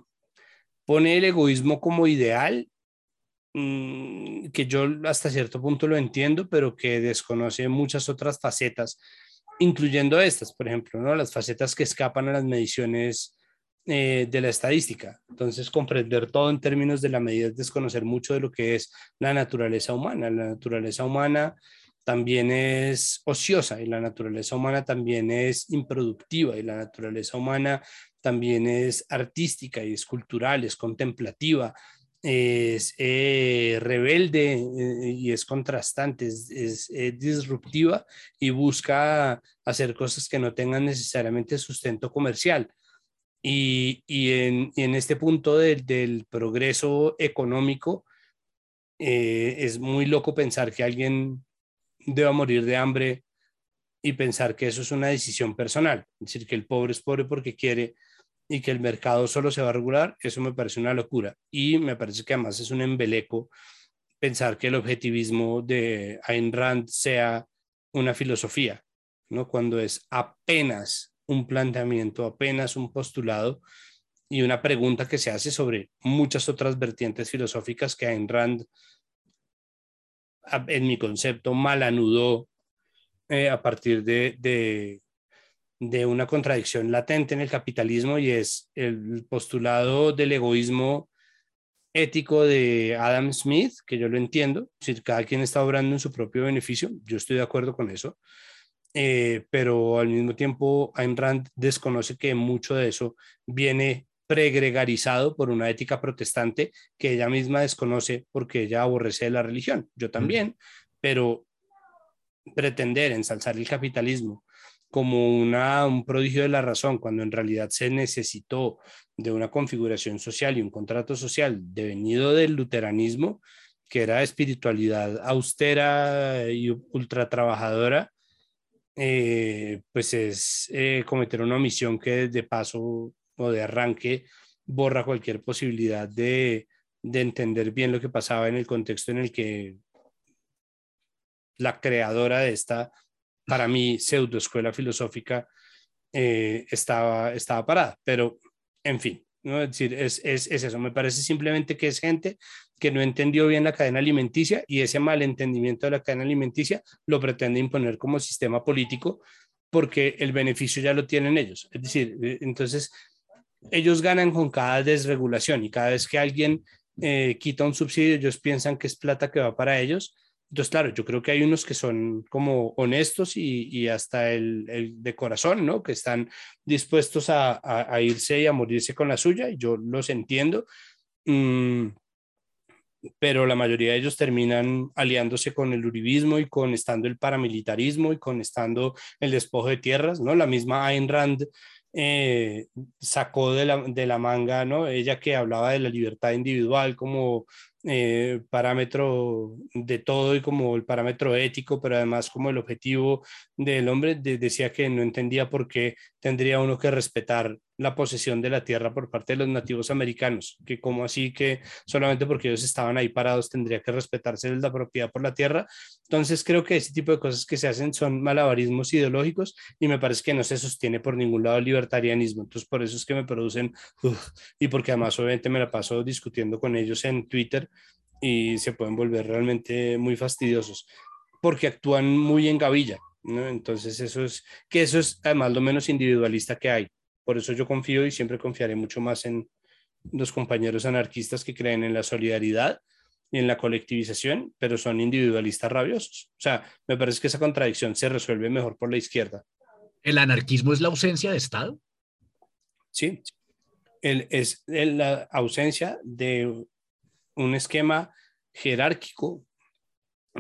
pone el egoísmo como ideal, mm, que yo hasta cierto punto lo entiendo, pero que desconoce muchas otras facetas incluyendo estas, por ejemplo, ¿no? las facetas que escapan a las mediciones eh, de la estadística. Entonces, comprender todo en términos de la medida es desconocer mucho de lo que es la naturaleza humana. La naturaleza humana también es ociosa y la naturaleza humana también es improductiva y la naturaleza humana también es artística y es cultural, es contemplativa, es eh, rebelde eh, y es contrastante, es, disruptiva y busca hacer cosas que no tengan necesariamente sustento comercial. Y, en, este punto del, progreso económico, eh, es muy loco pensar que alguien deba morir de hambre y pensar que eso es una decisión personal. Es decir, que el pobre es pobre porque quiere y que el mercado solo se va a regular, eso me parece una locura. Y me parece que además es un embeleco pensar que el objetivismo de Ayn Rand sea una filosofía, ¿no? Cuando es apenas un planteamiento, apenas un postulado y una pregunta que se hace sobre muchas otras vertientes filosóficas que Ayn Rand, en mi concepto, mal anudó eh, a partir de, de una contradicción latente en el capitalismo y es el postulado del egoísmo ético de Adam Smith, que yo lo entiendo, si cada quien está obrando en su propio beneficio, yo estoy de acuerdo con eso, eh, pero al mismo tiempo Ayn Rand desconoce que mucho de eso viene pregregarizado por una ética protestante que ella misma desconoce porque ella aborrece la religión, yo también, pero pretender ensalzar el capitalismo como una, un prodigio de la razón, cuando en realidad se necesitó de una configuración social y un contrato social devenido del luteranismo, que era espiritualidad austera y ultra trabajadora, eh, pues es eh, cometer una omisión que de paso o de arranque borra cualquier posibilidad de, de entender bien lo que pasaba en el contexto en el que la creadora de esta para mí escuela filosófica eh, estaba, estaba parada, pero en fin, ¿no? es decir, es, eso, me parece simplemente que es gente que no entendió bien la cadena alimenticia y ese malentendimiento de la cadena alimenticia lo pretende imponer como sistema político porque el beneficio ya lo tienen ellos. Es decir, eh, entonces ellos ganan con cada desregulación y cada vez que alguien eh, quita un subsidio, ellos piensan que es plata que va para ellos Entonces, claro, yo creo que hay unos que son como honestos y, hasta el, de corazón, ¿no? Que están dispuestos a, irse y a morirse con la suya, y yo los entiendo. Mm, pero la mayoría de ellos terminan aliándose con el uribismo y con estando el paramilitarismo y con estando el despojo de tierras, ¿no? La misma Ayn Rand eh, sacó de la, de la, manga, ¿no? Ella que hablaba de la libertad individual como eh, parámetro de todo y como el parámetro ético, pero además como el objetivo del hombre, decía que no entendía por qué tendría uno que respetar la posesión de la tierra por parte de los nativos americanos, que como así que solamente porque ellos estaban ahí parados tendría que respetarse la propiedad por la tierra. Entonces creo que ese tipo de cosas que se hacen son malabarismos ideológicos y me parece que no se sostiene por ningún lado el libertarianismo. Entonces por eso es que me producen, y porque además obviamente me la paso discutiendo con ellos en Twitter y se pueden volver realmente muy fastidiosos porque actúan muy en gavilla. ¿no? Entonces eso es, que eso es además lo menos individualista que hay. Por eso yo confío y siempre confiaré mucho más en los compañeros anarquistas que creen en la solidaridad y en la colectivización, pero son individualistas rabiosos. O sea, me parece que esa contradicción se resuelve mejor por la izquierda. ¿El anarquismo es la ausencia de Estado? Sí, el, es la ausencia de un esquema jerárquico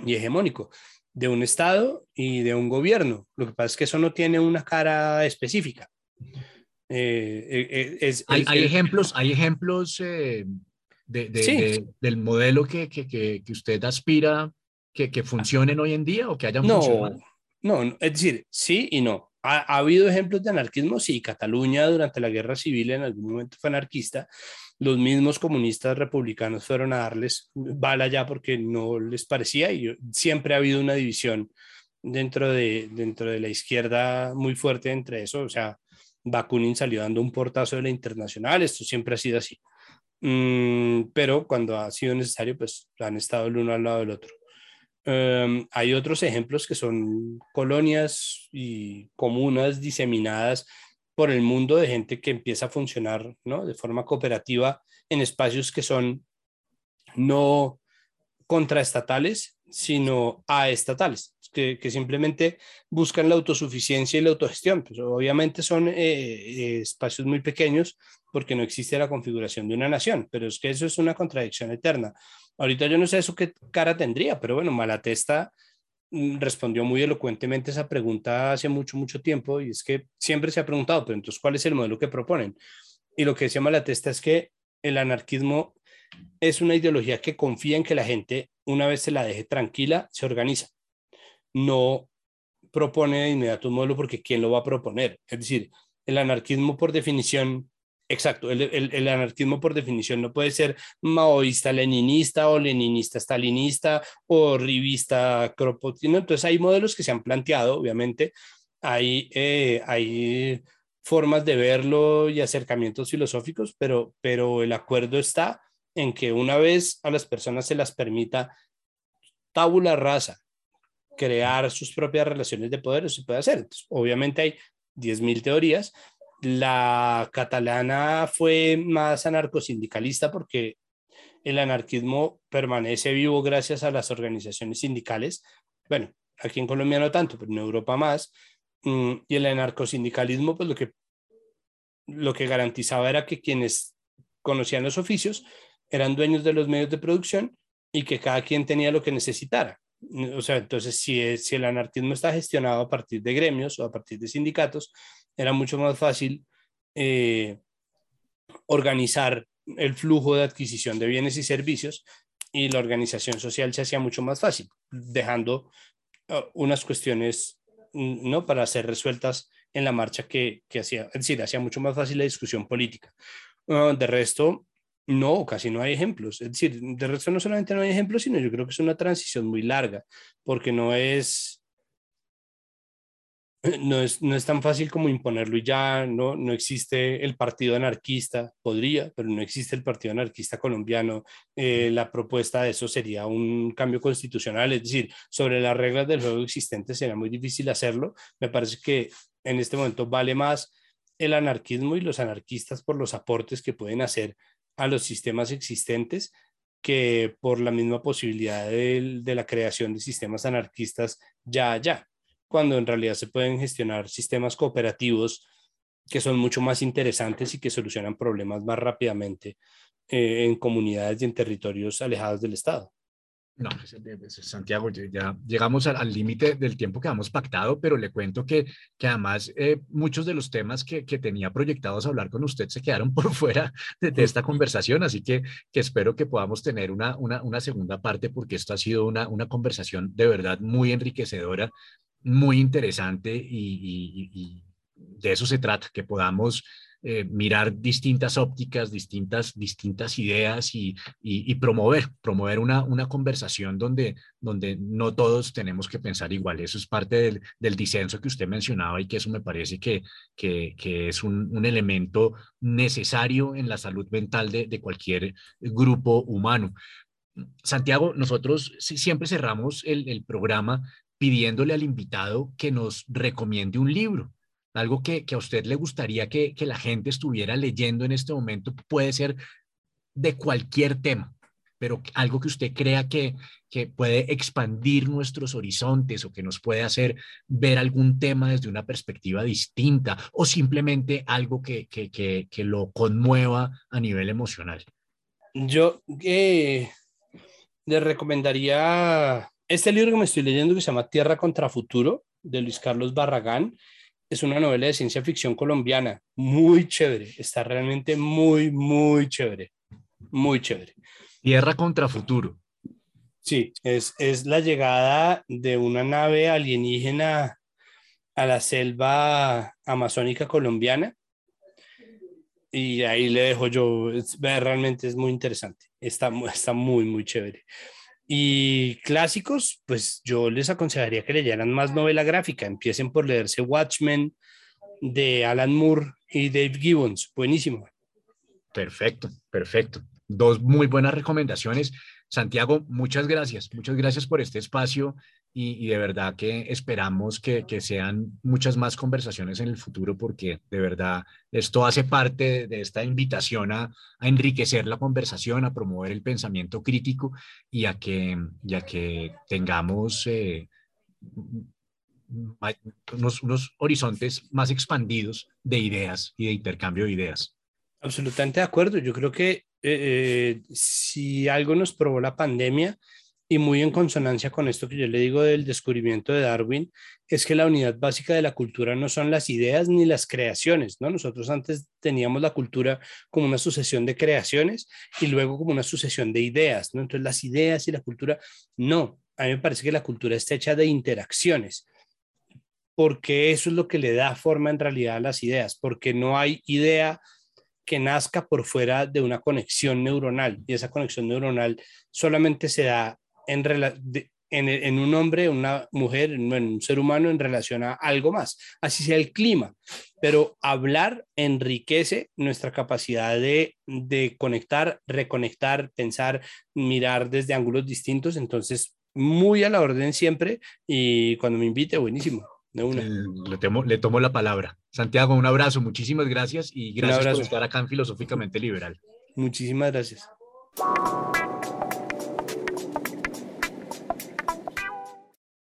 y hegemónico de un Estado y de un gobierno. Lo que pasa es que eso no tiene una cara específica. Eh, eh, eh, hay, ejemplos, hay ejemplos del modelo que, que, usted aspira que, que, funcionen hoy en día o que hayan no, funcionado. No, es decir, sí y no. Ha, ha, habido ejemplos de anarquismo, sí, Cataluña durante la guerra civil en algún momento fue anarquista. Los mismos comunistas republicanos fueron a darles bala ya porque no les parecía y siempre ha habido una división dentro de, dentro de la izquierda muy fuerte entre eso. O sea, Bakunin salió dando un portazo de la internacional, esto siempre ha sido así. Mm, pero cuando ha sido necesario, pues han estado el uno al lado del otro. Em, hay otros ejemplos que son colonias y comunas diseminadas por el mundo de gente que empieza a funcionar ¿no? de forma cooperativa en espacios que son no contraestatales, sino aestatales que, simplemente buscan la autosuficiencia y la autogestión. Pues obviamente son eh, eh, espacios muy pequeños porque no existe la configuración de una nación, pero es que eso es una contradicción eterna. Ahorita yo no sé eso qué cara tendría, pero bueno, Malatesta mm, respondió muy elocuentemente esa pregunta hace mucho, mucho tiempo y es que siempre se ha preguntado, pero entonces, ¿cuál es el modelo que proponen? Y lo que decía Malatesta es que el anarquismo es una ideología que confía en que la gente, una vez se la deje tranquila, se organiza no propone de inmediato un modelo porque ¿quién lo va a proponer? Es decir, el anarquismo por definición, exacto, el, anarquismo por definición no puede ser maoísta leninista o leninista stalinista o rivista kropotkin. Entonces hay modelos que se han planteado, obviamente, hay, eh, hay formas de verlo y acercamientos filosóficos, pero, pero el acuerdo está en que una vez a las personas se las permita tabula rasa, crear sus propias relaciones de poder, eso se puede hacer. obviamente hay 10.000 teorías. La catalana fue más anarcosindicalista porque el anarquismo permanece vivo gracias a las organizaciones sindicales. Bueno, aquí en Colombia no tanto, pero en Europa más. Mm, y el anarcosindicalismo, pues lo que, lo que garantizaba era que quienes conocían los oficios eran dueños de los medios de producción y que cada quien tenía lo que necesitara. O sea, entonces, si, si el anarquismo está gestionado a partir de gremios o a partir de sindicatos, era mucho más fácil eh, organizar el flujo de adquisición de bienes y servicios y la organización social se hacía mucho más fácil, dejando uh, unas cuestiones mm, ¿no? para ser resueltas en la marcha que, que hacía, es decir, hacía mucho más fácil la discusión política. Uh, de resto, no, casi no hay ejemplos. Es decir, de resto no solamente no hay ejemplos, sino yo creo que es una transición muy larga, porque no es, no es, no es tan fácil como imponerlo y ya, no, no existe el partido anarquista, podría, pero no existe el partido anarquista colombiano. Eh, la propuesta de eso sería un cambio constitucional, es decir, sobre las reglas del juego existentes será muy difícil hacerlo. Me parece que en este momento vale más el anarquismo y los anarquistas por los aportes que pueden hacer a los sistemas existentes que por la misma posibilidad de, de la creación de sistemas anarquistas ya allá, cuando en realidad se pueden gestionar sistemas cooperativos que son mucho más interesantes y que solucionan problemas más rápidamente eh, en comunidades y en territorios alejados del Estado. No, Santiago, ya llegamos al límite del tiempo que hemos pactado, pero le cuento que, que además eh, muchos de los temas que, que, tenía proyectados hablar con usted se quedaron por fuera de, esta conversación, así que, que, espero que podamos tener una, una, una segunda parte porque esto ha sido una, una conversación de verdad muy enriquecedora, muy interesante y, de eso se trata, que podamos eh, mirar distintas ópticas, distintas, distintas ideas y, promover, promover una, una conversación donde, donde no todos tenemos que pensar igual. Eso es parte del, disenso que usted mencionaba y que eso me parece que, que, es un, elemento necesario en la salud mental de, de cualquier grupo humano. Santiago, nosotros siempre cerramos el programa pidiéndole al invitado que nos recomiende un libro algo que, a usted le gustaría que, la gente estuviera leyendo en este momento, puede ser de cualquier tema, pero algo que usted crea que, que puede expandir nuestros horizontes o que nos puede hacer ver algún tema desde una perspectiva distinta o simplemente algo que, que lo conmueva a nivel emocional. Yo eh, le recomendaría este libro que me estoy leyendo que se llama Tierra contra Futuro de Luis Carlos Barragán es una novela de ciencia ficción colombiana, muy chévere, está realmente muy, muy chévere, muy chévere. Tierra contra futuro. Sí, es, es la llegada de una nave alienígena a la selva amazónica colombiana. Y ahí le dejo yo, realmente es muy interesante, está, está muy, muy chévere. Y clásicos, pues yo les aconsejaría que leyeran más novela gráfica. Empiecen por leerse Watchmen de Alan Moore y Dave Gibbons. Buenísimo. Perfecto, perfecto. Dos muy buenas recomendaciones. Santiago, muchas gracias. Muchas gracias por este espacio y, de verdad que esperamos que, sean muchas más conversaciones en el futuro porque de verdad esto hace parte de, esta invitación a, enriquecer la conversación, a promover el pensamiento crítico y a que, ya que tengamos eh, unos, unos horizontes más expandidos de ideas y de intercambio de ideas. Absolutamente de acuerdo. Yo creo que eh, eh, si algo nos probó la pandemia, y muy en consonancia con esto que yo le digo del descubrimiento de Darwin, es que la unidad básica de la cultura no son las ideas ni las creaciones, ¿no? Nosotros antes teníamos la cultura como una sucesión de creaciones y luego como una sucesión de ideas, ¿no? Entonces las ideas y la cultura, no, a mí me parece que la cultura está hecha de interacciones, porque eso es lo que le da forma en realidad a las ideas, porque no hay idea que nazca por fuera de una conexión neuronal y esa conexión neuronal solamente se da en, un hombre, una mujer, en un ser humano en relación a algo más, así sea el clima. Pero hablar enriquece nuestra capacidad de, conectar, reconectar, pensar, mirar desde ángulos distintos. Entonces, muy a la orden siempre y cuando me invite, buenísimo. De una. Le, tomo, le tomo la palabra. Santiago, un abrazo, muchísimas gracias y gracias por estar acá en Filosóficamente Liberal. Muchísimas gracias.